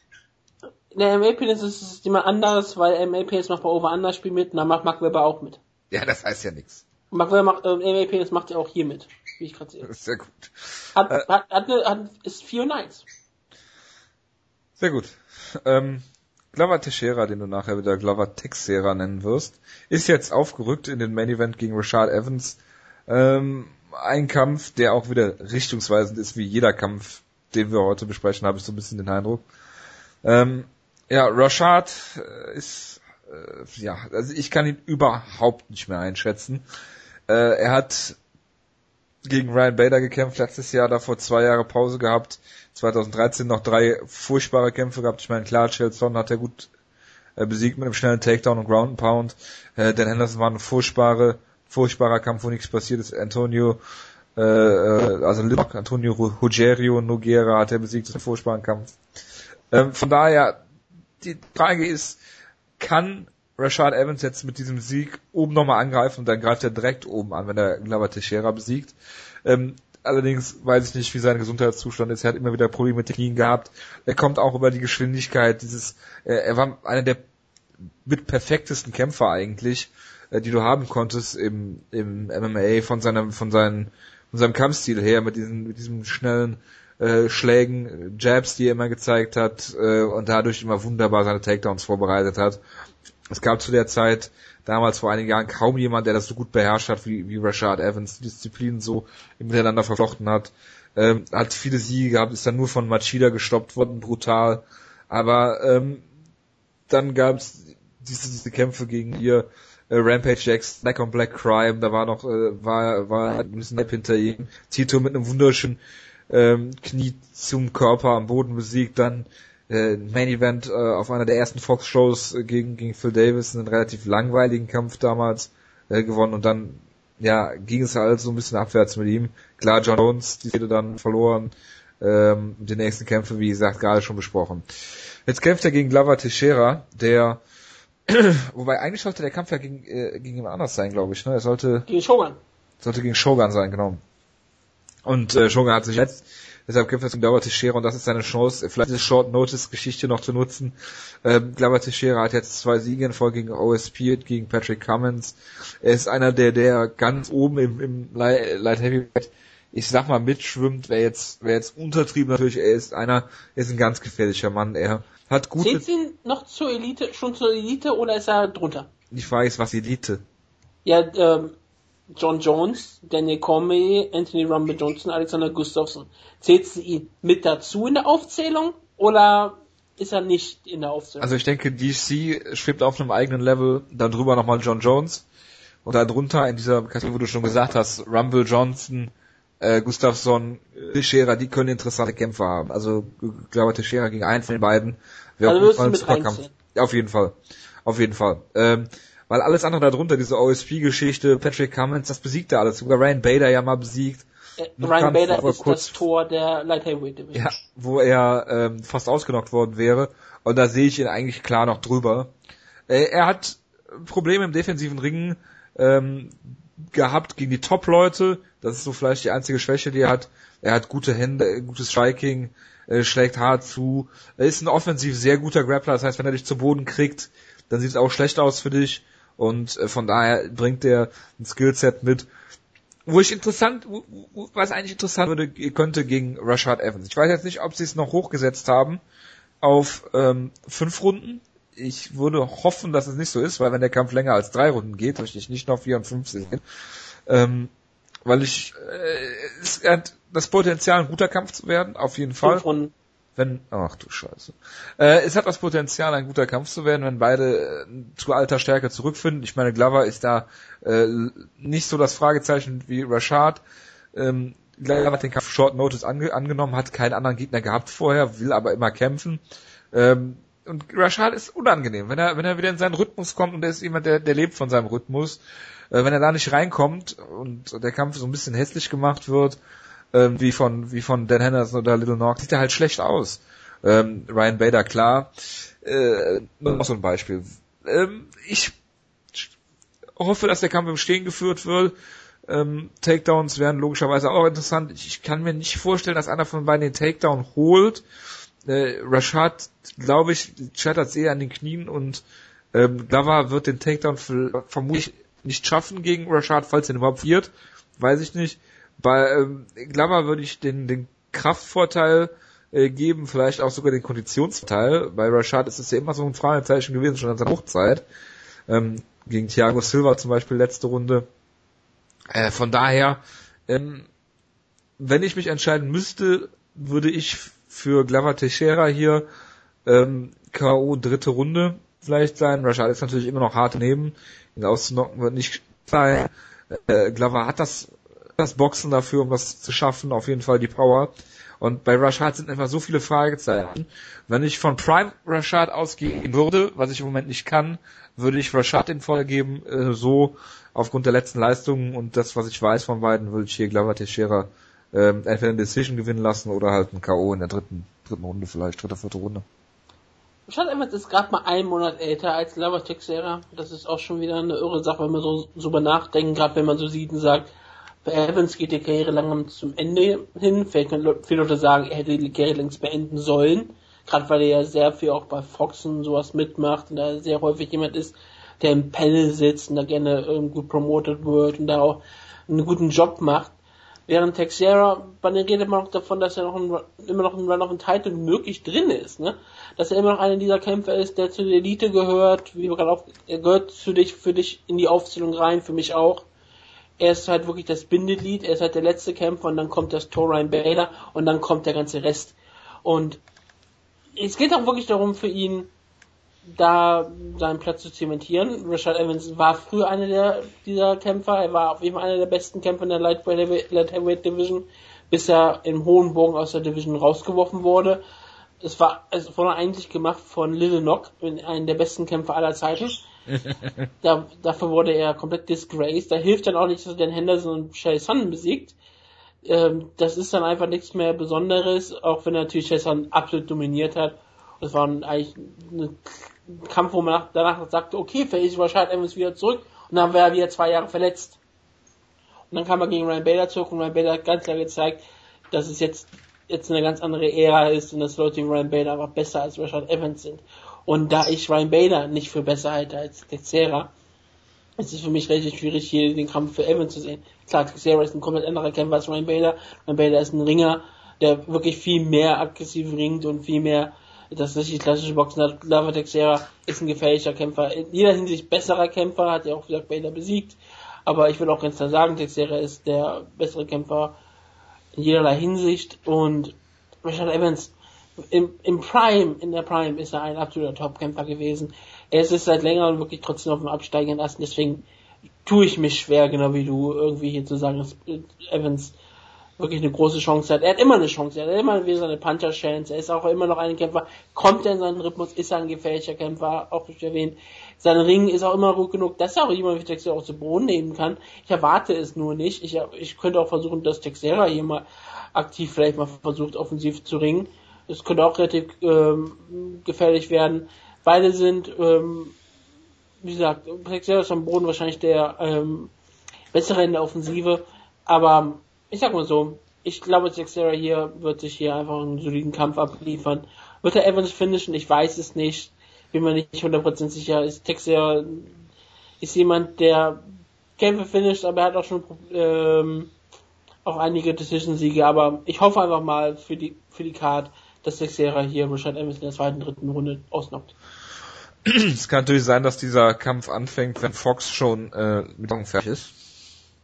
Der MA-Penis ist es jemand anderes, weil MA-Penis macht bei Over-Under-Spiel mit und da macht Mark Webber auch mit. Ja, das heißt ja nichts. Mark Webber macht, äh, MA-Penis macht ja auch hier mit, wie ich gerade sehe. Das ist sehr gut. Hat, Äh. hat, hat, hat, ist 4 und 1. Sehr gut. Ähm, Glover Teixeira, den du nachher wieder Glover Texera nennen wirst, ist jetzt aufgerückt in den Main Event gegen Rashad Evans. Ähm, ein Kampf, der auch wieder richtungsweisend ist, wie jeder Kampf, den wir heute besprechen, habe ich so ein bisschen den Eindruck. Ähm, ja, Rashad äh, ist, äh, ja, also ich kann ihn überhaupt nicht mehr einschätzen. Äh, er hat gegen Ryan Bader gekämpft, letztes Jahr davor zwei Jahre Pause gehabt, 2013 noch drei furchtbare Kämpfe gehabt. Ich meine, klar, Chelson hat er gut äh, besiegt mit einem schnellen Takedown und Ground Pound. Äh, Dan Henderson war ein furchtbare, furchtbarer Kampf, wo nichts passiert ist. Antonio, äh, äh also Antonio Ruggerio Noguera hat er besiegt, das ist ein furchtbarer Kampf. Ähm, von daher, die Frage ist, kann Rashad Evans jetzt mit diesem Sieg oben nochmal angreifen und dann greift er direkt oben an, wenn er Glover Teixeira besiegt. Ähm, allerdings weiß ich nicht, wie sein Gesundheitszustand ist. Er hat immer wieder Probleme mit Knien gehabt. Er kommt auch über die Geschwindigkeit. Dieses, äh, er war einer der mit perfektesten Kämpfer eigentlich, äh, die du haben konntest im, im MMA von seinem, von seinem, von seinem Kampfstil her mit diesen, mit diesem schnellen äh, Schlägen, Jabs, die er immer gezeigt hat äh, und dadurch immer wunderbar seine Takedowns vorbereitet hat. Es gab zu der Zeit, damals vor einigen Jahren, kaum jemand, der das so gut beherrscht hat wie, wie Rashad Evans, die Disziplinen so miteinander verflochten hat. Ähm, hat viele Siege gehabt, ist dann nur von Machida gestoppt worden, brutal. Aber ähm, dann gab es diese, diese Kämpfe gegen ihr, äh, Rampage Jacks, Black on Black Crime, da war noch, äh, war, war ein bisschen Nap hinter ihm. Tito mit einem wunderschönen ähm, Knie zum Körper am Boden besiegt, dann äh, Main Event äh, auf einer der ersten Fox Shows äh, gegen gegen Phil Davis einen relativ langweiligen Kampf damals äh, gewonnen und dann ja ging es halt so ein bisschen abwärts mit ihm. Klar, John Jones, die hätte dann verloren. Ähm, die nächsten Kämpfe, wie gesagt, gerade schon besprochen. Jetzt kämpft er gegen Glover Teixeira, der wobei eigentlich sollte der Kampf ja gegen, äh, gegen jemand anders sein, glaube ich. Ne? Er sollte gegen Shogun. Sollte gegen Shogun sein, genau. Und äh, Shogun hat sich jetzt Deshalb kämpft er gegen Glauber Teixeira und das ist seine Chance, vielleicht diese Short-Notice-Geschichte noch zu nutzen. Ähm, Glauber Teixeira hat jetzt zwei Siege in Folge gegen OSP, gegen Patrick Cummins. Er ist einer, der, der ganz oben im, im Light Heavyweight, ich sag mal, mitschwimmt. Wer jetzt, wer jetzt untertrieben natürlich, er ist einer, er ist ein ganz gefährlicher Mann. Er hat gute... Zählt ihn noch zur Elite, schon zur Elite oder ist er drunter? Ich weiß, was Elite? Ja, ähm, John Jones, Daniel Cormier, Anthony Rumble Johnson, Alexander Gustafsson. Zählst du ihn mit dazu in der Aufzählung oder ist er nicht in der Aufzählung? Also ich denke, DC schwebt auf einem eigenen Level, dann drüber nochmal John Jones und darunter in dieser Kategorie, wo du schon gesagt hast, Rumble Johnson, äh, Gustafsson, Teixeira, die können interessante Kämpfe haben. Also ich glaube Teixeira gegen einen von den beiden wäre also auf jeden Fall ein Superkampf. Ja, auf jeden Fall. Auf jeden Fall. Ähm, weil alles andere darunter, diese OSP-Geschichte, Patrick Cummins, das besiegt er alles. Sogar Ryan Bader ja mal besiegt. Äh, Ryan Bader ist kurz, das Tor der Light Heavyweight Division. Ja, wo er ähm, fast ausgenockt worden wäre. Und da sehe ich ihn eigentlich klar noch drüber. Äh, er hat Probleme im defensiven Ringen ähm, gehabt gegen die Top-Leute. Das ist so vielleicht die einzige Schwäche, die er hat. Er hat gute Hände, gutes Striking, äh, schlägt hart zu. Er ist ein offensiv sehr guter Grappler. Das heißt, wenn er dich zu Boden kriegt, dann sieht es auch schlecht aus für dich. Und äh, von daher bringt der ein Skillset mit, wo ich interessant, was eigentlich interessant würde, könnte gegen Rashad Evans. Ich weiß jetzt nicht, ob sie es noch hochgesetzt haben auf ähm, fünf Runden. Ich würde hoffen, dass es nicht so ist, weil wenn der Kampf länger als drei Runden geht, möchte ich nicht noch vier und fünf sehen. Ähm, weil ich äh, es hat das Potenzial, ein guter Kampf zu werden, auf jeden Fall. Fünf Runden wenn, ach du Scheiße. Äh, es hat das Potenzial, ein guter Kampf zu werden, wenn beide äh, zu alter Stärke zurückfinden. Ich meine, Glover ist da äh, nicht so das Fragezeichen wie Rashad. Ähm, Glover hat den Kampf Short Notice ange angenommen, hat keinen anderen Gegner gehabt vorher, will aber immer kämpfen. Ähm, und Rashad ist unangenehm, wenn er, wenn er wieder in seinen Rhythmus kommt und er ist jemand, der, der lebt von seinem Rhythmus. Äh, wenn er da nicht reinkommt und der Kampf so ein bisschen hässlich gemacht wird, ähm, wie von wie von Dan Henderson oder Little Knox, sieht er halt schlecht aus. Ähm, Ryan Bader, klar. Äh, noch so ein Beispiel. Ähm, ich hoffe, dass der Kampf im Stehen geführt wird. Ähm, Takedowns wären logischerweise auch interessant. Ich, ich, kann mir nicht vorstellen, dass einer von beiden den Takedown holt. Äh, Rashad, glaube ich, scheitert sehr an den Knien und ähm, Glover wird den Takedown vermutlich nicht schaffen gegen Rashad, falls er überhaupt wird. Weiß ich nicht. Bei ähm, Glover würde ich den, den Kraftvorteil äh, geben, vielleicht auch sogar den Konditionsvorteil. Bei Rashad ist es ja immer so ein Fragezeichen gewesen, schon an seiner Hochzeit. Ähm, gegen Thiago Silva zum Beispiel letzte Runde. Äh, von daher, ähm, wenn ich mich entscheiden müsste, würde ich für Glover Teixeira hier ähm, K.O. dritte Runde vielleicht sein. Rashad ist natürlich immer noch hart neben. Ihn auszunocken wird nicht sein. Äh, Glover hat das das Boxen dafür, um das zu schaffen, auf jeden Fall die Power. Und bei Rashad sind einfach so viele Fragezeichen. Wenn ich von Prime Rashad ausgehen würde, was ich im Moment nicht kann, würde ich Rashad den Vorteil geben, äh, so aufgrund der letzten Leistungen und das, was ich weiß von beiden, würde ich hier Glover Teixeira ähm, entweder eine Decision gewinnen lassen oder halt ein K.O. in der dritten, dritten Runde vielleicht, dritte, vierte Runde. Rashad Evans ist gerade mal einen Monat älter als Glover Teixeira. Das ist auch schon wieder eine irre Sache, wenn man so, so über nachdenkt, gerade wenn man so sieht und sagt, bei Evans geht die Karriere langsam zum Ende hin. Vielleicht können viele Leute sagen, er hätte die Karriere längst beenden sollen. Gerade weil er ja sehr viel auch bei Fox und sowas mitmacht und da sehr häufig jemand ist, der im Panel sitzt und da gerne ähm, gut promotet wird und da auch einen guten Job macht. Während Texera, bei dem redet man auch davon, dass er noch ein, immer noch ein Run of Title möglich drin ist, ne? Dass er immer noch einer dieser Kämpfer ist, der zu der Elite gehört, wie wir gerade auch, er gehört zu dich, für dich in die Aufzählung rein, für mich auch er ist halt wirklich das Bindeglied, er ist halt der letzte Kämpfer und dann kommt das Torine Bader und dann kommt der ganze Rest. Und es geht auch wirklich darum für ihn, da seinen Platz zu zementieren. Rashad Evans war früher einer der, dieser Kämpfer, er war auf jeden Fall einer der besten Kämpfer in der Light Heavyweight Division, bis er im hohen Bogen aus der Division rausgeworfen wurde. Es war, es wurde eigentlich gemacht von Little Knock, einen der besten Kämpfer aller Zeiten da, dafür wurde er komplett disgraced. Da hilft dann auch nicht, dass er den Henderson und Shay Sun besiegt. Ähm, das ist dann einfach nichts mehr Besonderes, auch wenn er natürlich Shay Sun absolut dominiert hat. Das war eigentlich ein Kampf, wo man danach sagte, okay, ist wahrscheinlich Evans wieder zurück. Und dann war er wieder zwei Jahre verletzt. Und dann kam er gegen Ryan Bader zurück und Ryan Bader hat ganz klar gezeigt, dass es jetzt, jetzt eine ganz andere Ära ist und dass Leute gegen Ryan Bader einfach besser als Rashad Evans sind. Und da ich Ryan Bader nicht für besser halte als Texera, ist es für mich richtig schwierig, hier den Kampf für Evans zu sehen. Klar, Texera ist ein komplett anderer Kämpfer als Ryan Bader. Ryan Bader ist ein Ringer, der wirklich viel mehr aggressiv ringt und viel mehr das richtig klassische Boxen hat. Lava Texera ist ein gefährlicher Kämpfer. In jeder Hinsicht besserer Kämpfer, hat ja auch gesagt Bader besiegt. Aber ich will auch ganz klar sagen, Texera ist der bessere Kämpfer in jederlei Hinsicht und Rashad Evans im, im Prime, in der Prime ist er ein absoluter Topkämpfer gewesen. Er ist seit längerem wirklich trotzdem auf dem absteigenden Ast, deswegen tue ich mich schwer, genau wie du, irgendwie hier zu sagen, dass Evans wirklich eine große Chance hat. Er hat immer eine Chance, er hat immer wieder seine Puncher-Chance, er ist auch immer noch ein Kämpfer, kommt er in seinen Rhythmus, ist er ein gefährlicher Kämpfer, auch nicht erwähnt. Sein Ring ist auch immer gut genug, dass er auch jemand wie Texera auch zu Boden nehmen kann. Ich erwarte es nur nicht. Ich, ich könnte auch versuchen, dass Texera hier mal aktiv vielleicht mal versucht, offensiv zu ringen. Es könnte auch relativ ähm, gefährlich werden. Beide sind, ähm, wie gesagt, Texera ist am Boden wahrscheinlich der ähm, bessere in der Offensive, aber ich sag mal so, ich glaube, Texera hier wird sich hier einfach einen soliden Kampf abliefern. Wird er Evans finishen? Ich weiß es nicht. Bin mir nicht 100% sicher. Ist Texera ist jemand, der Kämpfe finisht, aber er hat auch schon ähm, auch einige Decision-Siege. Aber ich hoffe einfach mal für die für die Card, dass Texera hier Richard Evans in der zweiten, dritten Runde ausnockt. Es kann natürlich sein, dass dieser Kampf anfängt, wenn Fox schon äh, mit Augen fertig ist.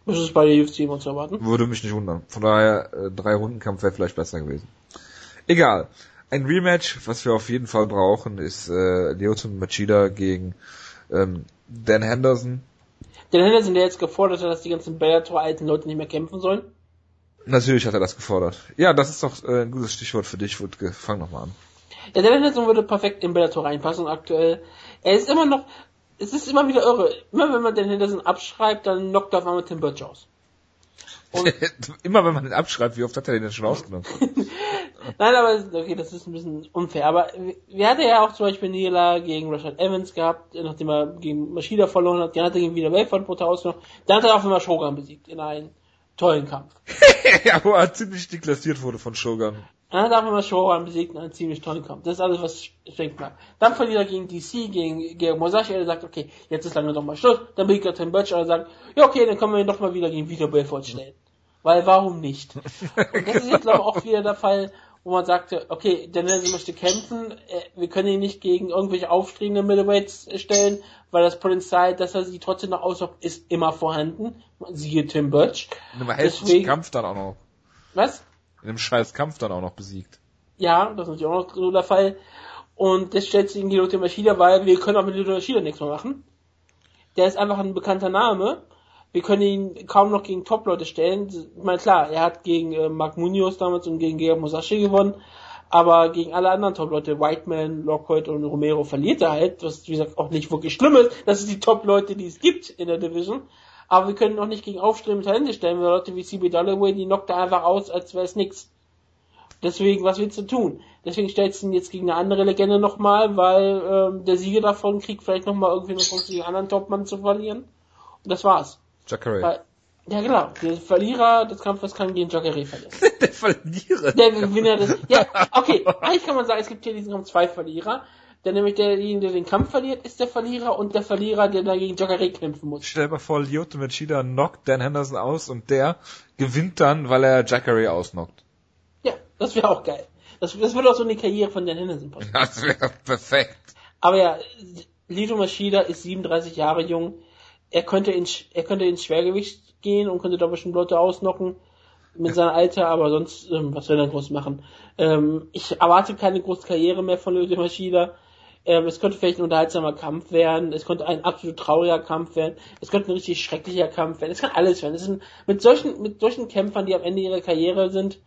Ist es bei der UFC immer zu erwarten? Würde mich nicht wundern. Von daher, äh, drei Rundenkampf wäre vielleicht besser gewesen. Egal. Ein Rematch, was wir auf jeden Fall brauchen, ist äh, Leoton Machida gegen ähm, Dan Henderson. Dan Henderson, der jetzt gefordert hat, dass die ganzen Bellator-alten Leute nicht mehr kämpfen sollen. Natürlich hat er das gefordert. Ja, das ist doch äh, ein gutes Stichwort für dich. Wutke. Fang nochmal an. Ja, der Henderson würde perfekt in Bellator reinpassen aktuell. Er ist immer noch, es ist immer wieder irre. Immer wenn man den Henderson abschreibt, dann knockt er auf einmal Tim Birch aus. immer wenn man den abschreibt, wie oft hat er den denn schon ausgenommen? Nein, aber okay, das ist ein bisschen unfair. Aber wir hatten ja auch zum Beispiel Nila gegen Rashad Evans gehabt, nachdem er gegen Maschida verloren hat. Dann hat er gegen wieder Weltfrontportal ausgenommen. Dann hat er auch immer Shogun besiegt in einem tollen Kampf. ja, wo er ziemlich deklassiert wurde von Shogun. Dann hat er auch immer Shogun besiegt in einem ziemlich tollen Kampf. Das ist alles, was denke mal. Dann verliert er gegen DC, gegen, gegen Mosashi, er sagt, okay, jetzt ist lange doch mal Schluss. Dann besiegt er Tim Butcher und sagt, ja okay, dann können wir ihn doch mal wieder gegen Vito Belfort stellen. Weil warum nicht? Und das ist jetzt glaube ich auch wieder der Fall, wo man sagte, okay, Daniel möchte kämpfen, äh, wir können ihn nicht gegen irgendwelche aufstrebenden Middleweights stellen, weil das Potenzial, dass er sie trotzdem noch auslockt, ist immer vorhanden. Siehe Tim Birch. In einem Deswegen, Kampf dann auch noch. Was? In einem scheiß Kampf dann auch noch besiegt. Ja, das ist natürlich auch noch so der Fall. Und das stellt sich in die Lotte Maschida, weil wir können auch mit Lotte Maschida nichts mehr machen. Der ist einfach ein bekannter Name. Wir können ihn kaum noch gegen Top-Leute stellen. Ich meine, klar, er hat gegen äh, Mark Munoz damals und gegen Gea Musashi gewonnen, aber gegen alle anderen Top-Leute, Whiteman, Lockhart und Romero verliert er halt, was wie gesagt auch nicht wirklich schlimm ist. Das sind die Top-Leute, die es gibt in der Division. Aber wir können auch nicht gegen aufstrebende Talente stellen, weil Leute wie CB Dalloway, die knockt er einfach aus, als wäre es nix. Deswegen, was willst du tun? Deswegen stellst du ihn jetzt gegen eine andere Legende nochmal, weil ähm, der Sieger davon kriegt vielleicht nochmal irgendwie eine Chance, gegen einen anderen Topmann zu verlieren. Und das war's. Jacare. Ja, genau. Der Verlierer des Kampfes kann gegen Jacare verlieren. der Verlierer. Der Gewinner des. Ja, okay. Eigentlich kann man sagen, es gibt hier in diesem Kampf zwei Verlierer. Der nämlich derjenige, der den Kampf verliert, ist der Verlierer und der Verlierer, der dann gegen Jacare kämpfen muss. Stell dir mal vor, Lyoto Machida knockt Dan Henderson aus und der gewinnt dann, weil er Jacare ausnockt. Ja, das wäre auch geil. Das, das würde auch so eine Karriere von Dan Henderson passen. Das wäre perfekt. Aber ja, Lito Machida ist 37 Jahre jung. Er könnte ins, er könnte ins Schwergewicht gehen und könnte da bestimmt Leute ausnocken mit seinem Alter, aber sonst, ähm, was soll er groß machen? Ähm, ich erwarte keine große Karriere mehr von Lito Machida. Ähm, es könnte vielleicht ein unterhaltsamer Kampf werden, es könnte ein absolut trauriger Kampf werden, es könnte ein richtig schrecklicher Kampf werden, es kann alles werden. Es sind, mit solchen, mit solchen Kämpfern, die am Ende ihrer Karriere sind,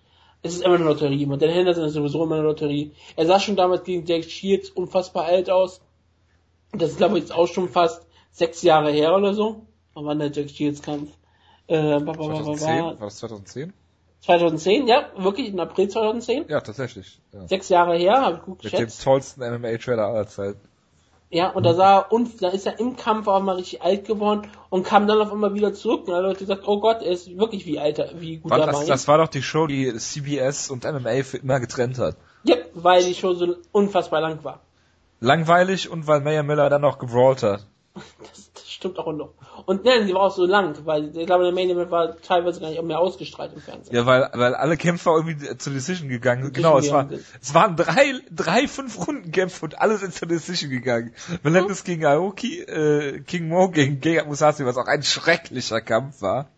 es ist immer eine Lotterie. Und Dan Henderson ist sowieso immer eine Lotterie. Er sah schon damals gegen Jake Shields unfassbar alt aus. Das ist, glaube ich, jetzt auch schon fast sechs Jahre her oder so. Wann war der Jack Shields Kampf? Äh, 2010? War das 2010? 2010, ja, wirklich im April 2010. Ja, tatsächlich. Ja. Sechs Jahre her, habe ich gut Mit geschätzt. dem tollsten MMA-Trailer aller Zeiten. Ja, und da sah er, und da ist er im Kampf auch mal richtig alt geworden und kam dann auf einmal wieder zurück. Und alle Leute gesagt, oh Gott, er ist wirklich wie alter, wie gut War, er das, das war doch die Show, die CBS und MMA für immer getrennt hat. ja, weil die Show so unfassbar lang war. Langweilig und weil Mayer Miller dann noch gebrawlt hat. Das, das stimmt auch noch. Und nein, die war auch so lang, weil ich glaube, der Main Event war teilweise gar nicht mehr ausgestrahlt im Fernsehen. Ja, weil, weil alle Kämpfer irgendwie zur Decision gegangen sind. Genau, es, war, es waren drei, drei fünf Rundenkämpfe und alle sind zur Decision gegangen. Melendez gegen Aoki, äh, King Mo gegen Gegard Musashi, was auch ein schrecklicher Kampf war.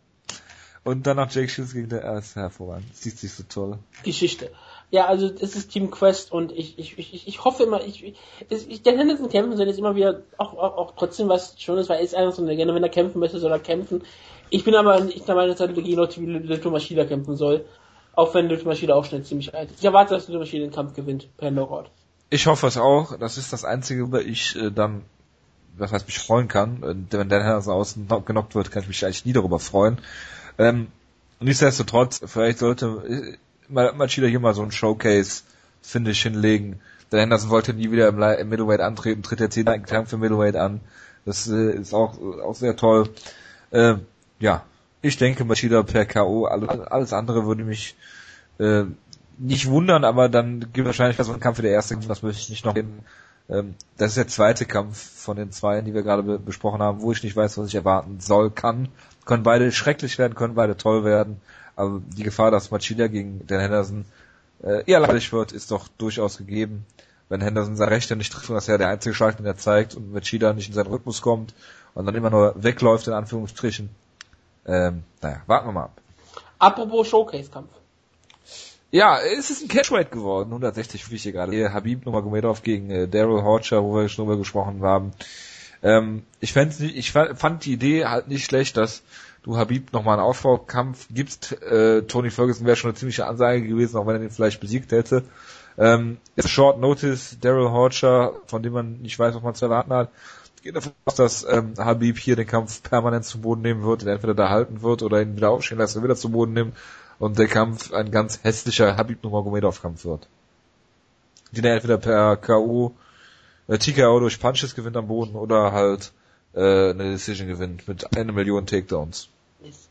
Und dann noch Jake Shields gegen der, ist hervorragend. Sieht sich so toll. Geschichte. Ja, also es ist Team Quest und ich, ich, ich, ich hoffe immer, ich, ich, ich der Henderson kämpfen soll jetzt immer wieder auch, auch, auch trotzdem was Schönes, weil er ist einfach so eine Legende, wenn er kämpfen möchte, soll er kämpfen. Ich bin aber nicht der Meinung, dass er gegen Leute wie Lito Maschida kämpfen soll. Auch wenn Lito Maschida auch schnell ziemlich alt ist. Ich erwarte, dass Lito Maschida den Kampf gewinnt, per Knockout. Ich hoffe es auch. Das ist das Einzige, worüber ich äh, dann, was heißt, mich freuen kann. Wenn Dan Henderson außen genockt wird, kann ich mich eigentlich nie darüber freuen. Ähm, nichtsdestotrotz, vielleicht sollte Machida hier mal so ein Showcase-Finish hinlegen. Dan Henderson wollte nie wieder im, im Middleweight antreten, tritt jetzt einen Kampf für Middleweight an. Das äh, ist auch, auch sehr toll. Äh, ja, ich denke Machida per K.O. Alles, andere würde mich äh, nicht wundern, aber dann gibt wahrscheinlich so einen Kampf wie der erste, das möchte ich nicht noch reden. Ähm, das ist der zweite Kampf von den zwei, die wir gerade be besprochen haben, wo ich nicht weiß, was ich erwarten soll, kann. Können beide schrecklich werden, können beide toll werden, aber die Gefahr, dass Machida gegen den Henderson äh, eher langweilig wird, ist doch durchaus gegeben. Wenn Henderson sein Rechter nicht trifft, was ja der einzige Schlag, den er zeigt, und Machida nicht in seinen Rhythmus kommt und dann immer nur wegläuft, in Anführungsstrichen. Ähm, naja, warten wir mal ab. Apropos Showcase-Kampf. Ja, es ist ein Catchweight geworden, 160 wie ich hier gerade. Hier Habib Nurmagomedov gegen äh, Daryl Horcher, wo wir schon drüber gesprochen haben. Ähm, ich, fänd's nicht, ich fa- fand die Idee halt nicht schlecht, dass du Habib nochmal einen Aufbaukampf gibst. Äh, Tony Ferguson wäre schon eine ziemliche Ansage gewesen, auch wenn er den vielleicht besiegt hätte. Ähm, ist Short Notice, Daryl Horcher, von dem man nicht weiß, was man zu erwarten hat. Geht davon aus, dass ähm, Habib hier den Kampf permanent zu Boden nehmen wird, ihn entweder da halten wird oder ihn wieder aufstehen lassen, wieder zu Boden nimmt und der Kampf ein ganz hässlicher Habib Nurmagomedov Kampf wird. Den er entweder per K.O. Äh, TKO durch Punches gewinnt am Boden oder halt äh, eine Decision gewinnt mit einer Million Takedowns. Ist,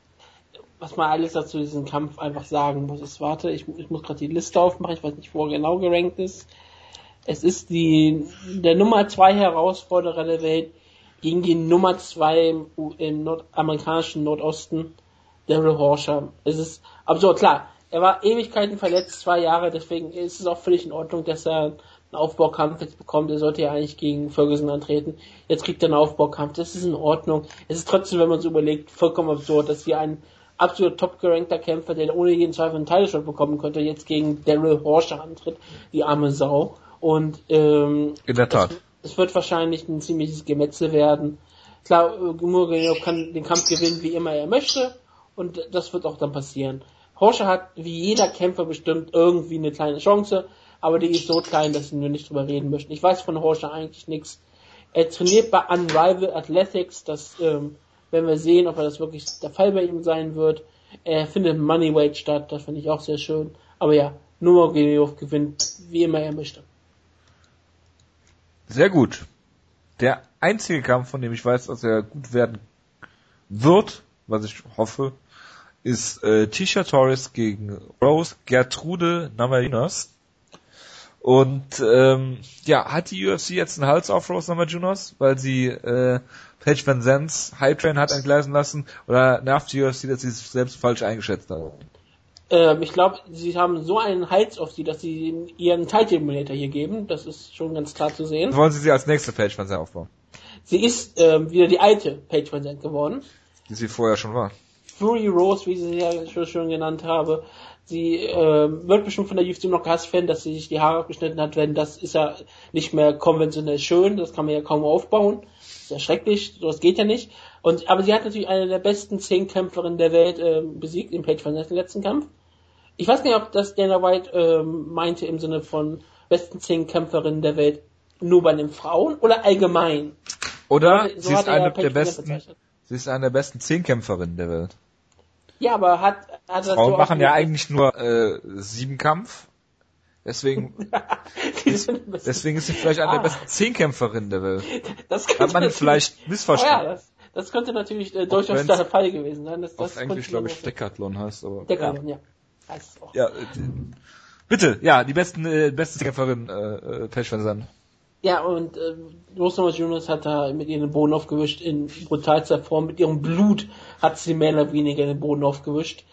was man alles dazu diesen Kampf einfach sagen muss, ist, warte, ich, ich muss gerade die Liste aufmachen, ich weiß nicht, wo er genau gerankt ist. Es ist die, der Nummer zwei Herausforderer der Welt gegen die Nummer zwei im, im nordamerikanischen Nordosten, Daryl Horscher. Es ist absurd, klar. Er war Ewigkeiten verletzt, zwei Jahre, deswegen ist es auch völlig in Ordnung, dass er einen Aufbaukampf jetzt bekommt. Er sollte ja eigentlich gegen Ferguson antreten. Jetzt kriegt er einen Aufbaukampf. Das ist in Ordnung. Es ist trotzdem, wenn man es überlegt, vollkommen absurd, dass wir einen absolut top gerankter Kämpfer, der ohne jeden Zweifel einen Title Shot bekommen könnte, jetzt gegen Daryl Horscher antritt, die arme Sau. Und ähm, In der Tat. es, es wird wahrscheinlich ein ziemliches Gemetzel werden. Klar, Nurmagomedov kann den Kampf gewinnen, wie immer er möchte. Und das wird auch dann passieren. Horscher hat wie jeder Kämpfer bestimmt irgendwie eine kleine Chance, aber die ist so klein, dass wir nicht drüber reden möchten. Ich weiß von Horscher eigentlich nichts. Er trainiert bei Unrival Athletics, das ähm, werden wir sehen, ob er das wirklich der Fall bei ihm sein wird. Er findet Moneyweight statt, das finde ich auch sehr schön. Aber ja, Nurmagomedov gewinnt, wie immer er möchte. Sehr gut. Der einzige Kampf, von dem ich weiß, dass er gut werden wird, was ich hoffe, ist äh, Tisha Torres gegen Rose Gertrude Namajunas. Und ähm, ja, hat die UFC jetzt einen Hals auf Rose Namajunas, weil sie äh, Paige Van Zandt Hype Train hat entgleisen lassen oder nervt die UFC, dass sie es selbst falsch eingeschätzt hat? Ähm, ich glaube, sie haben so einen Hals auf sie, dass sie ihren Title Emulator hier geben. Das ist schon ganz klar zu sehen. Wollen sie sie als nächste Paige Van Zandt aufbauen? Sie ist ähm, wieder die alte Paige Van Zandt geworden. Die sie vorher schon war. Fury Rose, wie ich sie ja schon, schon genannt habe. Sie äh, wird bestimmt von der UFC noch gehasst werden, dass sie sich die Haare abgeschnitten hat, denn das ist ja nicht mehr konventionell schön, das kann man ja kaum aufbauen. Das ist ja schrecklich, das geht ja nicht. Und aber sie hat natürlich eine der besten zehn Kämpferinnen der Welt äh, besiegt im Page von im letzten Kampf. Ich weiß nicht, ob das Dana White äh, meinte im Sinne von besten zehn Kämpferinnen der Welt nur bei den Frauen oder allgemein. Oder So sie ist eine der Van besten, sie ist eine der besten Zehnkämpferinnen der Welt. Ja, aber hat, hat das Frauen so machen ja eigentlich nur äh, sieben Kampf. Deswegen, deswegen ist sie vielleicht eine Ah. der besten Zehnkämpferinnen der Welt. das Hat man vielleicht Oh ja, missverstanden. das, das könnte natürlich äh, durchaus der Fall gewesen sein. Das, das Auf Englisch glaube ich Decathlon heißt, aber. Der Kanon, ja. Heißt es auch. Ja, äh, bitte, ja, die besten, äh, beste Zehnkämpferin, äh, äh, Zandt. Ja, und äh, Rosama Jonas hat da mit ihr den Boden aufgewischt in brutalster Form. Mit ihrem Blut hat sie mehr oder weniger den Boden aufgewischt.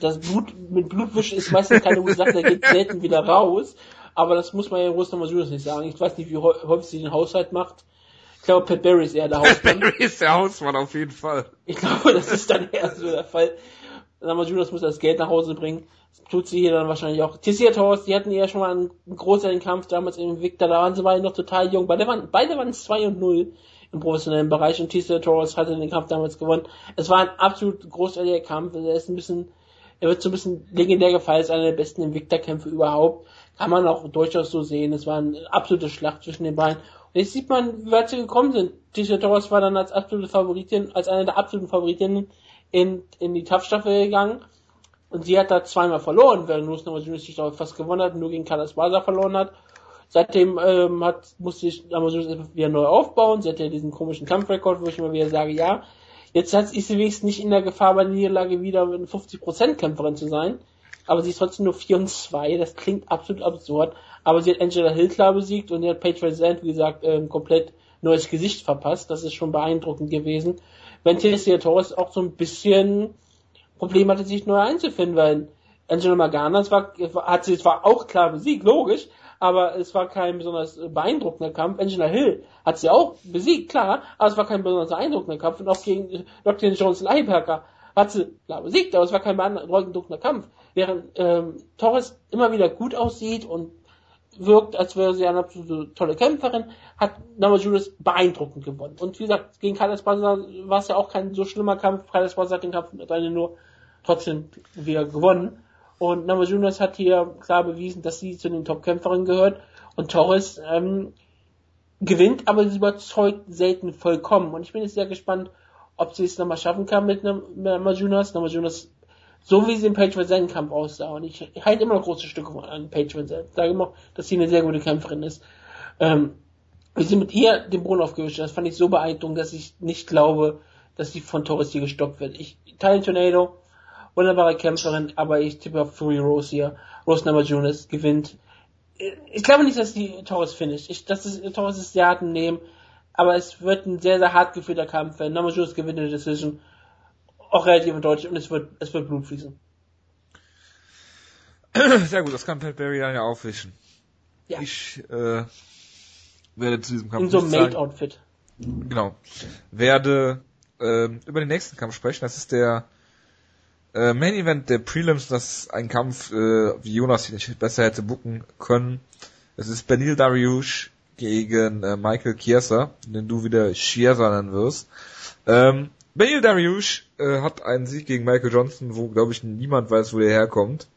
Das Blut, mit Blutwischen ist meistens keine gute Sache, der geht selten wieder raus. Aber das muss man ja Rosama Jonas nicht sagen. Ich weiß nicht, wie häu- häufig sie den Haushalt macht. Ich glaube, Pat Barry ist eher der Hausmann. ist der Hausmann auf jeden Fall. Ich glaube, das ist dann eher so der Fall. Namajunas muss das Geld nach Hause bringen. Tut sie hier dann wahrscheinlich auch. Tessia Torres, die hatten ja schon mal einen großartigen Kampf damals im Victor. Da waren sie beide noch total jung. Beide waren, beide waren 2 und 0 im professionellen Bereich und Tessia Torres hatte den Kampf damals gewonnen. Es war ein absolut großartiger Kampf. Er ist ein bisschen, er wird so ein bisschen legendär gefallen, ist einer der besten Invicta-Kämpfe überhaupt. Kann man auch durchaus so sehen. Es war eine absolute Schlacht zwischen den beiden. Und jetzt sieht man, wie weit sie gekommen sind. Tisha Torres war dann als absolute Favoritin, als eine der absoluten Favoritinnen in, in die Tough-Staffel gegangen. Und sie hat da zweimal verloren, während Luz Namajunas sich da fast gewonnen hat, nur gegen Carlos Baza verloren hat. Seitdem ähm, hat, musste sich Namajunas wieder neu aufbauen. Sie hat ja diesen komischen Kampfrekord, wo ich immer wieder sage, ja. Jetzt hat, ist sie wenigstens nicht in der Gefahr, bei der Niederlage wieder eine 50% Kämpferin zu sein. Aber sie ist trotzdem nur 4 und 2. Das klingt absolut absurd. Aber sie hat Angela Hill klar besiegt und sie hat Paige Sand, wie gesagt, ähm, komplett neues Gesicht verpasst. Das ist schon beeindruckend gewesen. Wenn Tessia Torres auch so ein bisschen Problem hatte, sich neu einzufinden, weil Angela Magana es war, hat sie zwar auch klar besiegt, logisch, aber es war kein besonders beeindruckender Kampf. Angela Hill hat sie auch besiegt, klar, aber es war kein besonders beeindruckender Kampf. Und auch gegen Dr. Jones Leiberger hat sie klar besiegt, aber es war kein beeindruckender Kampf. Während ähm, Torres immer wieder gut aussieht und wirkt, als wäre sie eine absolute tolle Kämpferin, hat Namajunas beeindruckend gewonnen. Und wie gesagt, gegen Carlos Baza war es ja auch kein so schlimmer Kampf. Carlos Baza hat den Kampf mit einer nur trotzdem wieder gewonnen. Und Namajunas hat hier klar bewiesen, dass sie zu den Top-Kämpferinnen gehört. Und Torres ähm, gewinnt, aber sie überzeugt selten vollkommen. Und ich bin jetzt sehr gespannt, ob sie es nochmal schaffen kann mit Namajunas. Namajunas so wie sie im Page Van Kampf aussah. Und ich halte immer noch große Stücke an Page Van Ich sage immer, dass sie eine sehr gute Kämpferin ist. Ähm, wie sie mit ihr den Boden aufgewischt hat, das fand ich so beeindruckend, dass ich nicht glaube, dass sie von Torres hier gestoppt wird. Ich teile Tornado, wunderbare Kämpferin, aber ich tippe auf Fury Rose hier. Rose Namajunas gewinnt. Ich glaube nicht, dass die Torres finisht. Ich, das ist, Torres ist sehr hart im Nehmen, aber es wird ein sehr, sehr hart geführter Kampf werden. Namajunas gewinnt eine Decision auch relativ deutlich und es wird, es wird Blut fließen. Sehr gut, das kann Pat Barry dann ja aufwischen. Ja. Ich äh, werde zu diesem Kampf In so einem. Made-Outfit. Genau. Werde ähm, über den nächsten Kampf sprechen. Das ist der äh, Main Event der Prelims. Das ist ein Kampf, äh, wie Jonas ihn nicht besser hätte booken können. Es ist Benil Dariush gegen äh, Michael Chiesa, den du wieder Chiesa nennen wirst. Ähm, Benil Dariush äh, hat einen Sieg gegen Michael Johnson, wo glaube ich niemand weiß, wo der herkommt,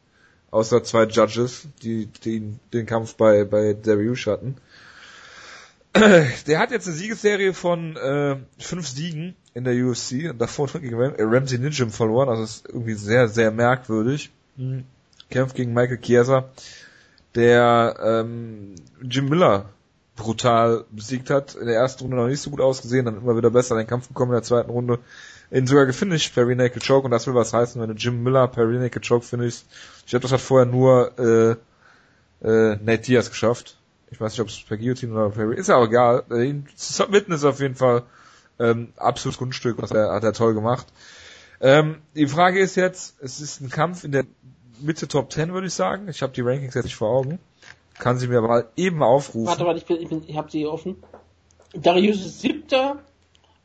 außer zwei Judges, die, die den Kampf bei bei Dariush hatten. Der hat jetzt eine Siegesserie von äh, fünf Siegen in der UFC und davor gegen Ram Ramsey Ninjam verloren, also ist irgendwie sehr, sehr merkwürdig. Mhm. Kämpft gegen Michael Chiesa, der ähm, Jim Miller brutal besiegt hat. In der ersten Runde noch nicht so gut ausgesehen, dann immer wieder besser in den Kampf gekommen in der zweiten Runde. In sogar gefinisht per Naked Choke und das will was heißen, wenn du Jim Miller per Naked Choke finishst. Ich glaube, das hat vorher nur äh, äh, Nate Diaz geschafft. Ich weiß nicht, ob es per Guillotine oder per ist ja auch egal. Submitten ist auf jeden Fall ähm, absolutes Grundstück, was er hat er toll gemacht. Ähm, die Frage ist jetzt, es ist ein Kampf in der Mitte Top 10, würde ich sagen. Ich habe die Rankings jetzt nicht vor Augen. Kann sie mir aber eben aufrufen. Warte, warte, ich, bin, ich, bin, ich habe sie offen. Darius ist siebter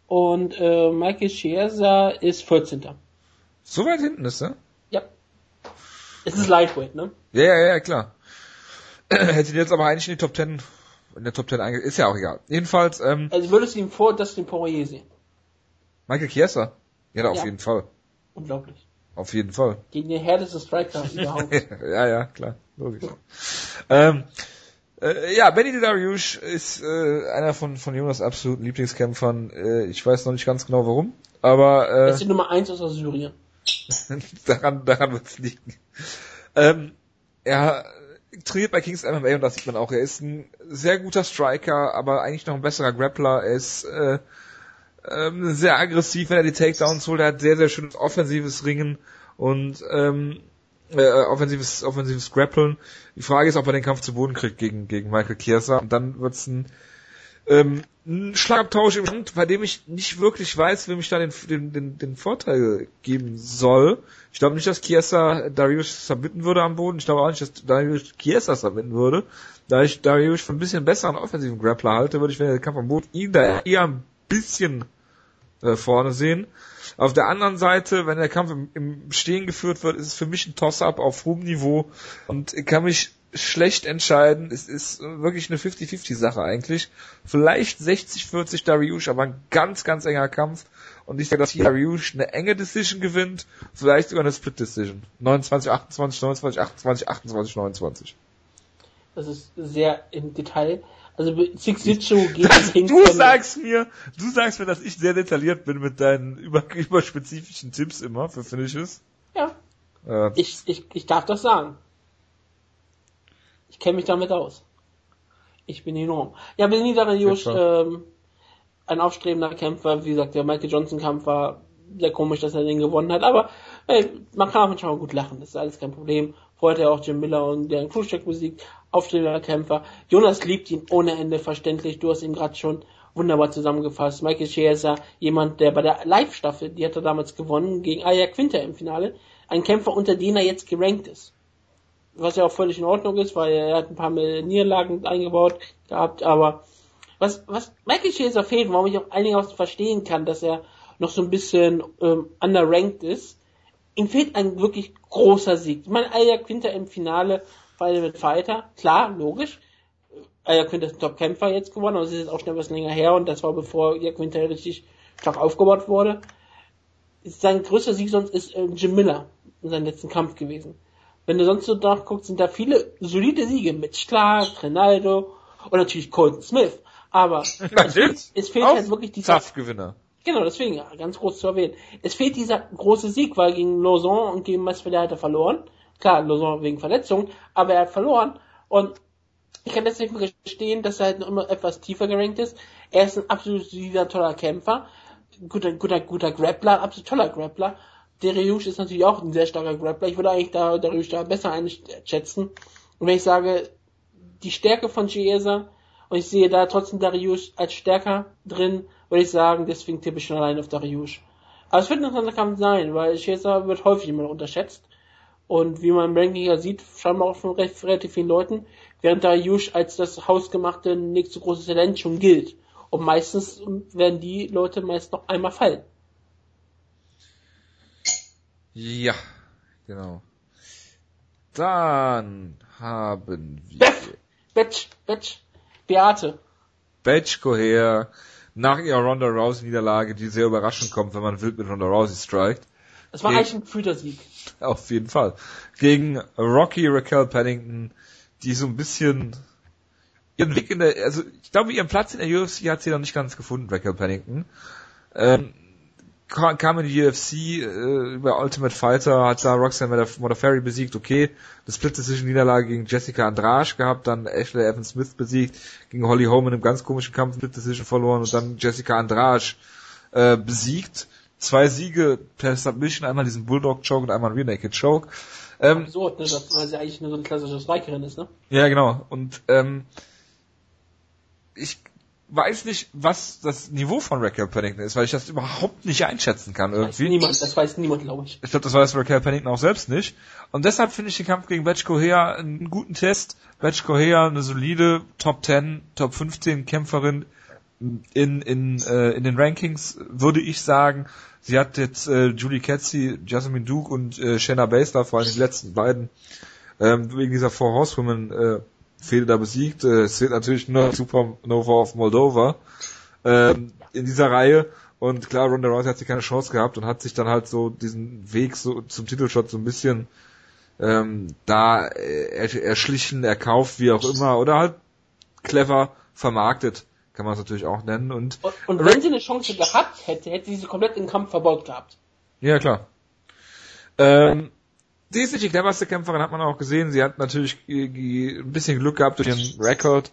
und äh, Michael Chiesa ist 14. So weit hinten ist er? Ja. Es ist Lightweight, ne? Ja, ja, ja, klar. Hätte jetzt aber eigentlich in die Top 10 in der Top 10 einge... Ist ja auch egal. Jedenfalls, ähm... Also würdest du ihm vor Dustin Poirier sehen? Michael Chiesa? Ja, auf ja. jeden Fall. Unglaublich. Auf jeden Fall. Gegen den härtesten Striker überhaupt. ja, ja, klar. Logisch. ähm, äh, ja, Benny Dariush ist äh, einer von, von Jonas absoluten Lieblingskämpfern. Äh, ich weiß noch nicht ganz genau warum, aber... Äh, er ist die Nummer 1 aus Syrien. daran daran wird es liegen. Ähm, er trainiert bei Kings MMA und das sieht man auch. Er ist ein sehr guter Striker, aber eigentlich noch ein besserer Grappler. Er ist äh, ähm, sehr aggressiv, wenn er die Takedowns holt. Er hat sehr, sehr schönes offensives Ringen und ähm, äh, offensives, offensives Grappeln. Die Frage ist, ob er den Kampf zu Boden kriegt gegen, gegen Michael Chiesa. Und dann wird's ein ähm, ein Schlagabtausch im Hand, bei dem ich nicht wirklich weiß, wem ich da den, den, den, den Vorteil geben soll. Ich glaube nicht, dass Chiesa Darius submitten würde am Boden. Ich glaube auch nicht, dass Darius Chiesa submitten würde. Da ich Darius für ein bisschen besseren offensiven Grappler halte, würde ich, wenn der Kampf am Boden ihn da eher ein bisschen äh, vorne sehen. Auf der anderen Seite, wenn der Kampf im, im Stehen geführt wird, ist es für mich ein Toss-up auf hohem Niveau und kann mich schlecht entscheiden. Es ist wirklich eine 50-50 Sache eigentlich. Vielleicht 60-40 Dariush, aber ein ganz, ganz enger Kampf. Und ich sage, dass hier Dariush eine enge Decision gewinnt, vielleicht sogar eine Split Decision. 29, 28, 29, 28, 28, 29. Das ist sehr im Detail. Also Six Sitchu geht es hin. Du sagst mir, du sagst mir, dass ich sehr detailliert bin mit deinen über, überspezifischen Tipps immer für Finishes. Ja. Äh, ich, ich, ich darf das sagen. Ich kenne mich damit aus. Ich bin enorm. Ja, Benny Dariush, ähm, ein aufstrebender Kämpfer. Wie gesagt, der Michael Johnson Kampf war sehr komisch, dass er den gewonnen hat. Aber hey, man kann auch manchmal gut lachen. Das ist alles kein Problem. Hat er auch Jim Miller und Darren Khrushchev besiegt. Aufstrebender Kämpfer. Jonas liebt ihn ohne Ende verständlich. Du hast ihn gerade schon wunderbar zusammengefasst. Michael Chiesa, jemand, der bei der Live-Staffel, die hat er damals gewonnen, gegen Aya Quinter im Finale, ein Kämpfer, unter den er jetzt gerankt ist was ja auch völlig in Ordnung ist, weil er hat ein paar Niederlagen eingebaut gehabt, aber was, was Michael Chaser fehlt, warum ich auch einigermaßen verstehen kann, dass er noch so ein bisschen ähm, underranked ist, ihm fehlt ein wirklich großer Sieg. Ich meine, Aya Quinter im Finale war mit Fighter, klar, logisch. Aya Quinter ist ein Top-Kämpfer jetzt geworden, aber es ist jetzt auch schnell was länger her und das war bevor Aya Quinter richtig stark aufgebaut wurde. Sein größter Sieg sonst ist äh, Jim Miller in seinem letzten Kampf gewesen. Wenn du sonst so nachguckst, sind da viele solide Siege mit Clark, Ronaldo und natürlich Colton Smith. Aber es, es, fehlt halt wirklich dieser Gewinner. Genau, deswegen ganz groß zu erwähnen. Es fehlt dieser große Sieg, weil gegen Lausanne und gegen Masvidal hat er verloren. Klar, Lausanne wegen Verletzung, aber er hat verloren und ich kann deswegen verstehen, dass er halt noch immer etwas tiefer gerankt ist. Er ist ein absolut solider, toller Kämpfer, guter, guter, guter Grappler, absolut toller Grappler Dariush ist natürlich auch ein sehr starker Grappler. Ich würde eigentlich da Dariush da besser einschätzen. Und wenn ich sage, die Stärke von Chiesa und ich sehe da trotzdem Dariush als stärker drin, würde ich sagen, deswegen tippe ich schon allein auf Dariush. Aber es wird ein interessanter Kampf sein, weil Chiesa wird häufig immer unterschätzt. Und wie man im Ranking ja sieht, scheinbar auch von recht, relativ vielen Leuten, während Dariush als das hausgemachte nächste große Talent schon gilt. Und meistens werden die Leute meist noch einmal fallen. Ja, genau. Dann haben wir. Beff! Betsch, Betsch, Beate. Badge Coher nach ihrer Ronda Rousey Niederlage, die sehr überraschend kommt, wenn man wild mit Ronda Rousey strikt. Das war eigentlich ein gefühlter Sieg. Auf jeden Fall. Gegen Rocky Raquel Pennington, die so ein bisschen ihren Weg in der, also ich glaube, ihren Platz in der UFC hat sie noch nicht ganz gefunden, Raquel Pennington. Ähm, kam in die UFC äh, über Ultimate Fighter, hat da Roxanne Modafferi besiegt, okay, das Split Decision Niederlage gegen Jessica Andrade gehabt, dann Ashley Evans Smith besiegt, gegen Holly Holm in einem ganz komischen Kampf Split Decision verloren und dann Jessica Andrade äh, besiegt. Zwei Siege per Submission, einmal diesen Bulldog Choke und einmal einen Rear Naked Choke. Ähm, Absurd, ne, dass, weil sie eigentlich nur so eine klassische Strikerin ist, ne? Ja, genau. Und ähm, ich weiß nicht, was das Niveau von Raquel Pennington ist, weil ich das überhaupt nicht einschätzen kann irgendwie. Das weiß niemand, das weiß niemand, glaube ich. Ich glaube, das weiß Raquel Pennington auch selbst nicht. Und deshalb finde ich den Kampf gegen Batch Cohea einen guten Test. Batch Cohea eine solide Top 10, Top 15 Kämpferin in, in, äh, in den Rankings, würde ich sagen. Sie hat jetzt äh, Julie Ketzi, Jasmine Duke und äh, Shanna Baszler, vor allem die letzten beiden, ähm, wegen dieser Four Horsewomen äh, Fehde da besiegt. Äh, es fehlt natürlich nur Supernova of Moldova ähm, in dieser Reihe. Und klar, Ronda Rousey hat sie keine Chance gehabt und hat sich dann halt so diesen Weg so zum Titelshot so ein bisschen ähm, da äh, erschlichen, erkauft, wie auch immer, oder halt clever vermarktet, kann man es natürlich auch nennen. Und, und, und wenn sie eine Chance gehabt hätte, hätte sie sie komplett im Kampf verbaut gehabt. Ja, klar. Ähm, Sie ist nicht die cleverste Kämpferin, hat man auch gesehen. Sie hat natürlich ein bisschen Glück gehabt durch ihren Rekord,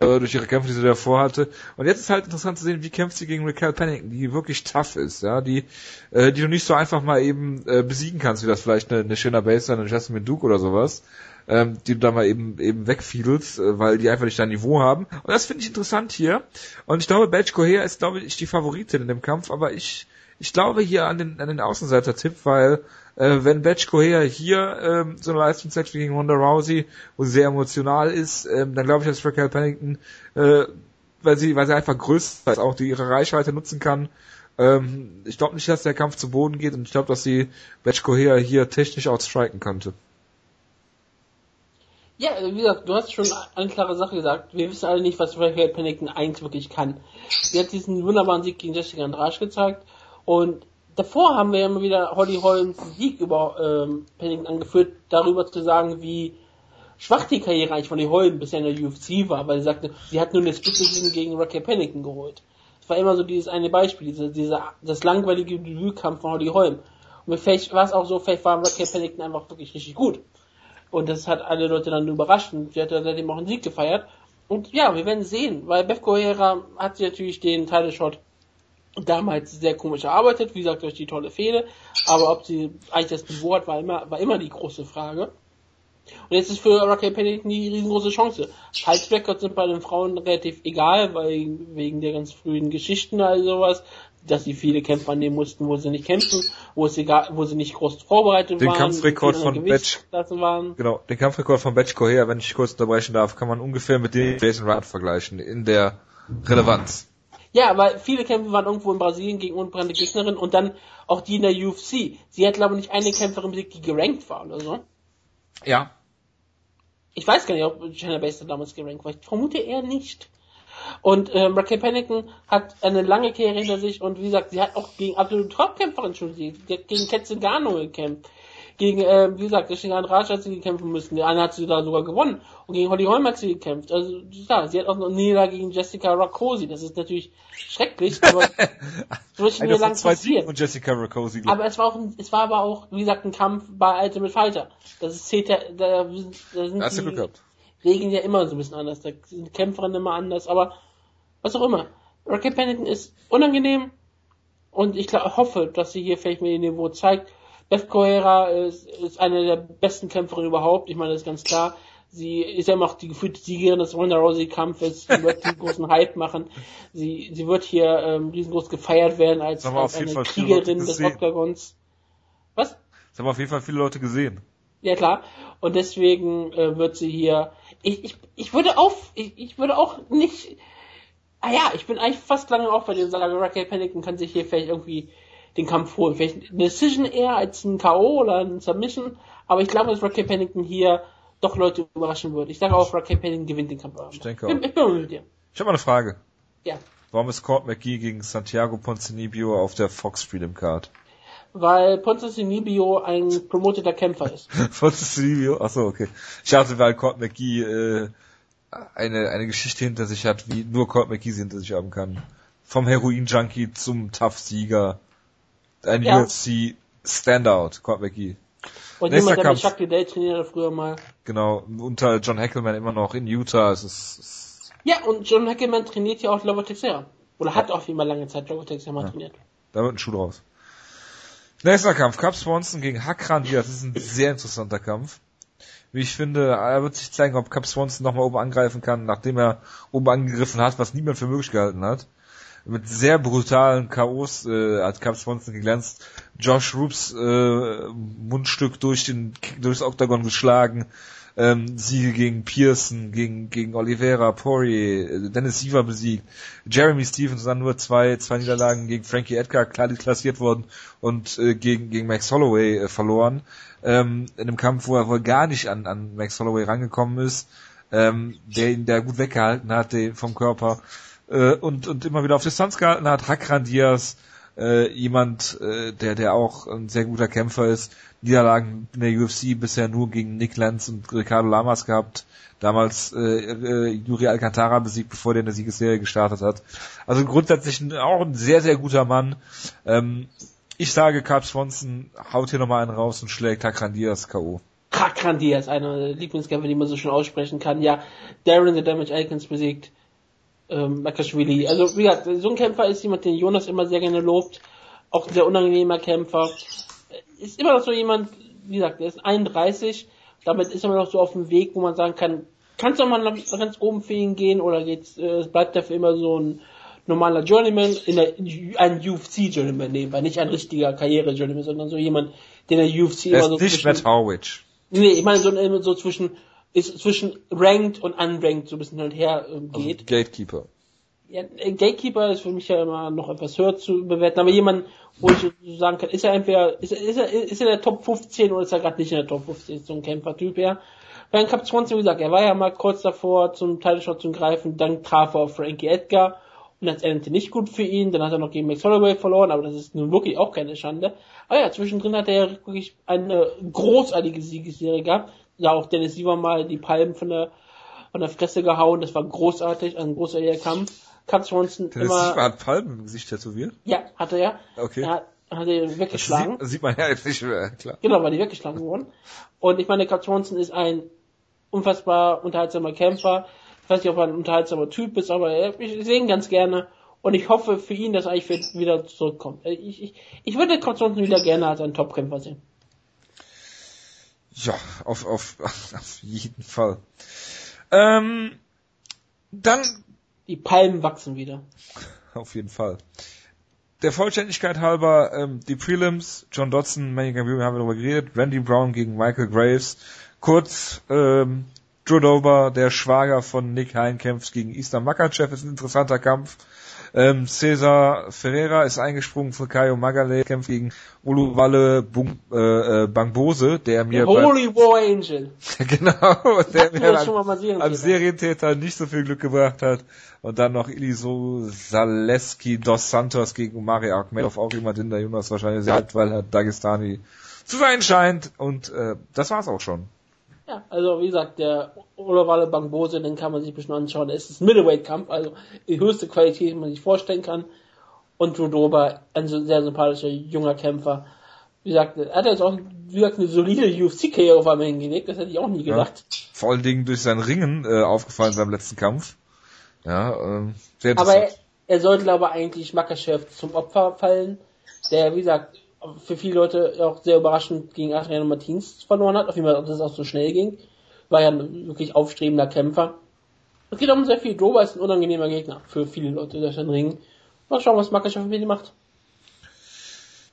äh, durch ihre Kämpfe, die sie davor hatte. Und jetzt ist halt interessant zu sehen, wie kämpft sie gegen Raquel Pennington, die wirklich tough ist, ja, die, äh, die du nicht so einfach mal eben äh, besiegen kannst, wie das vielleicht eine, eine Shayna Baszler, eine Jasmine Duke oder sowas, ähm, die du da mal eben eben wegfiedelst, äh, weil die einfach nicht dein Niveau haben. Und das finde ich interessant hier. Und ich glaube, Badge Coher ist, glaube ich, die Favoritin in dem Kampf, aber ich ich glaube hier an den, an den Außenseiter-Tipp, weil äh, wenn Batch Coher hier ähm, so eine Leistung zeigt gegen Ronda Rousey, wo sie sehr emotional ist, ähm, dann glaube ich, dass Raquel Pennington, äh, weil sie, weil sie einfach größer ist, auch die ihre Reichweite nutzen kann. Ähm, ich glaube nicht, dass der Kampf zu Boden geht und ich glaube, dass sie Batch Coher hier technisch outstriken könnte. Ja, wie gesagt, du hast schon eine klare Sache gesagt. Wir wissen alle nicht, was Raquel Pennington 1 wirklich kann. Sie hat diesen wunderbaren Sieg gegen Jessica Andrade gezeigt und davor haben wir ja immer wieder Holly Holmes Sieg über ähm, Pennington angeführt, darüber zu sagen, wie schwach die Karriere eigentlich von Holly Holm bisher in der UFC war, weil sie sagte, sie hat nur eine Split gegen Raquel Pennington geholt. Das war immer so dieses eine Beispiel, diese, diese, das langweilige Debütkampf von Holly Holm. Und vielleicht war es auch so, vielleicht war Raquel Pennington einfach wirklich richtig gut. Und das hat alle Leute dann überrascht und sie hat seitdem auch einen Sieg gefeiert. Und ja, wir werden sehen, weil Beth Correa hat sie natürlich den Title Shot damals sehr komisch erarbeitet, wie gesagt, durch die tolle Fehde, aber ob sie eigentlich das Niveau hat, war immer, war immer die große Frage. Und jetzt ist für Raquel Pennington die riesengroße Chance. Halsrecords sind bei den Frauen relativ egal, weil wegen der ganz frühen Geschichten also sowas, dass sie viele Kämpfe annehmen mussten, wo sie nicht kämpfen, wo es egal, wo sie nicht groß vorbereitet den waren. Kampfrekord von Batch, waren. genau, den Kampfrekord von Batch Coher, wenn ich kurz unterbrechen darf, kann man ungefähr mit dem Jason Rudd vergleichen in der Relevanz. Ja, weil viele Kämpfe waren irgendwo in Brasilien gegen unbekannte Gegnerin und dann auch die in der UFC. Sie hat, glaube ich, nicht eine Kämpferin besiegt, die gerankt war oder so. Ja. Ich weiß gar nicht, ob Jenna Baster damals gerankt war. Ich vermute eher nicht. Und ähm, Raquel Pennington hat eine lange Karriere hinter sich und wie gesagt, sie hat auch gegen absolute Top-Kämpferin schon gegen Ketzegano gekämpft gegen, äh, wie gesagt, gegen Andrade hat sie kämpfen müssen. Der eine hat sie da sogar gewonnen. Und gegen Holly Holm hat sie gekämpft. Also, ja, sie hat auch noch Nieder gegen Jessica Rakosi. Das ist natürlich schrecklich, aber so ist mir lang passiert. Und Jessica Rakosi. Aber es war auch, ein, es war aber auch, wie gesagt, ein Kampf bei Ultimate Fighter. Das ist CT, da, da sind Hast die Regeln ja immer so ein bisschen anders. Da sind Kämpferinnen immer anders, aber was auch immer. Raquel Pennington ist unangenehm und ich glaub, hoffe, dass sie hier vielleicht mehr ihr Niveau zeigt. Beth Correa ist, ist eine der besten Kämpferinnen überhaupt. Ich meine, das ist ganz klar. Sie ist ja immer auch die gefühlte Siegerin des Ronda Rousey Kampfes. Sie wird einen großen Hype machen. Sie, sie wird hier ähm, riesengroß gefeiert werden als, als eine Kriegerin des Oktagons. Was? Das haben auf jeden Fall viele Leute gesehen. Ja klar. Und deswegen äh, wird sie hier. Ich, ich, ich würde auf, ich, ich würde auch nicht. Ah ja, ich bin eigentlich fast lange auch bei und sage, Raquel Pennington kann sich hier vielleicht irgendwie den Kampf holen. Vielleicht eine Decision eher als ein K.O. oder ein Submission, aber ich glaube, dass Raquel Pennington hier doch Leute überraschen würde. Ich sage auch, Raquel Pennington gewinnt den Kampf. Ich denke auch. Ich, ich bin mit dir. Ich habe mal eine Frage. Ja. Warum ist Court McGee gegen Santiago Ponzinibbio auf der Fox Freedom Card? Weil Ponzinibbio ein promoteter Kämpfer ist. Ponzinibbio? Achso, okay. Ich dachte, weil Court McGee äh, eine, eine Geschichte hinter sich hat, wie nur Court McGee sie hinter sich haben kann. Vom Heroin-Junkie zum Tough-Sieger. Ein Ja. UFC Standout, Court McGee. Und Nächster jemand, der mit Kampf. Chuck Liddell trainierte früher mal. Genau, unter John Hackelman immer noch in Utah. Es ist, es Ja, und John Hackelman trainiert ja auch Lover Texera. Oder hat auch immer lange Zeit Lover Texera mal trainiert. Da wird ein Schuh draus. Nächster Kampf, Cap Swanson gegen Hakran Diaz. Das ist ein sehr interessanter Kampf. Wie ich finde, er wird sich zeigen, ob Cap Swanson nochmal oben angreifen kann, nachdem er oben angegriffen hat, was niemand für möglich gehalten hat. Mit sehr brutalen K.O.s äh, hat Cap Swanson geglänzt. Josh Roops äh, Mundstück durch den durchs Oktagon geschlagen. Ähm, Siege gegen Pearson, gegen, gegen Oliveira, Poirier, äh, Dennis Siever besiegt. Jeremy Stevens dann nur zwei, zwei Niederlagen gegen Frankie Edgar, klar deklassiert worden und äh, gegen, gegen Max Holloway äh, verloren. Ähm, in einem Kampf, wo er wohl gar nicht an, an Max Holloway rangekommen ist, ähm, der ihn da gut weggehalten hat den, vom Körper äh, und, und immer wieder auf Distanz gehalten hat. Hakran Diaz, äh, jemand, äh, der, der auch ein sehr guter Kämpfer ist. Niederlagen in der UFC bisher nur gegen Nick Lenz und Ricardo Lamas gehabt. Damals äh, äh, Yuri Alcantara besiegt, bevor der in der Siegesserie gestartet hat. Also grundsätzlich auch ein sehr, sehr guter Mann. Ähm, ich sage, Carp Swanson haut hier nochmal einen raus und schlägt Hakran Diaz K.O. Kakran Diaz, einer der Lieblingskämpfer, die man so schön aussprechen kann. Ja, Darren the Damage Aikens besiegt. Ähm, Makashvili. Also, wie gesagt, so ein Kämpfer ist jemand, den Jonas immer sehr gerne lobt. Auch ein sehr unangenehmer Kämpfer. Ist immer noch so jemand, wie gesagt, der ist 31. Damit ist er immer noch so auf dem Weg, wo man sagen kann, kannst du mal ganz oben für ihn gehen oder geht's, äh, bleibt er für immer so ein normaler Journeyman, in der, ein UFC-Journeyman nebenbei, nicht ein richtiger Karriere-Journeyman, sondern so jemand, den der UFC Er immer ist so nicht zwischen- Matt Harwich. Nee, ich meine so, äh, so zwischen ist zwischen ranked und unranked so ein bisschen hin und her ähm, Also geht. Gatekeeper. Ja, äh, Gatekeeper ist für mich ja immer noch etwas höher zu bewerten, aber jemand, wo ich so sagen kann, ist er entweder ist er, ist er, ist er in der Top 15 oder ist er gerade nicht in der Top 15, ist so ein Kämpfertyp ja. Bei Cup 20, wie gesagt, er war ja mal kurz davor zum Title-Shot zu greifen, dann traf er auf Frankie Edgar und das endete nicht gut für ihn, dann hat er noch gegen Max Holloway verloren, aber das ist nun wirklich auch keine Schande. Aber ja, zwischendrin hat er ja wirklich eine großartige Siegesserie gehabt, da auch Dennis Siever mal die Palmen von der von der Fresse gehauen, das war großartig, ein großartiger Kampf. Cup Swanson Dennis immer, Siever hat Palmen im Gesicht tätowiert. ja, hat er. Okay. Er hat, hat er Das weggeschlagen. sieht, sieht man ja jetzt nicht mehr, klar. Genau, war die weggeschlagen worden. Und ich meine, Cup Swanson ist ein unfassbar unterhaltsamer Kämpfer. Ich weiß nicht, ob er ein unterhaltsamer Typ ist, aber er- ich sehe ihn ganz gerne. Und ich hoffe für ihn, dass er eigentlich wieder zurückkommt. Ich, ich, ich würde Cup Swanson wieder gerne als einen Topkämpfer sehen. Ja, auf, auf, auf jeden Fall. Ähm, dann, Die Palmen wachsen wieder. auf jeden Fall. Der Vollständigkeit halber, ähm, die Prelims, John Dodson, Manny Gambino haben wir darüber geredet, Randy Brown gegen Michael Graves, kurz, ähm, Drew Dober, der Schwager von Nick Hein, kämpft gegen Islam Makachev, ist ein interessanter Kampf. Ähm, Cesar Ferreira ist eingesprungen für Kaio Magale, kämpft gegen Uluwale Bung, äh, äh, Bangbose, der mir Der bei, Holy War Angel. genau, der Hatten mir am, am Serientäter nicht so viel Glück gebracht hat. Und dann noch Iliso Zaleski dos Santos gegen Umari Akhmedov, auch jemand, den der Jonas wahrscheinlich sehr hat, weil er Dagestani zu sein scheint. Und äh, das war's auch schon. Ja, also wie gesagt, der Olawale Bangbose, den kann man sich bisschen anschauen. Es ist ein Middleweight-Kampf, also die höchste Qualität, die man sich vorstellen kann. Und Rudoba, ein sehr sympathischer junger Kämpfer. Wie gesagt, er hat jetzt auch wie gesagt, eine solide UFC-Karriere auf einmal hingelegt, das hätte ich auch nie gedacht. Vor allen Dingen durch sein Ringen äh, aufgefallen beim letzten Kampf. Ja, ähm, sehr Aber er, er sollte aber eigentlich Makachev zum Opfer fallen, der, wie gesagt, für viele Leute auch sehr überraschend gegen Adriano Martins verloren hat, auf jeden Fall, dass es auch so schnell ging. War ja ein wirklich aufstrebender Kämpfer. Es geht um sehr viel. Dober ist ein unangenehmer Gegner für viele Leute durch den Ring. Mal schauen, was Makachev mit ihm macht.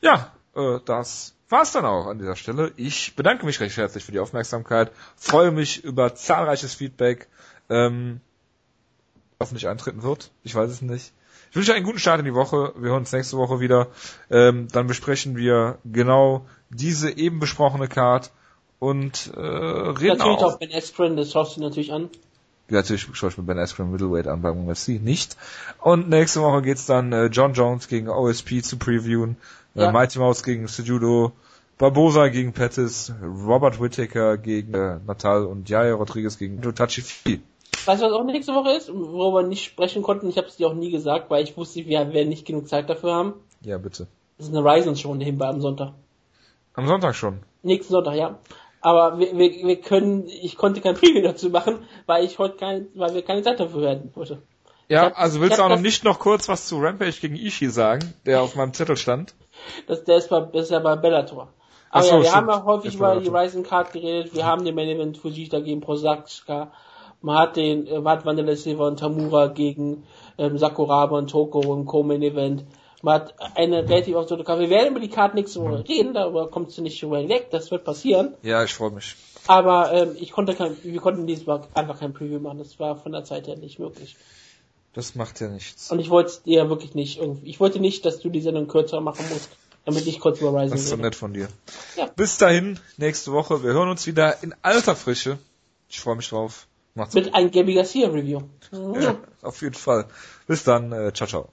Ja, äh, das war's dann auch an dieser Stelle. Ich bedanke mich recht herzlich für die Aufmerksamkeit, freue mich über zahlreiches Feedback, ähm, hoffentlich eintreten wird. Ich weiß es nicht. Ich wünsche einen guten Start in die Woche. Wir hören uns nächste Woche wieder. Ähm, dann besprechen wir genau diese eben besprochene Card und äh, reden Natürlich auch. auch Ben Askren, das schaust du natürlich an. Natürlich schaue ich mir Ben Askren Middleweight an beim UFC nicht. Und nächste Woche geht's dann äh, John Jones gegen OSP zu previewen, äh, Ja. Mighty Mouse gegen Sejudo, Barbosa gegen Pettis, Robert Whittaker gegen äh, Natal und Jair Rodriguez gegen Tachi Fi. Weißt du, was auch nächste Woche ist, worüber wir nicht sprechen konnten? Ich habe es dir auch nie gesagt, weil ich wusste, wir werden nicht genug Zeit dafür haben. Ja, bitte. Das ist eine Ryzen Show nebenbei am Sonntag. Am Sonntag schon. Nächsten Sonntag, ja. Aber wir, wir, wir können, ich konnte kein Preview dazu machen, weil ich heute kein, weil wir keine Zeit dafür werden heute. Ja, hab- also willst du auch noch nicht noch kurz was zu Rampage gegen Ishii sagen, der auf meinem Zettel stand? Das, der ist, bei, das ist ja bei Bellator. Aber Ach so, ja, wir stimmt. haben ja häufig über die. Rising Card geredet. Wir haben den Main Event Fujita gegen Prosaska. Man hat den, äh, man hat Wanderlei Silva und Tamura gegen ähm, Sakuraba und Toko im Co-Main Event. Man hat eine relativ absurde Karte. Wir werden über die Karte nächste Woche reden, darüber kommst du nicht drüber hinweg, das wird passieren. Ja, ich freue mich. Aber ähm, ich konnte kein, wir konnten dieses Mal einfach kein Preview machen. Das war von der Zeit her nicht möglich. Das macht ja nichts. Und ich wollte es dir wirklich nicht irgendwie. Ich wollte nicht, dass du die Sendung kürzer machen musst, damit ich kurz über Rising Das ist so nett von dir. Ja. Bis dahin, nächste Woche. Wir hören uns wieder in alter Frische. Ich freue mich drauf. Macht's gut. Mit einem Gabby Garcia Review. Ja, auf jeden Fall. Bis dann. Äh, ciao, ciao.